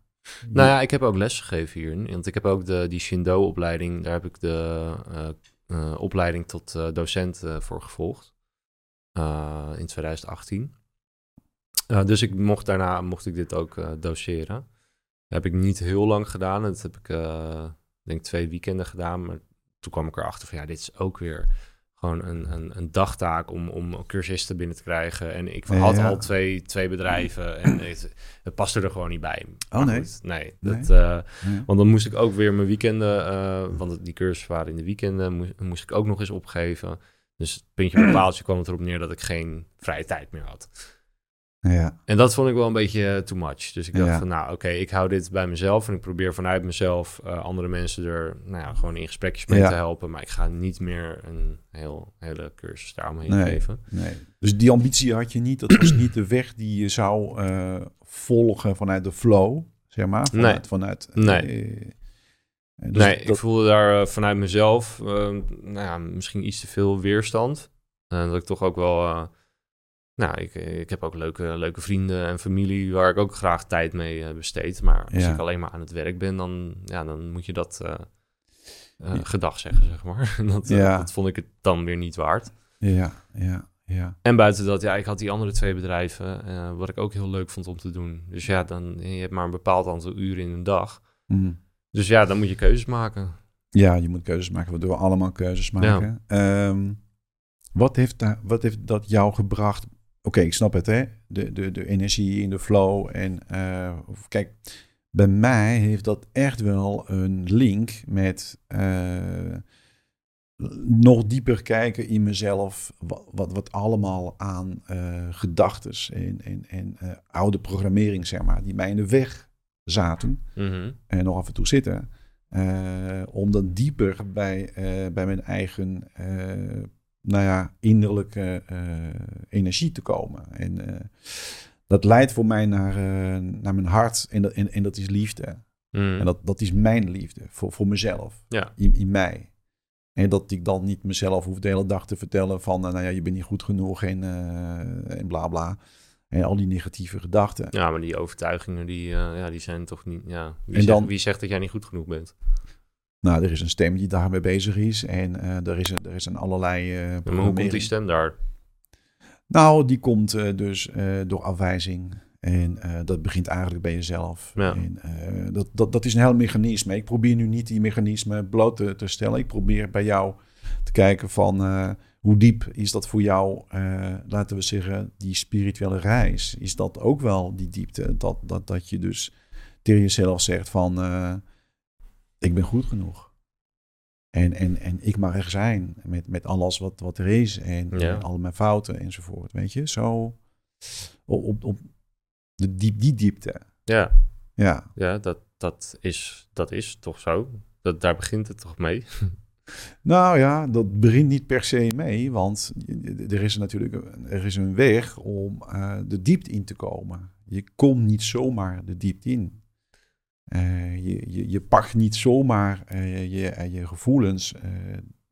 Nou ja, ik heb ook les gegeven hierin. Want ik heb ook de, die Shindo-opleiding. Daar heb ik de eh, eh, opleiding tot eh, docent voor gevolgd. in 2018. Eh, dus ik mocht daarna mocht ik dit ook doseren. Dat heb ik niet heel lang gedaan. Dat heb ik denk twee weekenden gedaan. Maar toen kwam ik erachter van ja, dit is ook weer gewoon een, een, een dagtaak om, om cursisten binnen te krijgen. En ik had ja. al twee, twee bedrijven en het, het paste er gewoon niet bij. Oh, Maar nee? goed, nee. Nee? Dat, eh, want dan moest ik ook weer mijn weekenden, eh, want die cursussen waren in de weekenden, moest, moest ik ook nog eens opgeven. Dus het puntje bij paaltje kwam het erop neer dat ik geen vrije tijd meer had. Ja, En dat vond ik wel een beetje eh, too much. Dus ik dacht Ja. van, nou oké, ik hou dit bij mezelf en ik probeer vanuit mezelf eh, andere mensen er nou ja, gewoon in gesprekjes mee Ja. te helpen. Maar ik ga niet meer een heel, hele cursus daaromheen Nee. geven. nee. Dus die ambitie had je niet. Dat was niet de weg die je zou eh, volgen vanuit de flow, zeg maar. Vanuit, Nee. vanuit, Nee. dus nee, ik voelde daar vanuit mezelf nou ja, misschien iets te veel weerstand. En dat ik toch ook wel... nou, ik, ik heb ook leuke, leuke vrienden en familie waar ik ook graag tijd mee eh, besteed. Maar als Ja. ik alleen maar aan het werk ben, dan, ja, dan moet je dat eh, eh, gedag zeggen, zeg maar. dat, Ja. dat vond ik het dan weer niet waard. Ja, ja, ja. En buiten dat, ja, ik had die andere twee bedrijven, wat ik ook heel leuk vond om te doen. Dus ja, dan, je hebt maar een bepaald aantal uren in een dag. Mhm. Dus ja, dan moet je keuzes maken. Ja, je moet keuzes maken, waardoor we allemaal keuzes maken. Ehm, wat, heeft daar, wat heeft dat jou gebracht? Oké, ik snap het, hè? De, de, de energie in de flow. En eh, kijk, bij mij heeft dat echt wel een link met eh, nog dieper kijken in mezelf. Wat, wat, wat allemaal aan eh gedachtes en, en, en oude programmering, zeg maar, die mij in de weg zaten Mhm. en nog af en toe zitten. om dan dieper bij, bij mijn eigen nou ja, innerlijke eh, energie te komen. En eh, dat leidt voor mij naar, eh, naar mijn hart en dat, en, en dat is liefde. Mhm. En dat, dat is mijn liefde voor, voor mezelf, Ja. in, in mij. En dat ik dan niet mezelf hoef de hele dag te vertellen van, nou ja, je bent niet goed genoeg en, eh, en bla bla. En al die negatieve gedachten. Ja, maar die overtuigingen, die, ja, die zijn toch niet... Ja. Wie, En zegt, dan- wie zegt dat jij niet goed genoeg bent? Nou, er is een stem die daarmee bezig is. En eh, er, is een, er is een allerlei. eh Maar hoe komt die stem daar? Nou, die komt eh, dus eh, door afwijzing. En eh, dat begint eigenlijk bij jezelf. Ja. En, eh, dat, dat, dat is een heel mechanisme. Ik probeer nu niet die mechanisme bloot te, te stellen. Ik probeer bij jou te kijken van eh, hoe diep is dat voor jou, eh, laten we zeggen, die spirituele reis. Is dat ook wel die diepte? Dat, dat, dat je dus tegen jezelf zegt van, eh, ik ben goed genoeg. En, en, en ik mag er zijn met, met alles wat, wat er is. En Ja. al mijn fouten enzovoort. Weet je, zo op, op, de diep, die diepte. Ja, Ja, ja dat, dat, is, dat is toch zo? Dat, daar begint het toch mee? nou ja, dat begint niet per se mee. Want er is natuurlijk een- er is een weg om eh, de diepte in te komen. Je komt niet zomaar de diepte in. Eh, je, je, je pakt niet zomaar eh, je, eh, je gevoelens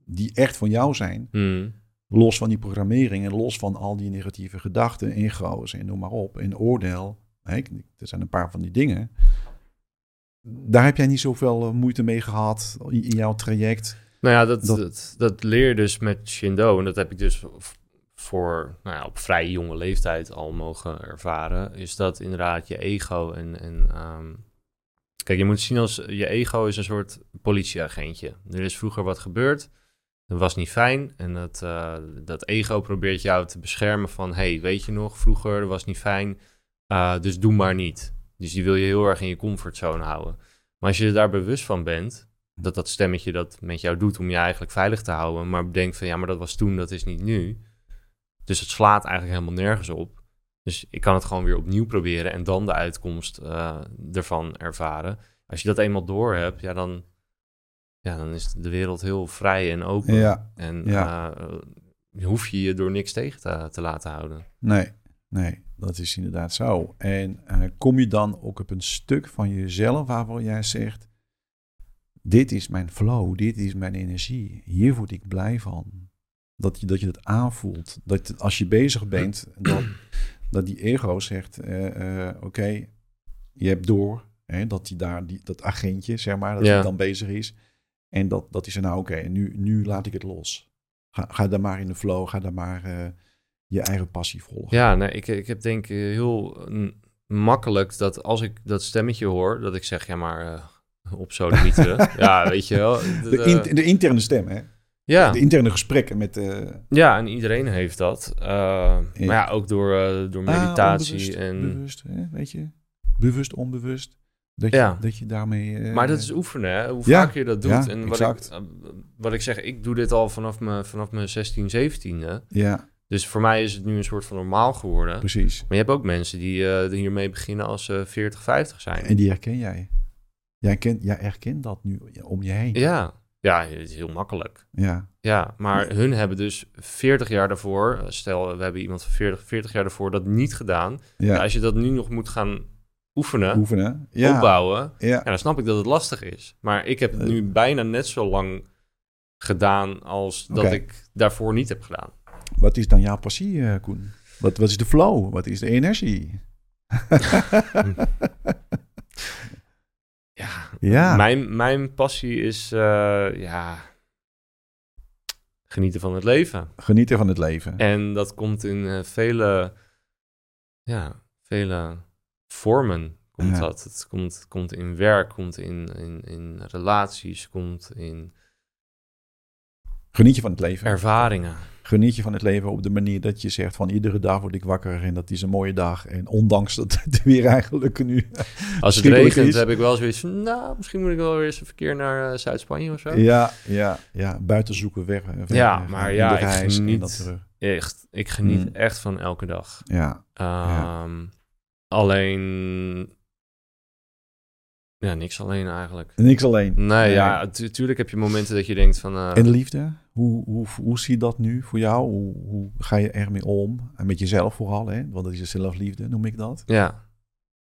die echt van jou zijn. Mhm. Los van die programmering en los van al die negatieve gedachten, ego's en noem maar op. En oordeel. Hè, er zijn een paar van die dingen. Daar heb jij niet zoveel moeite mee gehad in, in jouw traject. Nou ja, dat, Dat- dat... Dat, leer je dus met Shindo. En dat heb ik dus voor, nou ja, op vrij jonge leeftijd al mogen ervaren. Is dat inderdaad je ego en... en ehm, kijk, je moet zien als je ego is een soort politieagentje. Er is vroeger wat gebeurd. Dat was niet fijn. En dat, eh, dat ego probeert jou te beschermen van... hey, weet je nog, vroeger was niet fijn. eh, dus doe maar niet. Dus die wil je heel erg in je comfortzone houden. Maar als je daar bewust van bent dat dat stemmetje dat met jou doet om je eigenlijk veilig te houden, maar bedenkt van ja, maar dat was toen, dat is niet nu. Dus het slaat eigenlijk helemaal nergens op. Dus ik kan het gewoon weer opnieuw proberen en dan de uitkomst eh, ervan ervaren. Als je dat eenmaal door hebt, ja, dan, ja, dan is de wereld heel vrij en open. Ja, En Ja. eh, hoef je je door niks tegen te, te laten houden. nee, nee, dat is inderdaad zo. En eh, kom je dan ook op een stuk van jezelf waarvan jij zegt: Dit is mijn flow, dit is mijn energie, hier word ik blij van. Dat je dat, je dat aanvoelt. Dat als je bezig bent, dat, dat die ego zegt: eh, eh, Oké, je hebt door hè, dat die daar, die, dat agentje, zeg maar, dat Ja. hij dan bezig is. En dat, dat is er nou oké, nu, nu laat ik het los. Ga, ga daar maar in de flow, ga daar maar eh, je eigen passie volgen. Ja, nee, ik, ik heb denk ik heel makkelijk dat als ik dat stemmetje hoor, dat ik zeg, ja maar op sodemieteren. ja, weet je wel. De, De- in- de interne stem, hè? Ja, De interne gesprekken met... eh, ja, en iedereen heeft dat. Eh, Maar ja, ook door, eh, door ah, meditatie. onbewust, en, Bewust, hè? weet je? Bewust, onbewust. Dat je, Ja. dat je daarmee... maar dat is oefenen, hè? hoe Ja, vaak je dat doet. en wat ik, exact. wat ik zeg, ik doe dit al vanaf mijn, vanaf mijn 16, 17e. Ja, Dus voor mij is het nu een soort van normaal geworden. precies. Maar je hebt ook mensen die hiermee beginnen als ze 40, 50 zijn. En die herken jij. Jij, kent, jij herkent dat nu om je heen. Ja, ja, het is heel makkelijk. Ja, Ja, maar hun hebben dus 40 jaar daarvoor, eh, stel we hebben iemand van 40, 40 jaar daarvoor dat niet gedaan. ja. Als je dat nu nog moet gaan oefenen, oefenen. Ja, opbouwen, ja. ja, dan snap ik dat het lastig is. Maar ik heb het nu bijna net zo lang gedaan als dat ik daarvoor niet heb gedaan. Wat is dan jouw passie, eh, Koen? Wat, wat is de flow? Wat is de energie? Ja, Mijn, mijn passie is, eh, ja, genieten van het leven. genieten van het leven. En dat komt in eh, vele, ja, vele vormen. Komt Ja. dat. Het komt, komt in werk, komt in, in, in relaties, komt in Geniet je van het leven. ervaringen. Geniet je van het leven op de manier dat je zegt van iedere dag word ik wakker en dat is een mooie dag. En ondanks dat het weer eigenlijk nu... Als het regent is. heb ik wel zoiets van, nou, misschien moet ik wel weer eens een verkeer naar eh, Zuid-Spanje of zo. Ja, ja, ja, buiten zoeken weg. weg Ja, weg, maar ja, ik geniet-. Echt, ik geniet Mm. echt van elke dag. Ja, Ehm, Alleen, Ja, niks alleen eigenlijk. Niks alleen? Nee, ja, natuurlijk heb je momenten dat je denkt van... Uh... En liefde? Hoe, hoe, hoe zie je dat nu voor jou? Hoe, hoe ga je ermee om? En met jezelf vooral, hè? Want dat is je zelfliefde, noem ik dat. Ja.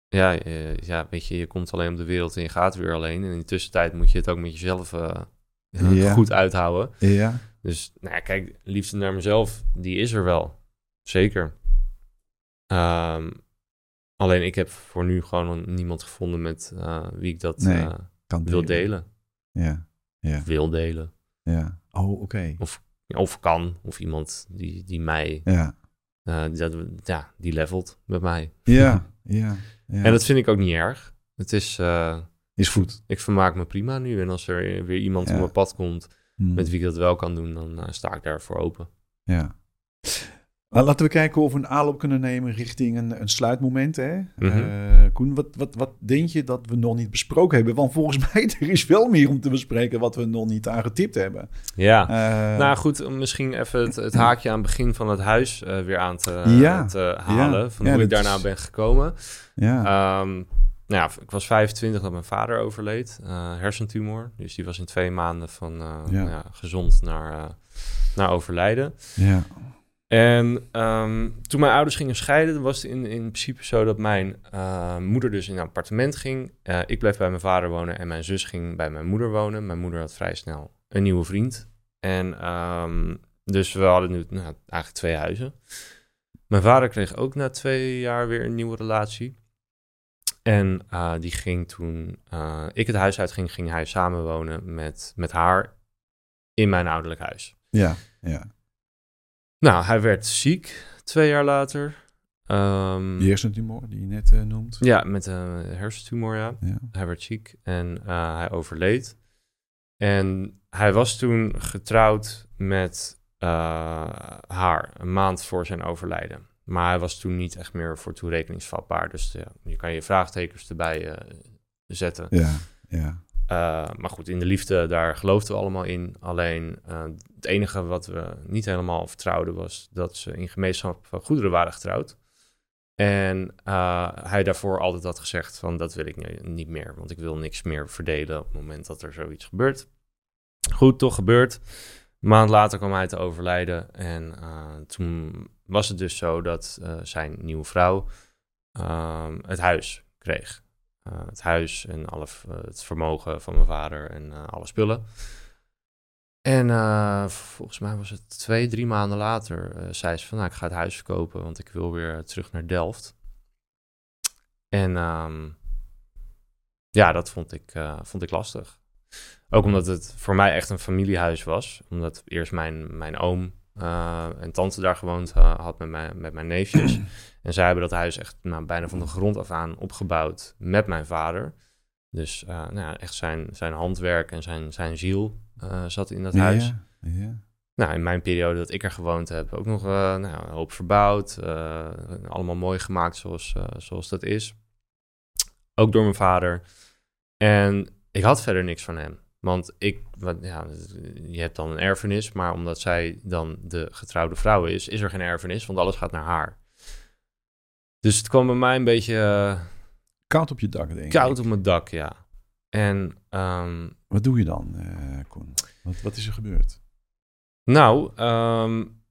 Ja, uh, ja, weet je, je komt alleen op de wereld en je gaat weer alleen. En in de tussentijd moet je het ook met jezelf uh, goed uithouden. Ja. Dus, nou ja, kijk, liefde naar mezelf, die is er wel. Zeker. Um, Alleen ik heb voor nu gewoon niemand gevonden met uh, wie ik dat nee, uh, kan wil delen. Ja, ja. Wil delen. Ja. Oh, oké. Okay. Of, of kan. Of iemand die, die mij... Ja. Uh, die, dat, ja, die levelt met mij. Ja, ja, ja. En dat vind ik ook niet erg. Het is... is goed. Ik vermaak me prima nu. En als er weer iemand ja. op mijn pad komt hmm. met wie ik dat wel kan doen, dan sta ik daarvoor open. Ja. Laten we kijken of we een aanloop kunnen nemen richting een, een sluitmoment. Hè? Mhm. Eh, Koen, wat, wat, wat denk je dat we nog niet besproken hebben? Want volgens mij er is wel meer om te bespreken wat we nog niet aangetipt hebben. Ja, uh, nou goed, misschien even het, het, haakje aan het begin van het huis uh, weer aan te, ja, te halen. Ja, van hoe ik daarna ben gekomen. Ja. Um, nou ja, ik was 25 dat mijn vader overleed. hersentumor. Dus die was in twee maanden van nou gezond naar, naar overlijden. Ja. En um, toen mijn ouders gingen scheiden, was het in, in principe zo dat mijn uh, moeder dus in een appartement ging. Uh, ik bleef bij mijn vader wonen en mijn zus ging bij mijn moeder wonen. Mijn moeder had vrij snel een nieuwe vriend. En um, dus we hadden nu nou, eigenlijk twee huizen. Mijn vader kreeg ook na twee jaar weer een nieuwe relatie. En uh, die ging toen ik het huis uitging, ging hij samenwonen met, met haar in mijn ouderlijk huis. Ja, ja. Nou, hij werd ziek twee jaar later. Um, die hersentumor die je net uh, noemt? Ja, met een hersentumor, ja. ja. Hij werd ziek en uh, hij overleed. En hij was toen getrouwd met uh, haar, een maand voor zijn overlijden. Maar hij was toen niet echt meer voor toerekeningsvatbaar. Dus ja, je kan je vraagtekens erbij zetten. Ja, ja. Uh, maar goed, in de liefde, daar geloofden we allemaal in. Alleen uh, het enige wat we niet helemaal vertrouwden was dat ze in gemeenschap van goederen waren getrouwd. En uh, hij daarvoor altijd had gezegd van dat wil ik niet meer, want ik wil niks meer verdelen op het moment dat er zoiets gebeurt. Goed, toch gebeurd. Een maand later kwam hij te overlijden en toen was het dus zo dat zijn nieuwe vrouw het huis kreeg. Eh, het huis en alle, eh, het vermogen van mijn vader en eh, alle spullen. En volgens mij was het twee, drie maanden later, zei ze van, nou, ik ga het huis verkopen, want ik wil weer terug naar Delft. En ehm, ja, dat vond ik, vond ik lastig. Ook omdat het voor mij echt een familiehuis was. Omdat eerst mijn, mijn oom uh, en tante daar gewoond uh, had met mijn, met mijn neefjes. en zij hebben dat huis echt nou, bijna van de grond af aan opgebouwd met mijn vader. Dus uh, nou ja, echt zijn, zijn handwerk en zijn, zijn ziel zat in dat huis. Ja, Nou, in mijn periode dat ik er gewoond heb, ook nog nou, een hoop verbouwd. allemaal mooi gemaakt zoals, zoals dat is. Ook door mijn vader. En ik had verder niks van hem. Want ik, wat, ja, je hebt dan een erfenis, maar omdat zij dan de getrouwde vrouw is, is er geen erfenis, want alles gaat naar haar. Dus het kwam bij mij een beetje. Uh, koud op je dak, denk ik. Koud op mijn dak, ja. En. Um, wat doe je dan, uh, Koen? Wat, wat is er gebeurd? Nou, um,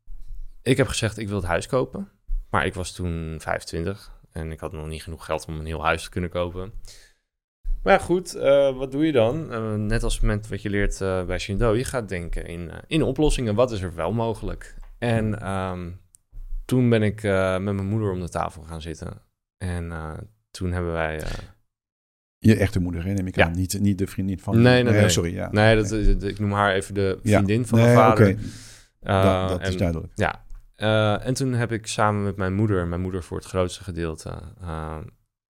ik heb gezegd, ik wil het huis kopen. Maar ik was toen 25 en ik had nog niet genoeg geld om een heel huis te kunnen kopen. Maar goed, uh, wat doe je dan? Uh, net als het moment wat je leert uh, bij Shindo, je gaat denken in, in oplossingen. Wat is er wel mogelijk? En um, toen ben ik met mijn moeder om de tafel gaan zitten. En toen hebben wij... je echte moeder, hè? neem ik ja. aan. Niet, niet de vriendin van... Nee, nee, nee. Sorry, ja. Nee, dat, nee. ik noem haar even de vriendin ja. van mijn vader. Okay. dat, dat en, is duidelijk. Ja. en toen heb ik samen met mijn moeder, mijn moeder voor het grootste gedeelte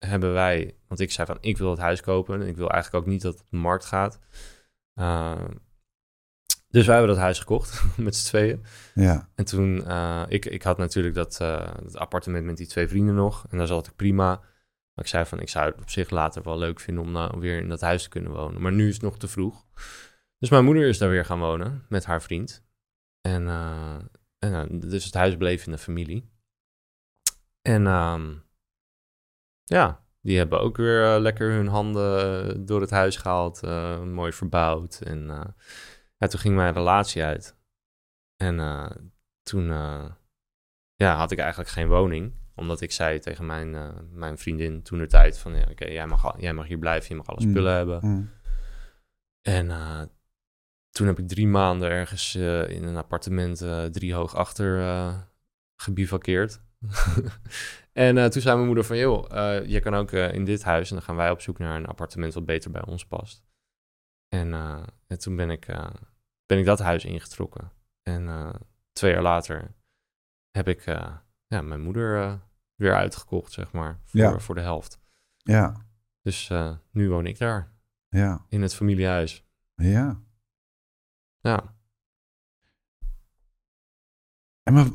hebben wij, want ik zei van ik wil het huis kopen en ik wil eigenlijk ook niet dat het op de markt gaat. Uh, dus wij hebben dat huis gekocht met z'n tweeën. Ja. En toen, uh, ik, ik had natuurlijk dat, uh, dat appartement met die twee vrienden nog en daar zat ik prima. Maar ik zei van ik zou het op zich later wel leuk vinden om nou weer in dat huis te kunnen wonen. Maar nu is het nog te vroeg. Dus mijn moeder is daar weer gaan wonen met haar vriend. En, en dus het huis bleef in de familie. En um, ja, die hebben ook weer lekker hun handen door het huis gehaald, mooi verbouwd. En ja, toen ging mijn relatie uit. En toen ja, had ik eigenlijk geen woning omdat ik zei tegen mijn, mijn vriendin toen de tijd van... Ja, oké, jij, mag, jij mag hier blijven, je mag alle spullen mm. hebben. Mm. En toen heb ik drie maanden ergens in een appartement drie hoog achter gebivakkeerd. en toen zei mijn moeder van, joh, je kan ook in dit huis en dan gaan wij op zoek naar een appartement wat beter bij ons past. En, en toen ben ik, ben ik dat huis ingetrokken. En twee jaar later heb ik ja, mijn moeder weer uitgekocht, zeg maar, voor, ja. voor de helft. Ja. Dus nu woon ik daar. Ja. In het familiehuis. Ja. Ja. En maar,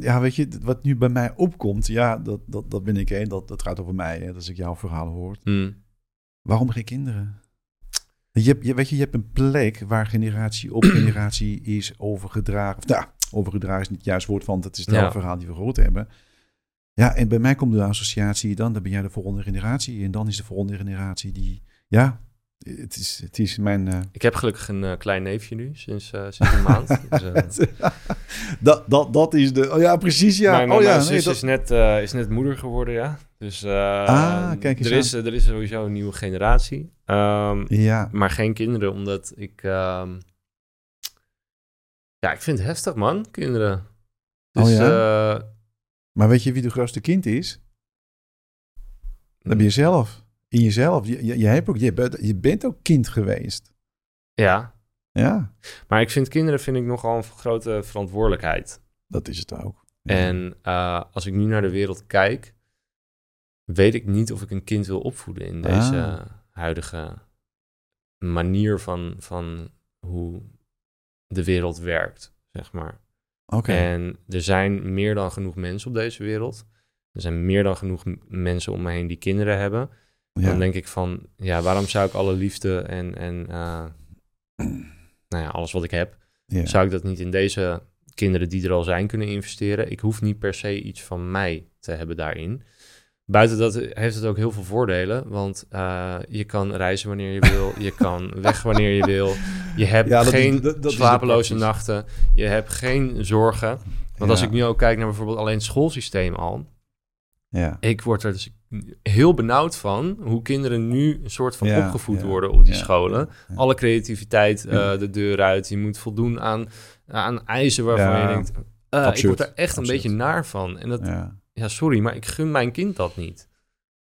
ja, weet je, wat nu bij mij opkomt, ja, dat, dat, dat ben ik, hè, dat, dat gaat over mij, hè, als ik jouw verhaal hoor. Hmm. Waarom geen kinderen? Je, hebt, je, weet je, je hebt een plek waar generatie op generatie is overgedragen. Of, nou, overgedragen is niet het juiste woord, want het is het ja. verhaal die we gehoord hebben. Ja, en bij mij komt de associatie dan, dan ben jij de volgende generatie. En dan is de volgende generatie die, ja, het is, het is mijn... Uh... Ik heb gelukkig een uh, klein neefje nu, sinds, uh, sinds een maand. dus, dat, dat, dat is de... Oh ja, precies, ja. Mijn, oh, ja, zus dat... is, net, is net moeder geworden, ja. Dus ah, kijk eens er, is, er is sowieso een nieuwe generatie. Um, ja. Maar geen kinderen, omdat ik... Um... Ja, ik vind het heftig, man, kinderen. Dus, oh ja? maar weet je wie de grootste kind is? Dat ben je zelf in jezelf. Je, je, je, hebt ook, je, bent, je bent ook kind geweest. Ja. Ja. Maar ik vind kinderen vind ik nogal een grote verantwoordelijkheid. Dat is het ook. En uh, als ik nu naar de wereld kijk, weet ik niet of ik een kind wil opvoeden in deze ah. huidige manier van, van hoe de wereld werkt, zeg maar. Oké. En er zijn meer dan genoeg mensen op deze wereld. Er zijn meer dan genoeg mensen om me heen die kinderen hebben. Ja. Dan denk ik van, ja, waarom zou ik alle liefde en, en uh, nou ja, alles wat ik heb, ja. zou ik dat niet in deze kinderen die er al zijn kunnen investeren? Ik hoef niet per se iets van mij te hebben daarin. Buiten dat heeft het ook heel veel voordelen, want uh, je kan reizen wanneer je wil, je kan weg wanneer je wil, je hebt ja, geen dat, dat, slapeloze nachten, je hebt geen zorgen. Want als ik nu ook kijk naar bijvoorbeeld alleen het schoolsysteem al, ja. ik word er dus heel benauwd van hoe kinderen nu een soort van opgevoed worden op die scholen. Alle creativiteit uh, de deur uit. Je moet voldoen aan, aan eisen waarvan je denkt... Uh, ik word er echt een beetje naar van. En dat, ja. sorry, maar ik gun mijn kind dat niet.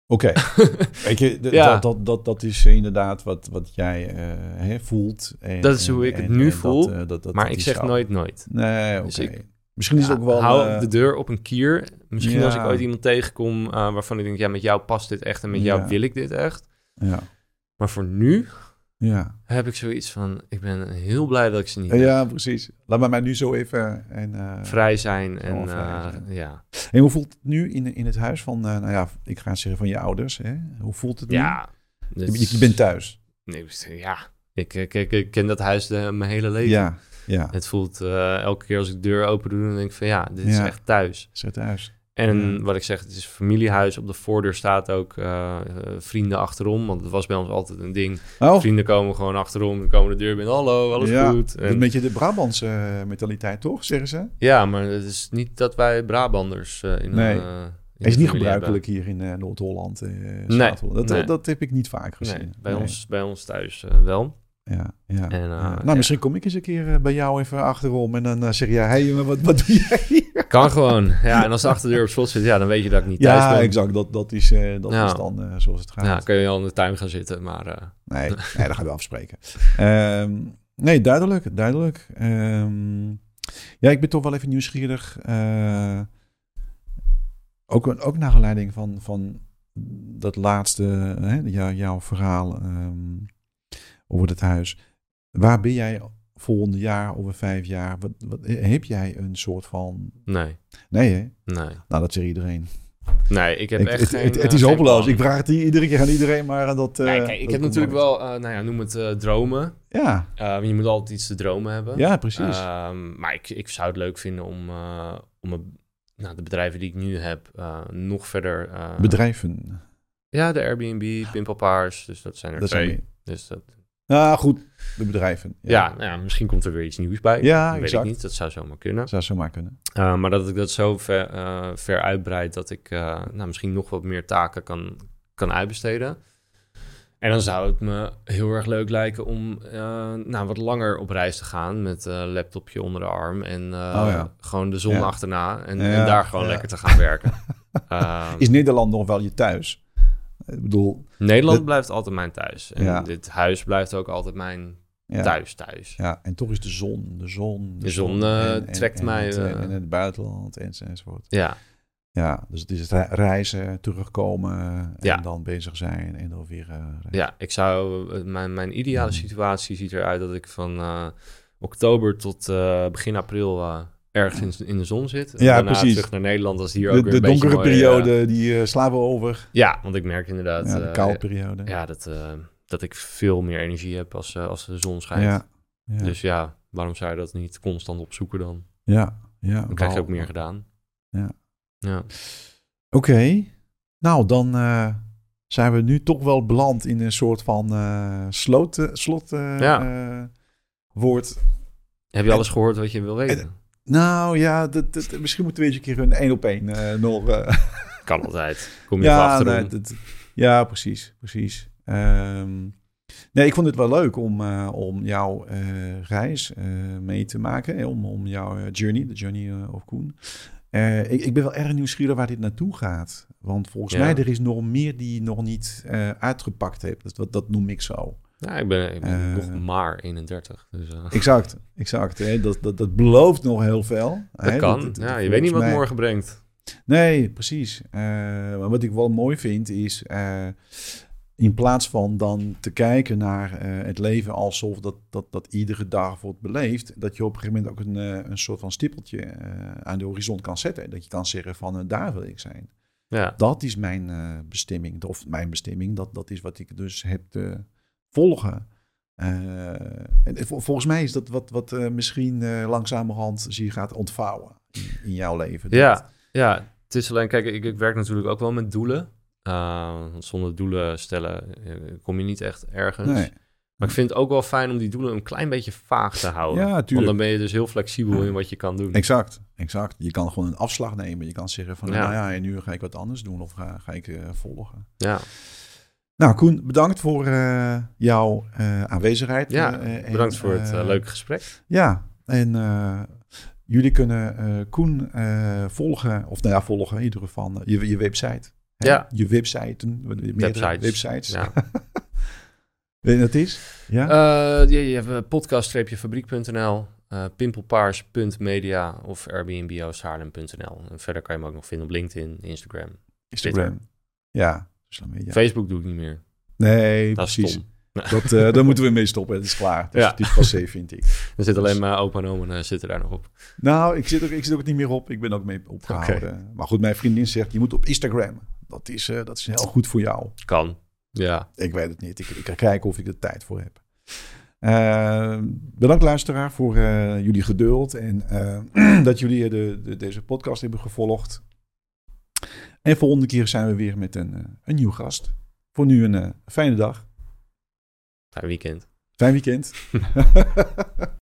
Oké, weet je, dat, dat, dat, dat is inderdaad wat, wat jij uh, voelt. En, dat is hoe ik het nu voel, dat, maar ik zeg nooit nooit. Nee, dus oké. Dus Misschien is het ook wel... Hou uh, de deur op een kier. Misschien als ik ooit iemand tegenkom uh, waarvan ik denk... ja, met jou past dit echt en met jou wil ik dit echt. Ja. Maar voor nu ja. heb ik zoiets van... ik ben heel blij dat ik ze niet Ja, heb. precies. Laat me mij nu zo even... En, uh, vrij zijn en ja. En hoe voelt het nu in, in het huis van... nou ja, ik ga zeggen van je ouders. Hè? Hoe voelt het ja, nu? Dus... Je, je, bent thuis. Nee, ja. Ik, ik, ik, ik ken dat huis de, mijn hele leven. Ja. Ja. Het voelt uh, elke keer als ik de deur open doe, dan denk ik van ja, dit is echt thuis. Is thuis. En wat ik zeg, het is familiehuis. Op de voordeur staat ook uh, vrienden achterom. Want het was bij ons altijd een ding. Oh. Vrienden komen gewoon achterom. Dan komen de deur binnen. Hallo, alles ja. goed. En... Een beetje de Brabantse mentaliteit, toch? Zeggen ze? Ja, maar het is niet dat wij Brabanders in nee. Het is niet gebruikelijk hier in Noord-Holland. nee, dat, nee. dat, heb ik niet vaak gezien. Nee, bij, Ons, bij ons thuis wel ja, ja. En, uh, Nou, misschien kom ik eens een keer uh, bij jou even achterom en dan uh, zeg je, hé hey, wat, wat doe jij hier? Kan gewoon. Ja, en als de achterdeur op slot zit, ja, dan weet je dat ik niet thuis ja, ben. Ja, exact. Dat, dat is, dat ja. is dan zoals het gaat. Ja, kun je al in de tuin gaan zitten, maar... nee, nee, dat gaan we afspreken. um, nee, duidelijk, duidelijk. Um, ja, ik ben toch wel even nieuwsgierig. ook, ook naar aanleiding van, van dat laatste, hè, jouw verhaal... Um, over het huis. Waar ben jij volgende jaar, over vijf jaar? Wat, wat, heb jij een soort van... Nee. Nee, hè? Nee. Nou, dat zegt iedereen. Nee, ik heb echt het, geen, het, het, is uh, hopeloos. Ik vraag het iedere keer aan iedereen, maar dat... Uh, nee, kijk, ik heb natuurlijk wel, uh, nou ja, noem het dromen. Ja. je moet altijd iets te dromen hebben. Ja, precies. Ehm, maar ik, ik zou het leuk vinden om, om een, nou, de bedrijven die ik nu heb nog verder... Bedrijven? Ja, de Airbnb, Pimpelpaars. Dus dat zijn er Dat twee. zijn dus dat, Nou goed, de bedrijven. ja, nou ja, misschien komt er weer iets nieuws bij. Ja, dat exact. weet ik niet. Dat zou zomaar kunnen. Zou zomaar kunnen. Uh, maar dat ik dat zo ver, uh, ver uitbreid dat ik uh, nou, misschien nog wat meer taken kan, kan uitbesteden. En dan zou het me heel erg leuk lijken om nou, wat langer op reis te gaan met een laptopje onder de arm en Oh ja. gewoon de zon achterna en, en daar gewoon lekker te gaan werken. Is Nederland nog wel je thuis? Ik bedoel, Nederland blijft altijd mijn thuis. En Ja. dit huis blijft ook altijd mijn ja. thuis thuis. Ja, en toch is de zon, de zon, De zon, eh, trekt mij, Het, eh, en het buitenland en, enzovoort. Ja, Ja, dus het is het re- reizen, terugkomen en Ja. dan bezig zijn en dan weer... eh, ja ik zou, mijn, mijn ideale Mhm. situatie ziet eruit dat ik van oktober tot begin april ergens in, de zon zit. En Ja, daarna precies. terug naar Nederland als hier De, ook weer de een beetje donkere mooi, eh, periode, die eh, slaan we over. ja, want ik merk inderdaad Ja, de eh, koude periode. ja, dat, dat ik veel meer energie heb als, als de zon schijnt. ja. Ja. Dus ja, waarom zou je dat niet constant opzoeken dan? ja, ja. Dan krijg je ook meer gedaan. Ja. Ja. Oké, nou dan zijn we nu toch wel beland in een soort van eh slot, slot Ja. woord. Heb je alles gehoord wat je wil weten? Nou ja, dat, dat- misschien moeten we eens een keer een één op één eh, nog. eh, Kan altijd. Kom je ja, nee, dat- ja, precies, precies. Ehm, nee, ik vond het wel leuk om, eh, om jouw reis mee te maken. Om, om jouw journey, de journey of Koen. Ik, ik ben wel erg nieuwsgierig waar dit naartoe gaat. Want volgens Ja. mij er is nog meer die je nog niet uitgepakt hebt. Dat, dat noem ik zo. Ja, ik ben, ik ben Eh. nog maar 31. Dus, eh, Exact, exact. Hè? Dat, dat, dat belooft nog heel veel. dat hè? kan. dat- ja, je weet niet wat mij- morgen brengt. Nee, precies. Eh, maar wat ik wel mooi vind is, in plaats van dan te kijken naar het leven alsof dat, dat, dat iedere dag wordt beleefd, dat je op een gegeven moment ook een, een soort van stippeltje aan de horizon kan zetten. Dat je kan zeggen van daar wil ik zijn. Ja, Dat is mijn bestemming, of mijn bestemming, dat, dat is wat ik dus heb volgen. En vol- volgens mij is dat wat, wat eh, misschien eh, langzamerhand zich gaat ontvouwen in, in jouw leven. ja, ja, het is alleen, kijk, ik, ik werk natuurlijk ook wel met doelen. Uh, want zonder doelen stellen kom je niet echt ergens. Nee. Maar ik vind het ook wel fijn om die doelen een klein beetje vaag te houden. Ja, Want tuurlijk. dan ben je dus heel flexibel in wat je kan doen. Exact, exact. Je kan gewoon een afslag nemen. Je kan zeggen van, Ja. nou ja, en nu ga ik wat anders doen of ga, ga ik volgen. Ja, Nou, Koen, bedankt voor eh, jouw eh, aanwezigheid. ja Eh, en, bedankt voor het leuke gesprek. Ja, en jullie kunnen Koen volgen, of nou ja, volgen in ieder geval je, je website. Hè? Ja. Je meerdere Websites. websites. Ja. Weet je het is? Ja? Je, je hebt podcast-fabriek.nl, pimpelpaars.media of airbnboshaarlem.nl. En verder kan je hem ook nog vinden op LinkedIn, Instagram. Instagram. Ja. Social media. Facebook doe ik niet meer. Nee, Dat precies. Dat, eh, daar moeten we mee stoppen. Het is klaar. Dus Ja. Het is passé, vind ik. Er zit alleen maar opa en oma eh, zitten daar nog op. Nou, ik zit, ook, ik zit ook niet meer op. Ik ben ook mee opgehouden. Maar goed, mijn vriendin zegt, je moet op Instagram. Dat is, eh, dat is heel goed voor jou. Kan. Ja, Ik weet het niet. Ik, ik ga kijken of ik er tijd voor heb. Eh, bedankt luisteraar voor jullie geduld en dat jullie de, de, deze podcast hebben gevolgd. En volgende keer zijn we weer met een, eh, een nieuw gast. Voor nu een eh, fijne dag. fijn weekend. Fijn weekend.